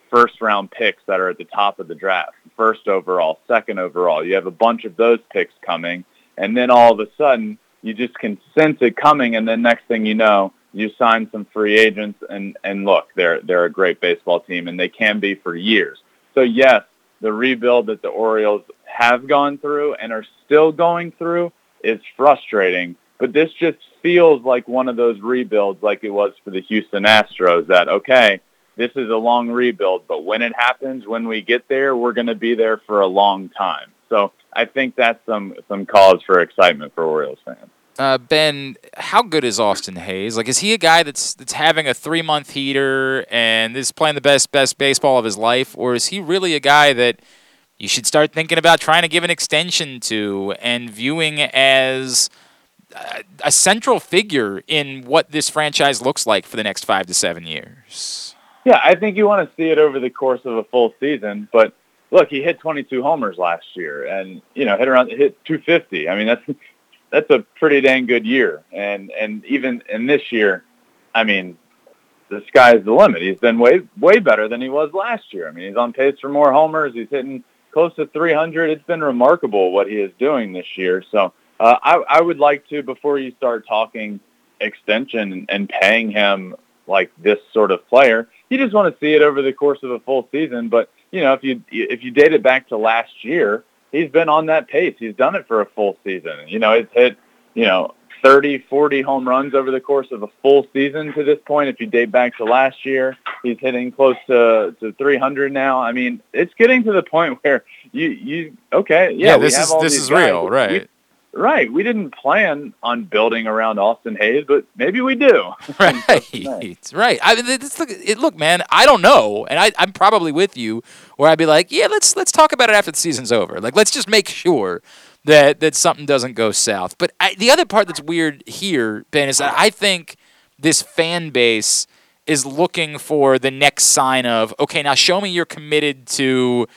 first round picks that are at the top of the draft, first overall, second overall. You have a bunch of those picks coming, and then all of a sudden you just can sense it coming, and then next thing you know, you sign some free agents, and and look, they're they're a great baseball team, and they can be for years. So yes, the rebuild that the Orioles have gone through and are still going through is frustrating. But this just feels like one of those rebuilds like it was for the Houston Astros that, okay, this is a long rebuild, but when it happens, when we get there, we're going to be there for a long time. So I think that's some, some cause for excitement for Orioles fans. Uh, ben, how good is Austin Hays? Like, is he a guy that's that's having a three month heater and is playing the best best baseball of his life, or is he really a guy that you should start thinking about trying to give an extension to and viewing as a central figure in what this franchise looks like for the next five to seven years? Yeah, I think you want to see it over the course of a full season. But look, he hit 22 homers last year, and you know hit around hit 250. I mean that's that's a pretty dang good year. And and even in this year, I mean, the sky's the limit. He's been way way better than he was last year. I mean, he's on pace for more homers. He's hitting close to 300. It's been remarkable what he is doing this year. So uh, I I would like to before you start talking extension and paying him like this sort of player, you just want to see it over the course of a full season. But you know, if you if you date it back to last year, he's been on that pace. He's done it for a full season. You know, he's hit you know 30, 40 home runs over the course of a full season to this point. If you date back to last year, he's hitting close to, to 300 now. I mean, it's getting to the point [laughs] where you you okay, yeah, Yeah, this is- this is guys. real, right. Right. We didn't plan on building around Austin Hays, but maybe we do. [laughs] Right, right. I mean, it's the, it, look, man. I don't know, and I, I'm probably with you, where I'd be like, yeah, let's let's talk about it after the season's over. Like, let's just make sure that that something doesn't go south. But I, the other part that's weird here, Ben, is that I think this fan base is looking for the next sign of okay, now show me you're committed to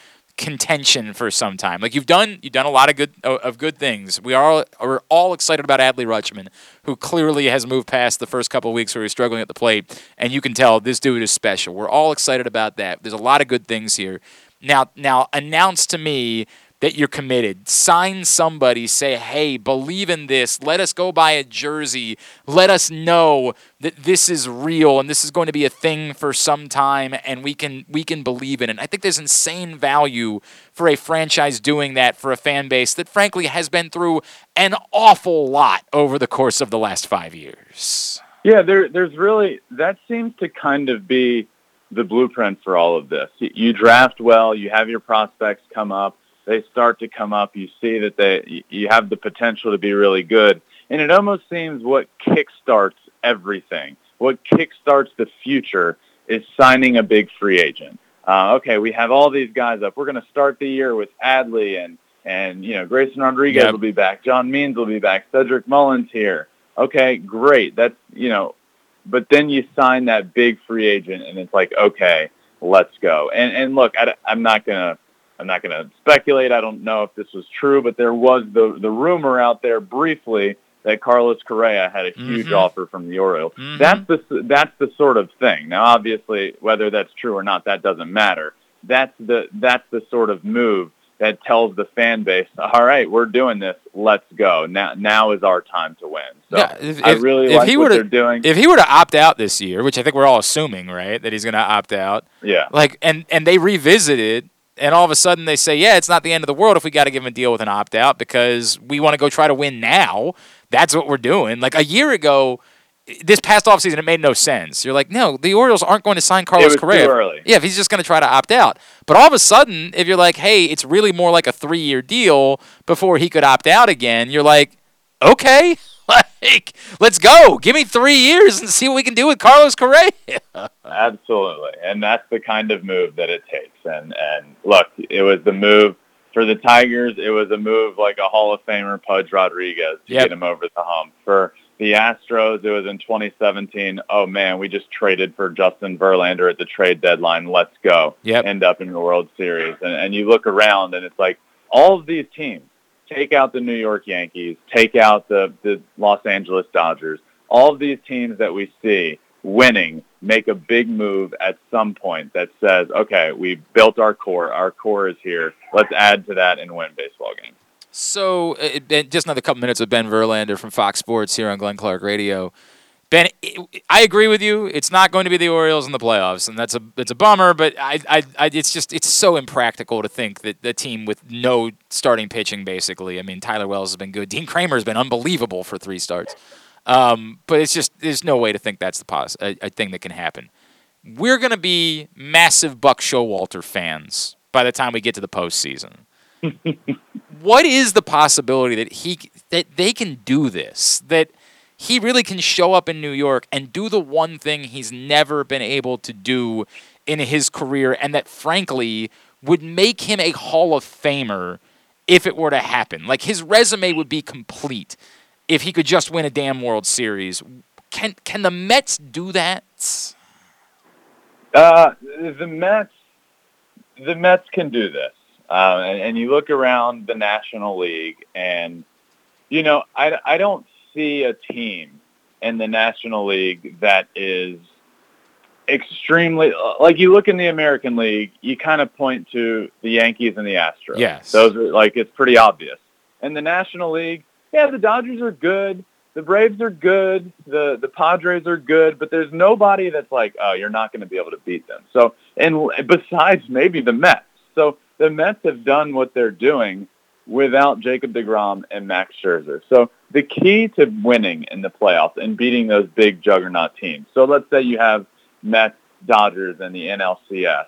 contention for some time. Like you've done, you've done a lot of good of good things. We are we're all excited about Adley Rutschman, who clearly has moved past the first couple weeks where he was struggling at the plate, and you can tell this dude is special. We're all excited about that. There's a lot of good things here. Now, now announce to me that you're committed. Sign somebody, say, hey, believe in this. Let us go buy a jersey. Let us know that this is real and this is going to be a thing for some time and we can we can believe in it. I think there's insane value for a franchise doing that for a fan base that frankly has been through an awful lot over the course of the last five years. Yeah, there, there's really that seems to kind of be the blueprint for all of this. You draft well, you have your prospects come up, they start to come up, you see that they you have the potential to be really good, and it almost seems what kickstarts everything, what kickstarts the future is signing a big free agent. Uh, okay, we have all these guys up. We're going to start the year with Adley and and you know Grayson Rodriguez Yep. will be back, John Means will be back, Cedric Mullins here. Okay, great. That's you know, but then you sign that big free agent, and it's like, okay, let's go. And and look, I, I'm not gonna I'm not gonna speculate. I don't know if this was true, but there was the the rumor out there briefly that Carlos Correa had a huge Mhm. offer from the Orioles. Mhm. That's the that's the sort of thing. Now, obviously, whether that's true or not, that doesn't matter. That's the that's the sort of move that tells the fan base, all right, we're doing this. Let's go. Now now is our time to win. So Yeah, if- I really if like he what to- they're doing. If he were to opt out this year, which I think we're all assuming, right, that he's going to opt out. Yeah. Like, and and they revisit it, and all of a sudden they say, yeah, it's not the end of the world if we got to give him a deal with an opt out because we want to go try to win now. That's what we're doing. Like a year ago, this past offseason, it made no sense. You're like, no, the Orioles aren't going to sign Carlos Correa. Yeah, if he's just going to try to opt out. But all of a sudden, if you're like, hey, it's really more like a three year deal before he could opt out again, you're like, okay, like, let's go. Give me three years and see what we can do with Carlos Correa. Absolutely, and that's the kind of move that it takes. And and look, it was the move for the Tigers. It was a move like a Hall of Famer, Pudge Rodriguez, to Yep. get him over the hump. For the Astros, it was in 2017. Oh man, we just traded for Justin Verlander at the trade deadline. Let's go. Yep. End up in the World Series, and and you look around, and it's like all of these teams. Take out the New York Yankees. Take out the the Los Angeles Dodgers. All of these teams that we see winning make a big move at some point that says, okay, we built our core. Our core is here. Let's add to that and win baseball games. So, uh, Ben- just another couple minutes with Ben Verlander from Fox Sports here on Glenn Clark Radio. Ben, I- agree with you. It's not going to be the Orioles in the playoffs, and that's a it's a bummer. But I, I, I it's just it's so impractical to think that the team with no starting pitching, basically. I mean, Tyler Wells has been good. Dean Kremer has been unbelievable for three starts. Um, but it's just there's no way to think that's the pos- a, a thing that can happen. We're gonna be massive Buck Showalter fans by the time we get to the postseason [laughs] what is the possibility that he that they can do this that he really can show up in New York and do the one thing he's never been able to do in his career and that frankly would make him a Hall of Famer if it were to happen. Like his resume would be complete if he could just win a damn World Series. Can can the Mets do that? Uh, the Mets, the Mets can do this, uh, and, and you look around the National League, and you know, I, I don't see a team in the National League that is extremely like you look in the American League, you kind of point to the Yankees and the Astros. Yes. those are like it's pretty obvious. In the National League, yeah, the Dodgers are good. The Braves are good. The the Padres are good, but there's nobody that's like, oh, you're not going to be able to beat them. So, and besides maybe the Mets. So the Mets have done what they're doing without Jacob DeGrom and Max Scherzer. So the key to winning in the playoffs and beating those big juggernaut teams. So let's say you have Mets, Dodgers, and the NLCS.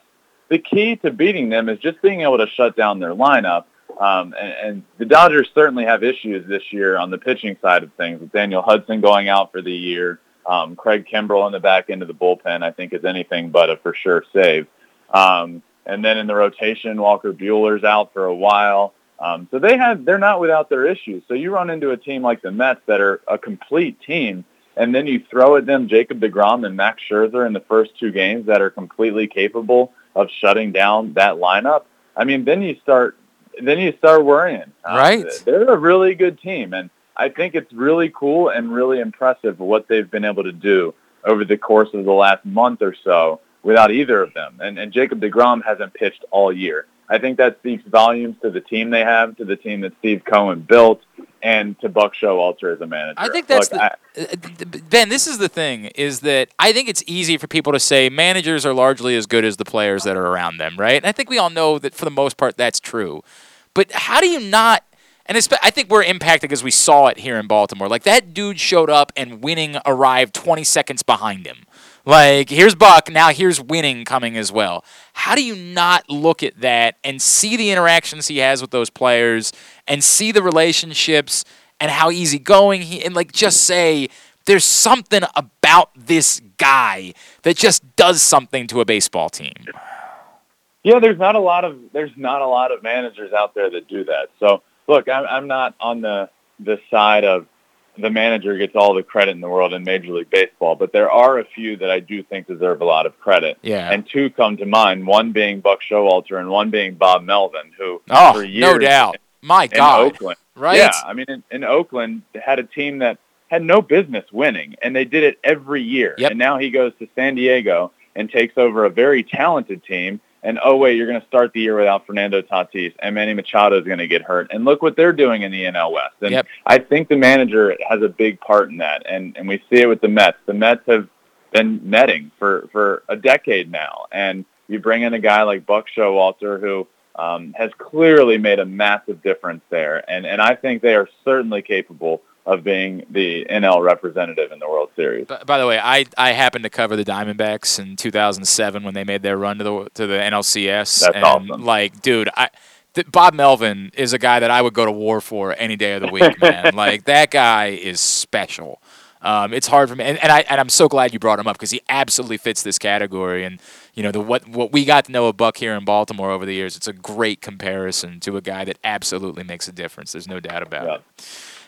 The key to beating them is just being able to shut down their lineup. Um, and, and the Dodgers certainly have issues this year on the pitching side of things with Daniel Hudson going out for the year. Um, Craig Kimbrel in the back end of the bullpen, I think, is anything but a for sure save. Um, and then in the rotation, Walker Buehler's out for a while. Um, so they have they're not without their issues. So you run into a team like the Mets that are a complete team, and then you throw at them Jacob DeGrom and Max Scherzer in the first two games that are completely capable of shutting down that lineup. I mean, then you start then you start worrying. Uh, Right. They're a really good team, and I think it's really cool and really impressive what they've been able to do over the course of the last month or so without either of them. And, and Jacob DeGrom hasn't pitched all year. I think that speaks volumes to the team they have, to the team that Steve Cohen built, and to Buck Showalter as a manager. I think that's Look, the, I- uh, Ben. This is the thing: is that I think it's easy for people to say managers are largely as good as the players that are around them, right? And I think we all know that for the most part that's true. But how do you not? And I think we're impacted because we saw it here in Baltimore. Like that dude showed up and winning arrived 20 seconds behind him. Like here's Buck, now here's winning coming as well. How do you not look at that and see the interactions he has with those players and see the relationships and how easygoing he and like just say there's something about this guy that just does something to a baseball team. Yeah, there's not a lot of there's not a lot of managers out there that do that. So look, I'm I'm not on the the side of the manager gets all the credit in the world in Major League Baseball, but there are a few that I do think deserve a lot of credit. Yeah. And two come to mind, one being Buck Showalter and one being Bob Melvin, who Oh, for no years doubt. My in God. Oakland. Right? Yeah, I mean, in, in Oakland, had a team that had no business winning, and they did it every year. And now he goes to San Diego and takes over a very talented team. And oh wait, you're going to start the year without Fernando Tatis, and Manny Machado is going to get hurt. And look what they're doing in the NL West. And Yep. I think the manager has a big part in that. And and we see it with the Mets. The Mets have been netting for for a decade now, and you bring in a guy like Buck Showalter who um, has clearly made a massive difference there, and and I think they are certainly capable of being the NL representative in the World Series. By, by the way, I, I happened to cover the Diamondbacks in 2007 when they made their run to the to the NLCS. That's and awesome. Like, dude, I th- Bob Melvin is a guy that I would go to war for any day of the week, man. [laughs] like that guy is special. Um, it's hard for me, and, and I and I'm so glad you brought him up because he absolutely fits this category. And you know the what what we got to know of Buck here in Baltimore over the years, it's a great comparison to a guy that absolutely makes a difference. There's no doubt about it.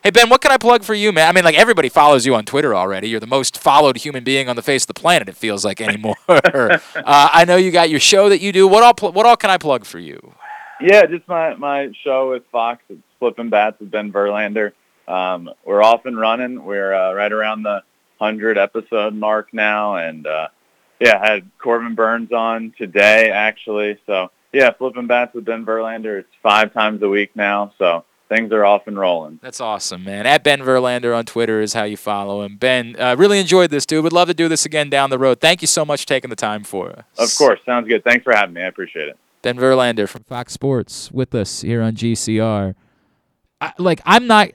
Hey Ben, what can I plug for you, man? I mean, like everybody follows you on Twitter already. You're the most followed human being on the face of the planet. It feels like anymore. [laughs] uh, I know you got your show that you do. What all? Pl- what all can I plug for you? Yeah, just my my show with Fox. It's Flipping Bats with Ben Verlander. Um, we're off and running. We're uh, right around the hundred episode mark now, and uh, yeah, I had Corbin Burnes on today actually. So yeah, Flipping Bats with Ben Verlander. It's five times a week now, so things are off and rolling. That's awesome, man. At Ben Verlander on Twitter is how you follow him. Ben, uh, really enjoyed this, dude. Would love to do this again down the road. Thank you so much for taking the time for us. Of course, sounds good. Thanks for having me. I appreciate it. Ben Verlander from Fox Sports with us here on GCR. I, like I'm not.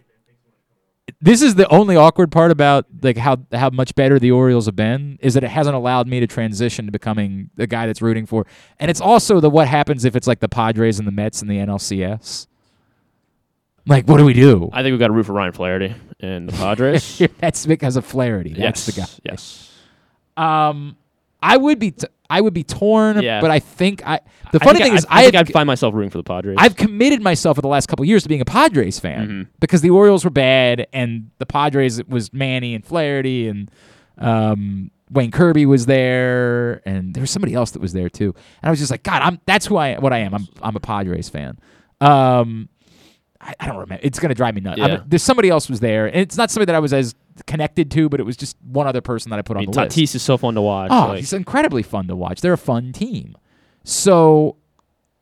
This is the only awkward part about like how how much better the Orioles have been is that it hasn't allowed me to transition to becoming the guy that's rooting for, and it's also the what happens if it's like the Padres and the Mets and the NLCS. Like, what do we do? I think we got to root for Ryan Flaherty and the Padres. [laughs] that's because of Flaherty. That's the guy. Yes, Yes. Um, I would be t- I would be torn, Yeah. but I think I. The funny thing I, is, I, think have I'd find myself rooting for the Padres. I've committed myself for the last couple of years to being a Padres fan Mm-hmm. because the Orioles were bad and the Padres it was Manny and Flaherty and um, Wayne Kirby was there and there was somebody else that was there too. And I was just like, God, I'm that's who I what I am. I'm I'm a Padres fan. Um, I, I don't remember. It's gonna drive me nuts. I'm- Yeah. there's somebody else was there, and it's not somebody that I was as connected to, but it was just one other person that I put I mean, on the list. Tatis is so fun to watch. Oh, like- he's incredibly fun to watch. They're a fun team. So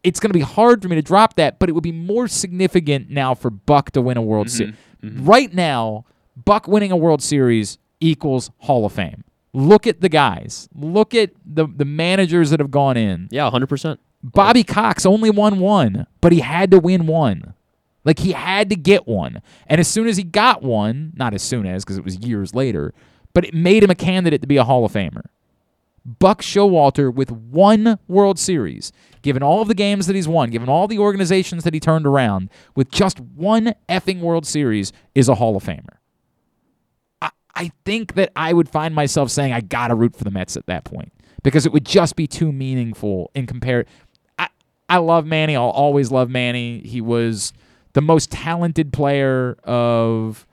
it's going to be hard for me to drop that, but it would be more significant now for Buck to win a World mm-hmm, Series. Mm-hmm. Right now, Buck winning a World Series equals Hall of Fame. Look at the guys. Look at the the managers that have gone in. Yeah, 100%. Bobby Cox only won one, but he had to win one. Like he had to get one. And as soon as he got one, not as soon as because it was years later, but it made him a candidate to be a Hall of Famer. Buck Showalter with one World Series, given all of the games that he's won, given all the organizations that he turned around, with just one effing World Series, is a Hall of Famer. I, I think that I would find myself saying I gotta root for the Mets at that point because it would just be too meaningful in compare. I I love Manny. I'll always love Manny. He was the most talented player of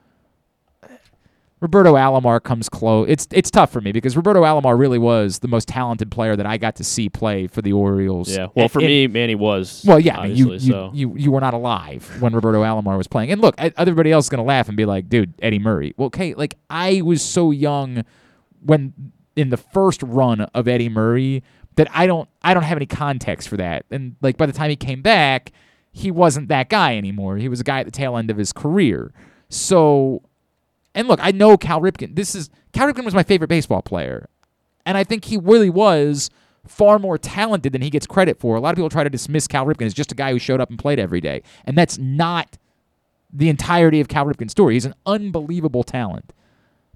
Roberto Alomar comes close. It's it's tough for me because Roberto Alomar really was the most talented player that I got to see play for the Orioles. Yeah. Well, And- for and- me, Manny was. well, yeah, I mean, you, you, so. you you were not alive when Roberto Alomar was playing. And look, everybody else is gonna laugh and be like, "Dude, Eddie Murray." Well, okay, like I was so young when in the first run of Eddie Murray that I don't I don't have any context for that. And like by the time he came back, he wasn't that guy anymore. He was a guy at the tail end of his career. So and look, I know Cal Ripken. This is Cal Ripken was my favorite baseball player. And I think he really was far more talented than he gets credit for. A lot of people try to dismiss Cal Ripken as just a guy who showed up and played every day. And that's not the entirety of Cal Ripken's story. He's an unbelievable talent.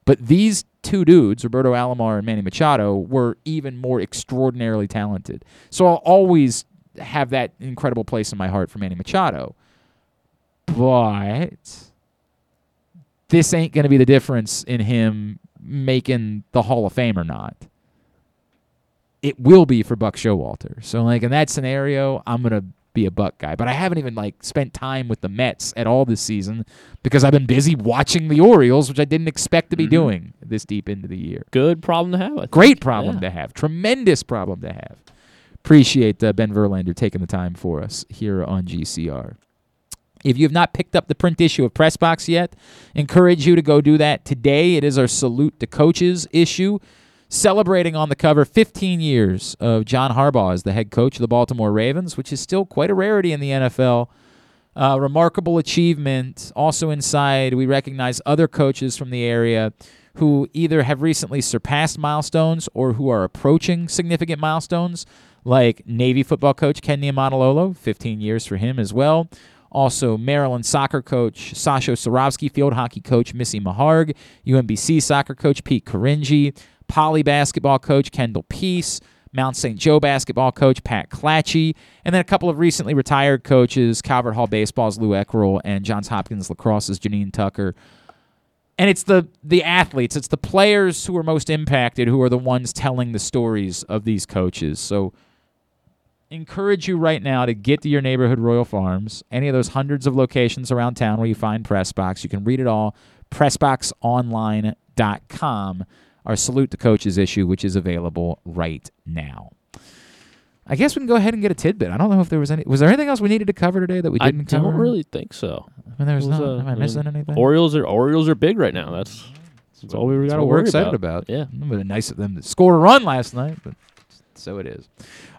But these two dudes, Roberto Alomar and Manny Machado, were even more extraordinarily talented. So I'll always have that incredible place in my heart for Manny Machado. But this ain't going to be the difference in him making the Hall of Fame or not. It will be for Buck Showalter. So like in that scenario, I'm going to be a Buck guy. But I haven't even like spent time with the Mets at all this season because I've been busy watching the Orioles, which I didn't expect to be mm-hmm. doing this deep into the year. Good problem to have. Great problem Yeah. to have. Tremendous problem to have. Appreciate uh, Ben Verlander taking the time for us here on GCR. If you have not picked up the print issue of Pressbox yet, encourage you to go do that today. It is our Salute to Coaches issue, celebrating on the cover 15 years of John Harbaugh as the head coach of the Baltimore Ravens, which is still quite a rarity in the NFL. Uh, remarkable achievement. Also inside, we recognize other coaches from the area who either have recently surpassed milestones or who are approaching significant milestones, like Navy football coach Ken Niumatalolo, 15 years for him as well. Also, Maryland soccer coach Sasho Cirovski, field hockey coach Missy Meharg, UMBC soccer coach Pete Caringi, Poly basketball coach Kendall Peace, Mount St. Joe basketball coach Pat Clatchey, and then a couple of recently retired coaches, Calvert Hall baseball's Lou Eckerl and Johns Hopkins lacrosse's Janine Tucker. And it's the the athletes, it's the players who are most impacted who are the ones telling the stories of these coaches. So encourage you right now to get to your neighborhood Royal Farms, any of those hundreds of locations around town where you find Pressbox. You can read it all, pressboxonline.com. Our Salute to Coaches issue, which is available right now. I guess we can go ahead and get a tidbit. I don't know if there was any. Was there anything else we needed to cover today that we didn't cover? I don't cover? really think so. I mean, there's It was, not. uh, am I missing anything? Orioles are Orioles are big right now. That's that's all we got to worry we're excited about. Yeah. It would have been nice of them to score a run last night, but so it is.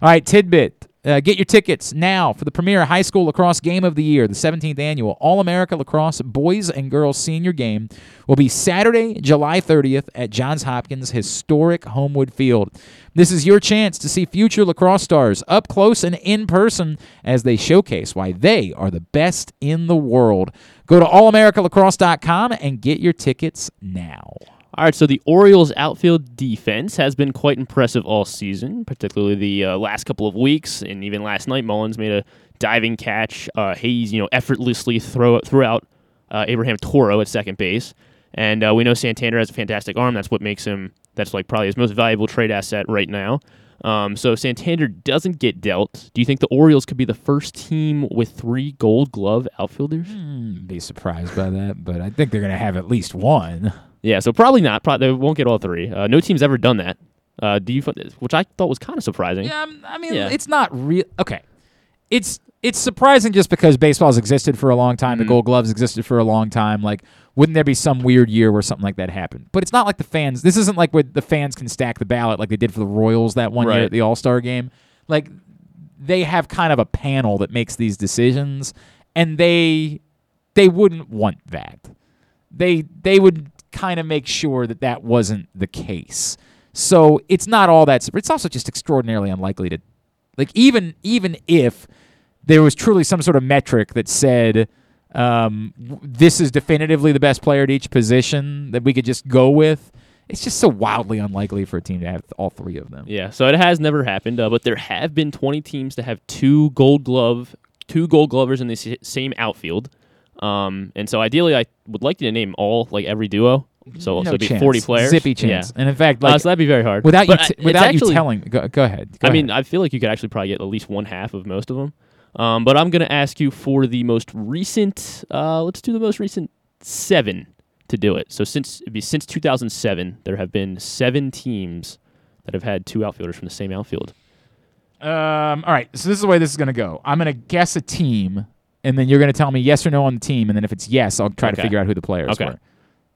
All right, tidbit. Uh, get your tickets now for the premier high school lacrosse game of the year, the 17th annual All America Lacrosse Boys and Girls Senior Game will be Saturday, July 30th at Johns Hopkins historic Homewood Field. This is your chance to see future lacrosse stars up close and in person as they showcase why they are the best in the world. Go to allamericalacrosse.com and get your tickets now. All right, so the Orioles' outfield defense has been quite impressive all season, particularly the uh, last couple of weeks, and even last night. Mullins made a diving catch. Uh, Hays, you know, effortlessly throw threw out uh, Abraham Toro at second base, and uh, we know Santander has a fantastic arm. That's what makes him. That's like probably his most valuable trade asset right now. Um, so if Santander doesn't get dealt, do you think the Orioles could be the first team with three Gold Glove outfielders? Hmm, be surprised by that, but I think they're going to have at least one. Yeah, so probably not. Probably they won't get all three. Uh, no team's ever done that. Uh, do you? Which I thought was kind of surprising. Yeah, I mean, Yeah. it's not real. Okay, it's it's surprising just because baseball's existed for a long time. Mm-hmm. The Gold Gloves existed for a long time. Like, wouldn't there be some weird year where something like that happened? But it's not like the fans. This isn't like where the fans can stack the ballot like they did for the Royals that one year at the All Star game. Like, they have kind of a panel that makes these decisions, and they they wouldn't want that. They they would kind of make sure that that wasn't the case. So it's not all that. It's also just extraordinarily unlikely to, like even even if there was truly some sort of metric that said um, this is definitively the best player at each position that we could just go with. It's just so wildly unlikely for a team to have all three of them. Yeah, so it has never happened, uh, but there have been 20 teams to have two Gold Glove, two Gold Glovers in the same outfield. Um, and so ideally, I would like you to name all like every duo. So No so it'd be chance. 40 players. Zippy chance. Yeah. And in fact, Uh, so that'd be very hard. without you But, t- uh, it's without you telling- go- go ahead, go I mean, I feel like you could actually probably get at least one half of most of them. Um, but I'm going to ask you for the most recent. Uh, let's do the most recent seven to do it. So since it'd be since 2007, there have been seven teams that have had two outfielders from the same outfield. Um, all right, so this is the way this is going to go. I'm going to guess a team, and then you're going to tell me yes or no on the team, and then if it's yes, I'll try to figure out who the players Okay. were.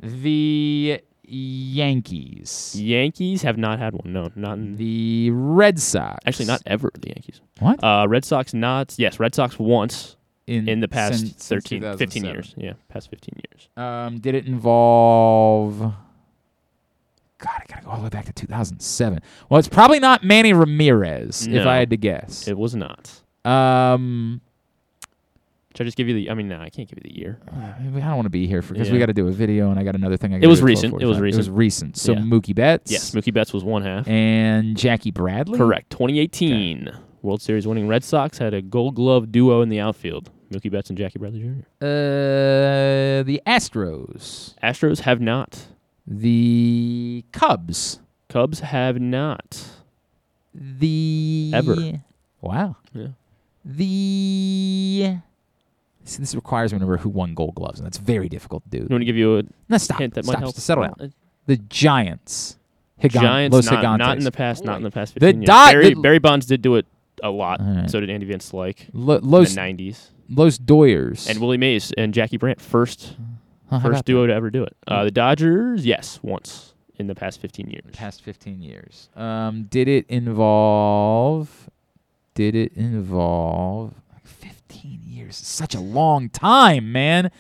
The Yankees. Yankees have not had one. No, not in The Red Sox. actually not ever. The Yankees. What? Uh, Red Sox not. Yes, Red Sox once in, in the past since- since 13, 15 years. Yeah, past 15 years. Um, did it involve? God, I gotta go all the way back to 2007. Well, it's probably not Manny Ramirez, if I had to guess. It was not. Um, Should I just give you the? I mean, no, I can't give you the year. I don't want to be here for because we got to do a video, and I got another thing. I It was recent. It was 12:45. It was recent. recent. So Yeah. Mookie Betts. Yes, Mookie Betts was one half. And Jackie Bradley. Correct. 2018 World Series winning Red Sox had a Gold Glove duo in the outfield. Mookie Betts and Jackie Bradley Jr. Uh, the Astros. Astros have not. The Cubs. Cubs have not. The Ever. Wow. Yeah. The this requires me to remember who won Gold Gloves, and that's very difficult to do. You want to give you a No, stop. hint that stop. might help? Settle down. The Giants. Higan- Giants Los not, not in the past. Not in the past. The 15 years. Dod- Barry, the- Barry Bonds did do it a lot. right. So did Andy Van Slyke Lo- in the 90s. Los Doyers. And Willie Mays and Jackie Brandt first Huh, first duo to ever do it. Uh, the Dodgers, yes, once in the past 15 years. past 15 years. Um, did it involve? Did it involve? 15 years. is Such a long time, man.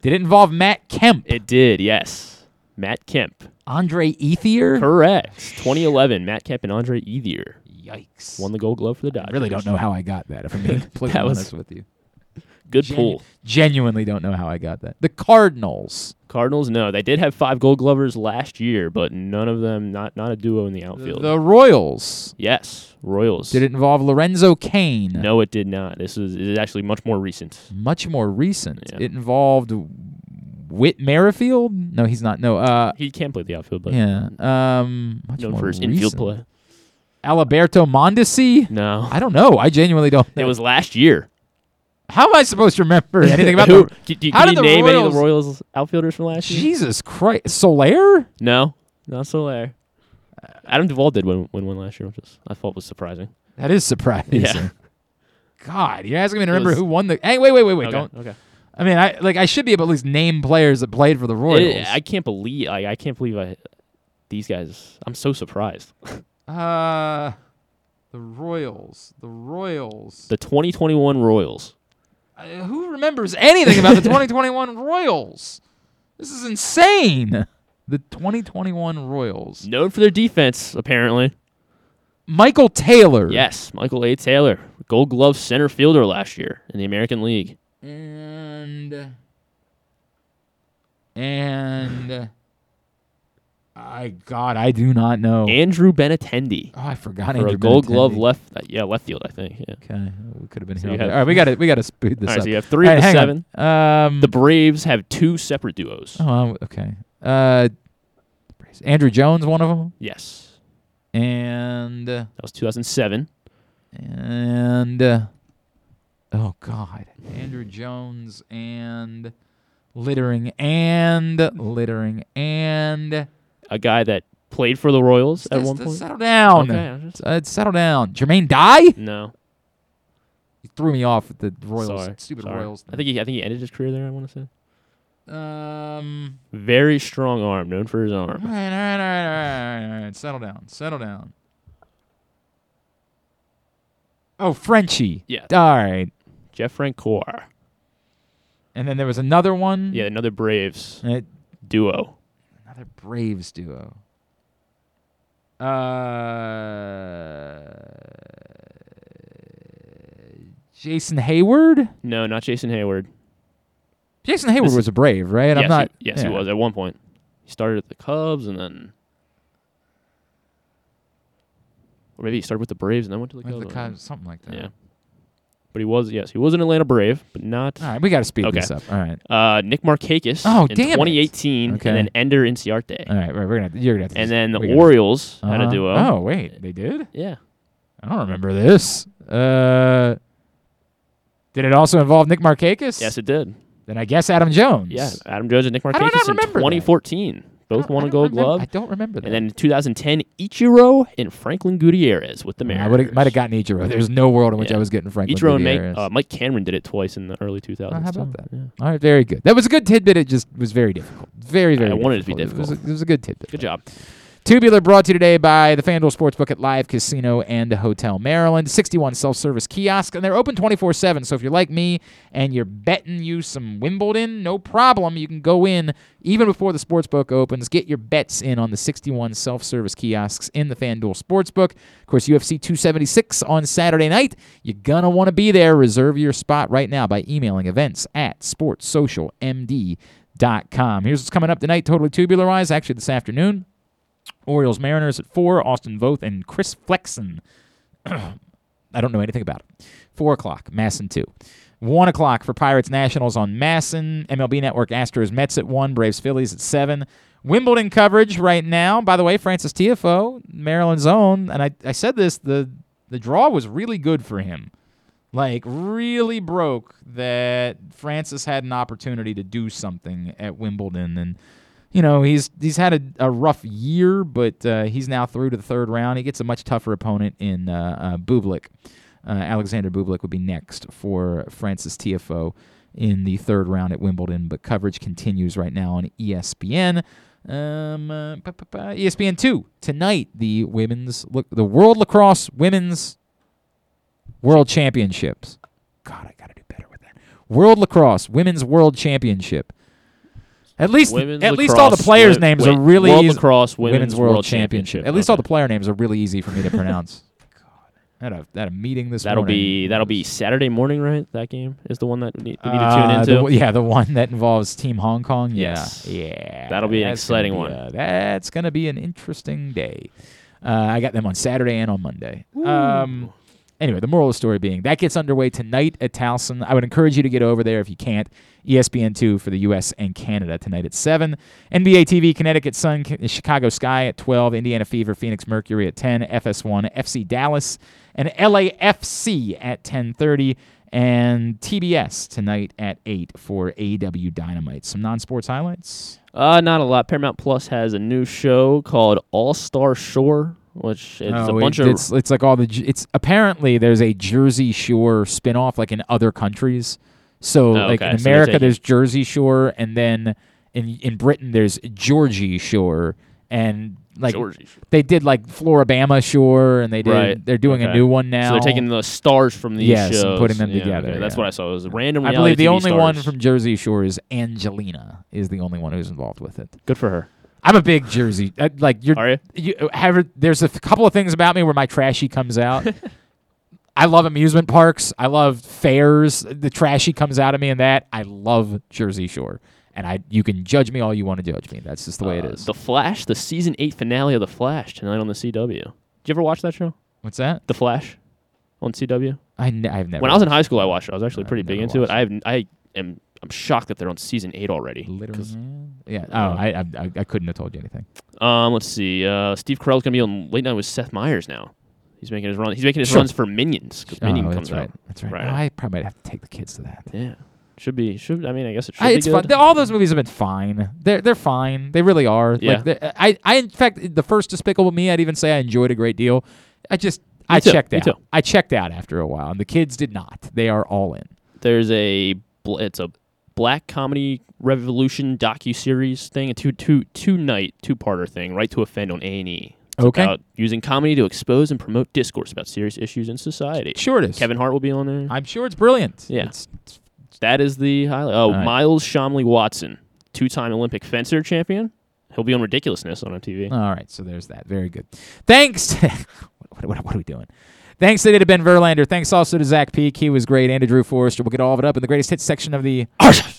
Did it involve Matt Kemp? It did, yes. Matt Kemp. Andre Ethier? Correct. 2011, Matt Kemp and Andre Ethier. Yikes. Won the Gold Glove for the Dodgers. I really don't know how I got that. If I'm being [laughs] completely That was- honest with you, Good Genu- pull. Genuinely don't know how I got that. The Cardinals. Cardinals, no, they did have five Gold Glovers last year, but none of them, not not a duo in the outfield. The Royals. yes, Royals. Did it involve Lorenzo Cain? No, it did not. This is, is actually much more recent. Much more recent. Yeah. It involved Whit Merrifield. No, he's not. No. Uh, He can't play the outfield, but yeah. Um, much known more for his infield play. Alberto Mondesi. No, I don't know. I genuinely don't. it was last year. How am I supposed to remember [laughs] anything about Who, the? can, can how you did the name any of the Royals- Royals outfielders from last year? Jesus Christ, Soler. No, not Soler. Adam Duvall did win, win one last year, which is, I thought was surprising. That is surprising. Yeah. [laughs] God, you're asking me to remember was- who won the. Hey, wait, wait, wait, wait! Okay, Don't. okay. I mean, I like I should be able to at least name players that played for the Royals. I, I can't believe I, I can't believe I these guys. I'm so surprised. [laughs] uh, the Royals. The Royals. The 2021 Royals. Uh, who remembers anything about the 2021 [laughs] Royals? This is insane. The 2021 Royals. Known for their defense, apparently. Michael Taylor. Yes, Michael A. Taylor, Gold Glove center fielder last year in the American League. And and I God, I do not know. Andrew Benintendi. oh, I forgot. for Andrew a Gold Glove left, uh, yeah, left field, I think. Yeah. Okay, we could have been So here. all right, we got to we got to speed this All right, up. so you have three All of the seven. Um, The Braves have two separate duos. oh, okay. Uh, Andruw Jones, one of them, Yes, and uh, that was 2007. and uh, oh God, Andruw Jones and littering and littering and. A guy that played for the Royals at one point. Settle down. Okay, Uh, settle down. Jermaine Dye? No, He threw me off with the Royals. sorry, Stupid sorry. Royals. I think he, I think he ended his career there. I want to say. Um. Very strong arm, known for his arm. right, all right, all right, all right, all right. Settle down. Settle down. Oh, Frenchie. Yeah. All right. Jeff Francoeur. And then there was another one. Yeah, another Braves Uh, duo. Another Braves duo. Uh. Jason Heyward. No, not Jason Heyward. Jason Heyward This- was a Brave, right? yes, I'm not. he, yes, yeah. he was at one point. He started at the Cubs and then, or maybe he started with the Braves and then went to the With Cubs. the I don't know. Cubs, something like that. Yeah, but he was yes, he was an Atlanta Brave, but not. All right, we got to speed Okay. this up. All right. Uh, Nick Markakis. Oh, in damn it. 2018, Okay. and then Ender Inciarte. All right, right, we're gonna you're gonna. Have to and then the gotta- Orioles had a Uh-huh. duo. Oh wait, they did. Yeah. I don't remember this. Uh, did it also involve Nick Markakis? Yes, it did. Then I guess Adam Jones. Yeah, Adam Jones and Nick How do I not Markakis in remember that? 2014. Both won a I Gold remember- Glove. I don't remember that. And then in 2010, Ichiro and Franklin Gutierrez with the I Mariners. would might have gotten Ichiro. There's no world in which Yeah. I was getting Franklin Ichiro and Gutierrez. Mike, uh, Mike Cameron did it twice in the early 2000s. Oh, how about that? Yeah. All right, very good. That was a good tidbit. It just was very difficult. Very, very. I wanted it to be difficult. It was, a, difficult. it was a good tidbit. Good job. Tubular brought to you today by the FanDuel Sportsbook at Live Casino and Hotel Maryland. 61 self-service kiosk, and they're open 24/7. So if you're like me and you're betting you some Wimbledon, no problem. You can go in even before the sportsbook opens. Get your bets in on the 61 self-service kiosks in the FanDuel Sportsbook. Of course, UFC 276 on Saturday night. You're gonna want to be there. Reserve your spot right now by emailing events at sportssocialmd.com. Here's what's coming up tonight, totally tubular wise. Actually, this afternoon. Orioles Mariners at 4, Austin Voth and Chris Flexen. [clears throat] I don't know anything about it. 4 o'clock, MASN 2. 1 o'clock for Pirates Nationals on MASN. MLB Network Astros Mets at 1, Braves Phillies at 7. Wimbledon coverage right now. By the way, Frances Tiafoe, Maryland's own, and I, I said this, the, the draw was really good for him. Like, really broke that Frances had an opportunity to do something at Wimbledon. And you know he's he's had a, a rough year, but uh, he's now through to the third round. He gets a much tougher opponent in uh, uh, Bublik. Uh, Alexander Bublik would be next for Frances Tiafoe in the third round at Wimbledon. But coverage continues right now on ESPN. Um, uh, ESPN two tonight. The women's look the World Lacrosse Women's World Championships. God, I gotta do better with that. World Lacrosse Women's World Championship. At least, Women's at least all the lacrosse- players' wait, names wait, are really World easy. Lacrosse Women's World Championship. At least all Okay. the player names are really easy for me to pronounce. God, [laughs] I had a, I had a meeting this That'll morning. be that'll be Saturday morning, right? That game is the one that we need, we need to Uh, tune the into. one- yeah, the one that involves Team Hong Kong. Yeah, Yes. yeah, That'll be an that's gonna exciting one. a- that's gonna be an interesting day. Uh, I got them on Saturday and on Monday. Um, anyway, the moral of the story being that gets underway tonight at Towson. I would encourage you to get over there if you can't. E ESPN2 for the U.S. and Canada tonight at 7. NBA TV, Connecticut Sun, Chicago Sky at 12. Indiana Fever, Phoenix Mercury at 10. FS1, FC Dallas, and LAFC at 10.30. And TBS tonight at 8 for AW Dynamite. Some non-sports highlights? Uh, not a lot. Paramount Plus has a new show called All Star Shore, which is Oh, a it- bunch of it's, it's like all the it's apparently there's a Jersey Shore spin-off like in other countries. So Oh, like okay. in So America taking- there's Jersey Shore and then in in Britain there's Geordie Shore and like Geordie Shore. they did like Floribama Shore and they did right. they're doing a new one now. So they're taking the stars from these Yes, and shows putting them Yeah, together, okay. That's yeah. what I saw. It was random. I believe the TV only one from Jersey Shore is Angelina is the only one who's involved with it. Good for her. I'm a big Jersey. Uh, like you're, Are you? you have, there's a couple of things about me where my trashy comes out. [laughs] I love amusement parks. I love fairs. The trashy comes out of me in that. I love Jersey Shore, and I you can judge me all you want to judge me. That's just the way it Uh, is. The Flash, the season eight finale of The Flash tonight on the CW. Did you ever watch that show? What's that? The Flash on CW. I n- I've never. When I was in high school, I watched it. I was actually pretty big never into it. watched I have I am I'm shocked that they're on season eight already. Literally, yeah. Oh, I, I I I couldn't have told you anything. Um, let's see. Uh, Steve Carell's gonna be on Late Night with Seth Meyers now. He's making his run. He's making his Sure. runs for Minions because Minion oh, comes right. out. That's right. Right. I probably might have to take the kids to that. Yeah, should be. Should I mean? I guess it should I, be it's good. fun. All those movies have been fine. They're they're fine. They really are. Yeah. Like I I in fact the first Despicable Me I'd even say I enjoyed a great deal. I just Me I too. checked Me out. too. I checked out after a while, and the kids did not. They are all in. There's a it's a black comedy revolution docu series thing, a two two two night two parter thing, right to offend on A and E. Okay. About using comedy to expose and promote discourse about serious issues in society. Sure it is. Kevin Hart will be on there. I'm sure it's brilliant. Yeah. It's- That is the highlight. Oh, right. Miles Chamley-Watson, two time Olympic fencer champion. He'll be on Ridiculousness on MTV. all right. So there's that. Very good. Thanks. [laughs] what, what, what are we doing? Thanks today to Ben Verlander. Thanks also to Zach Peek. He was great. And to Drew Forrester. We'll get all of it up in the greatest hits section of the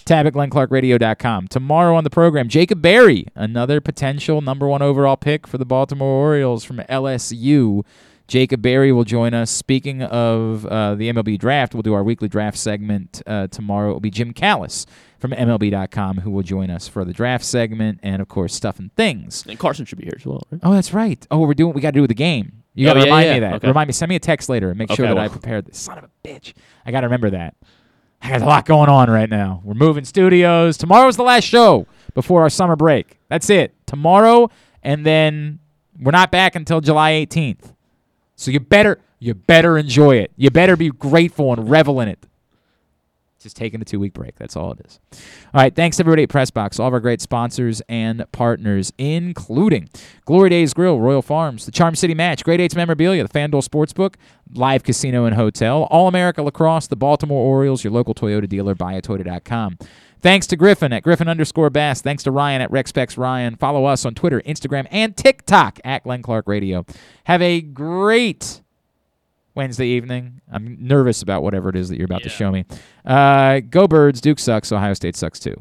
tab at glennclarkradio.com. Tomorrow on the program, Jacob Berry, another potential number one overall pick for the Baltimore Orioles from LSU. Jacob Berry will join us. Speaking of uh, the MLB draft, we'll do our weekly draft segment uh, tomorrow. It will be Jim Callis from MLB.com who will join us for the draft segment and, of course, stuff and things. And Carson should be here as well. Right? Oh, that's right. Oh, we're doing. We got to do with the game. You got to Oh, yeah, remind yeah. me of that. Okay. Remind me. Send me a text later and make sure Okay, that I prepared this. Son of a bitch. I got to remember that. I got a lot going on right now. We're moving studios. Tomorrow's the last show before our summer break. That's it. Tomorrow, and then we're not back until July 18th. So you better you better enjoy it. You better be grateful and revel in it. Just taking a two week break. That's all it is. All right. Thanks everybody at Pressbox, all of our great sponsors and partners, including Glory Days Grill, Royal Farms, the Charm City Match, Great Eights Memorabilia, the FanDuel Sportsbook, Live Casino and Hotel, All America Lacrosse, the Baltimore Orioles, your local Toyota dealer, buyatoyota.com. Thanks to Griffin at Griffin underscore Bass. Thanks to Ryan at RexPex Ryan. Follow us on Twitter, Instagram, and TikTok at Glenn Clark Radio. Have a great Wednesday evening. I'm nervous about whatever it is that you're about to show me. Uh, go Birds. Duke sucks. Ohio State sucks too.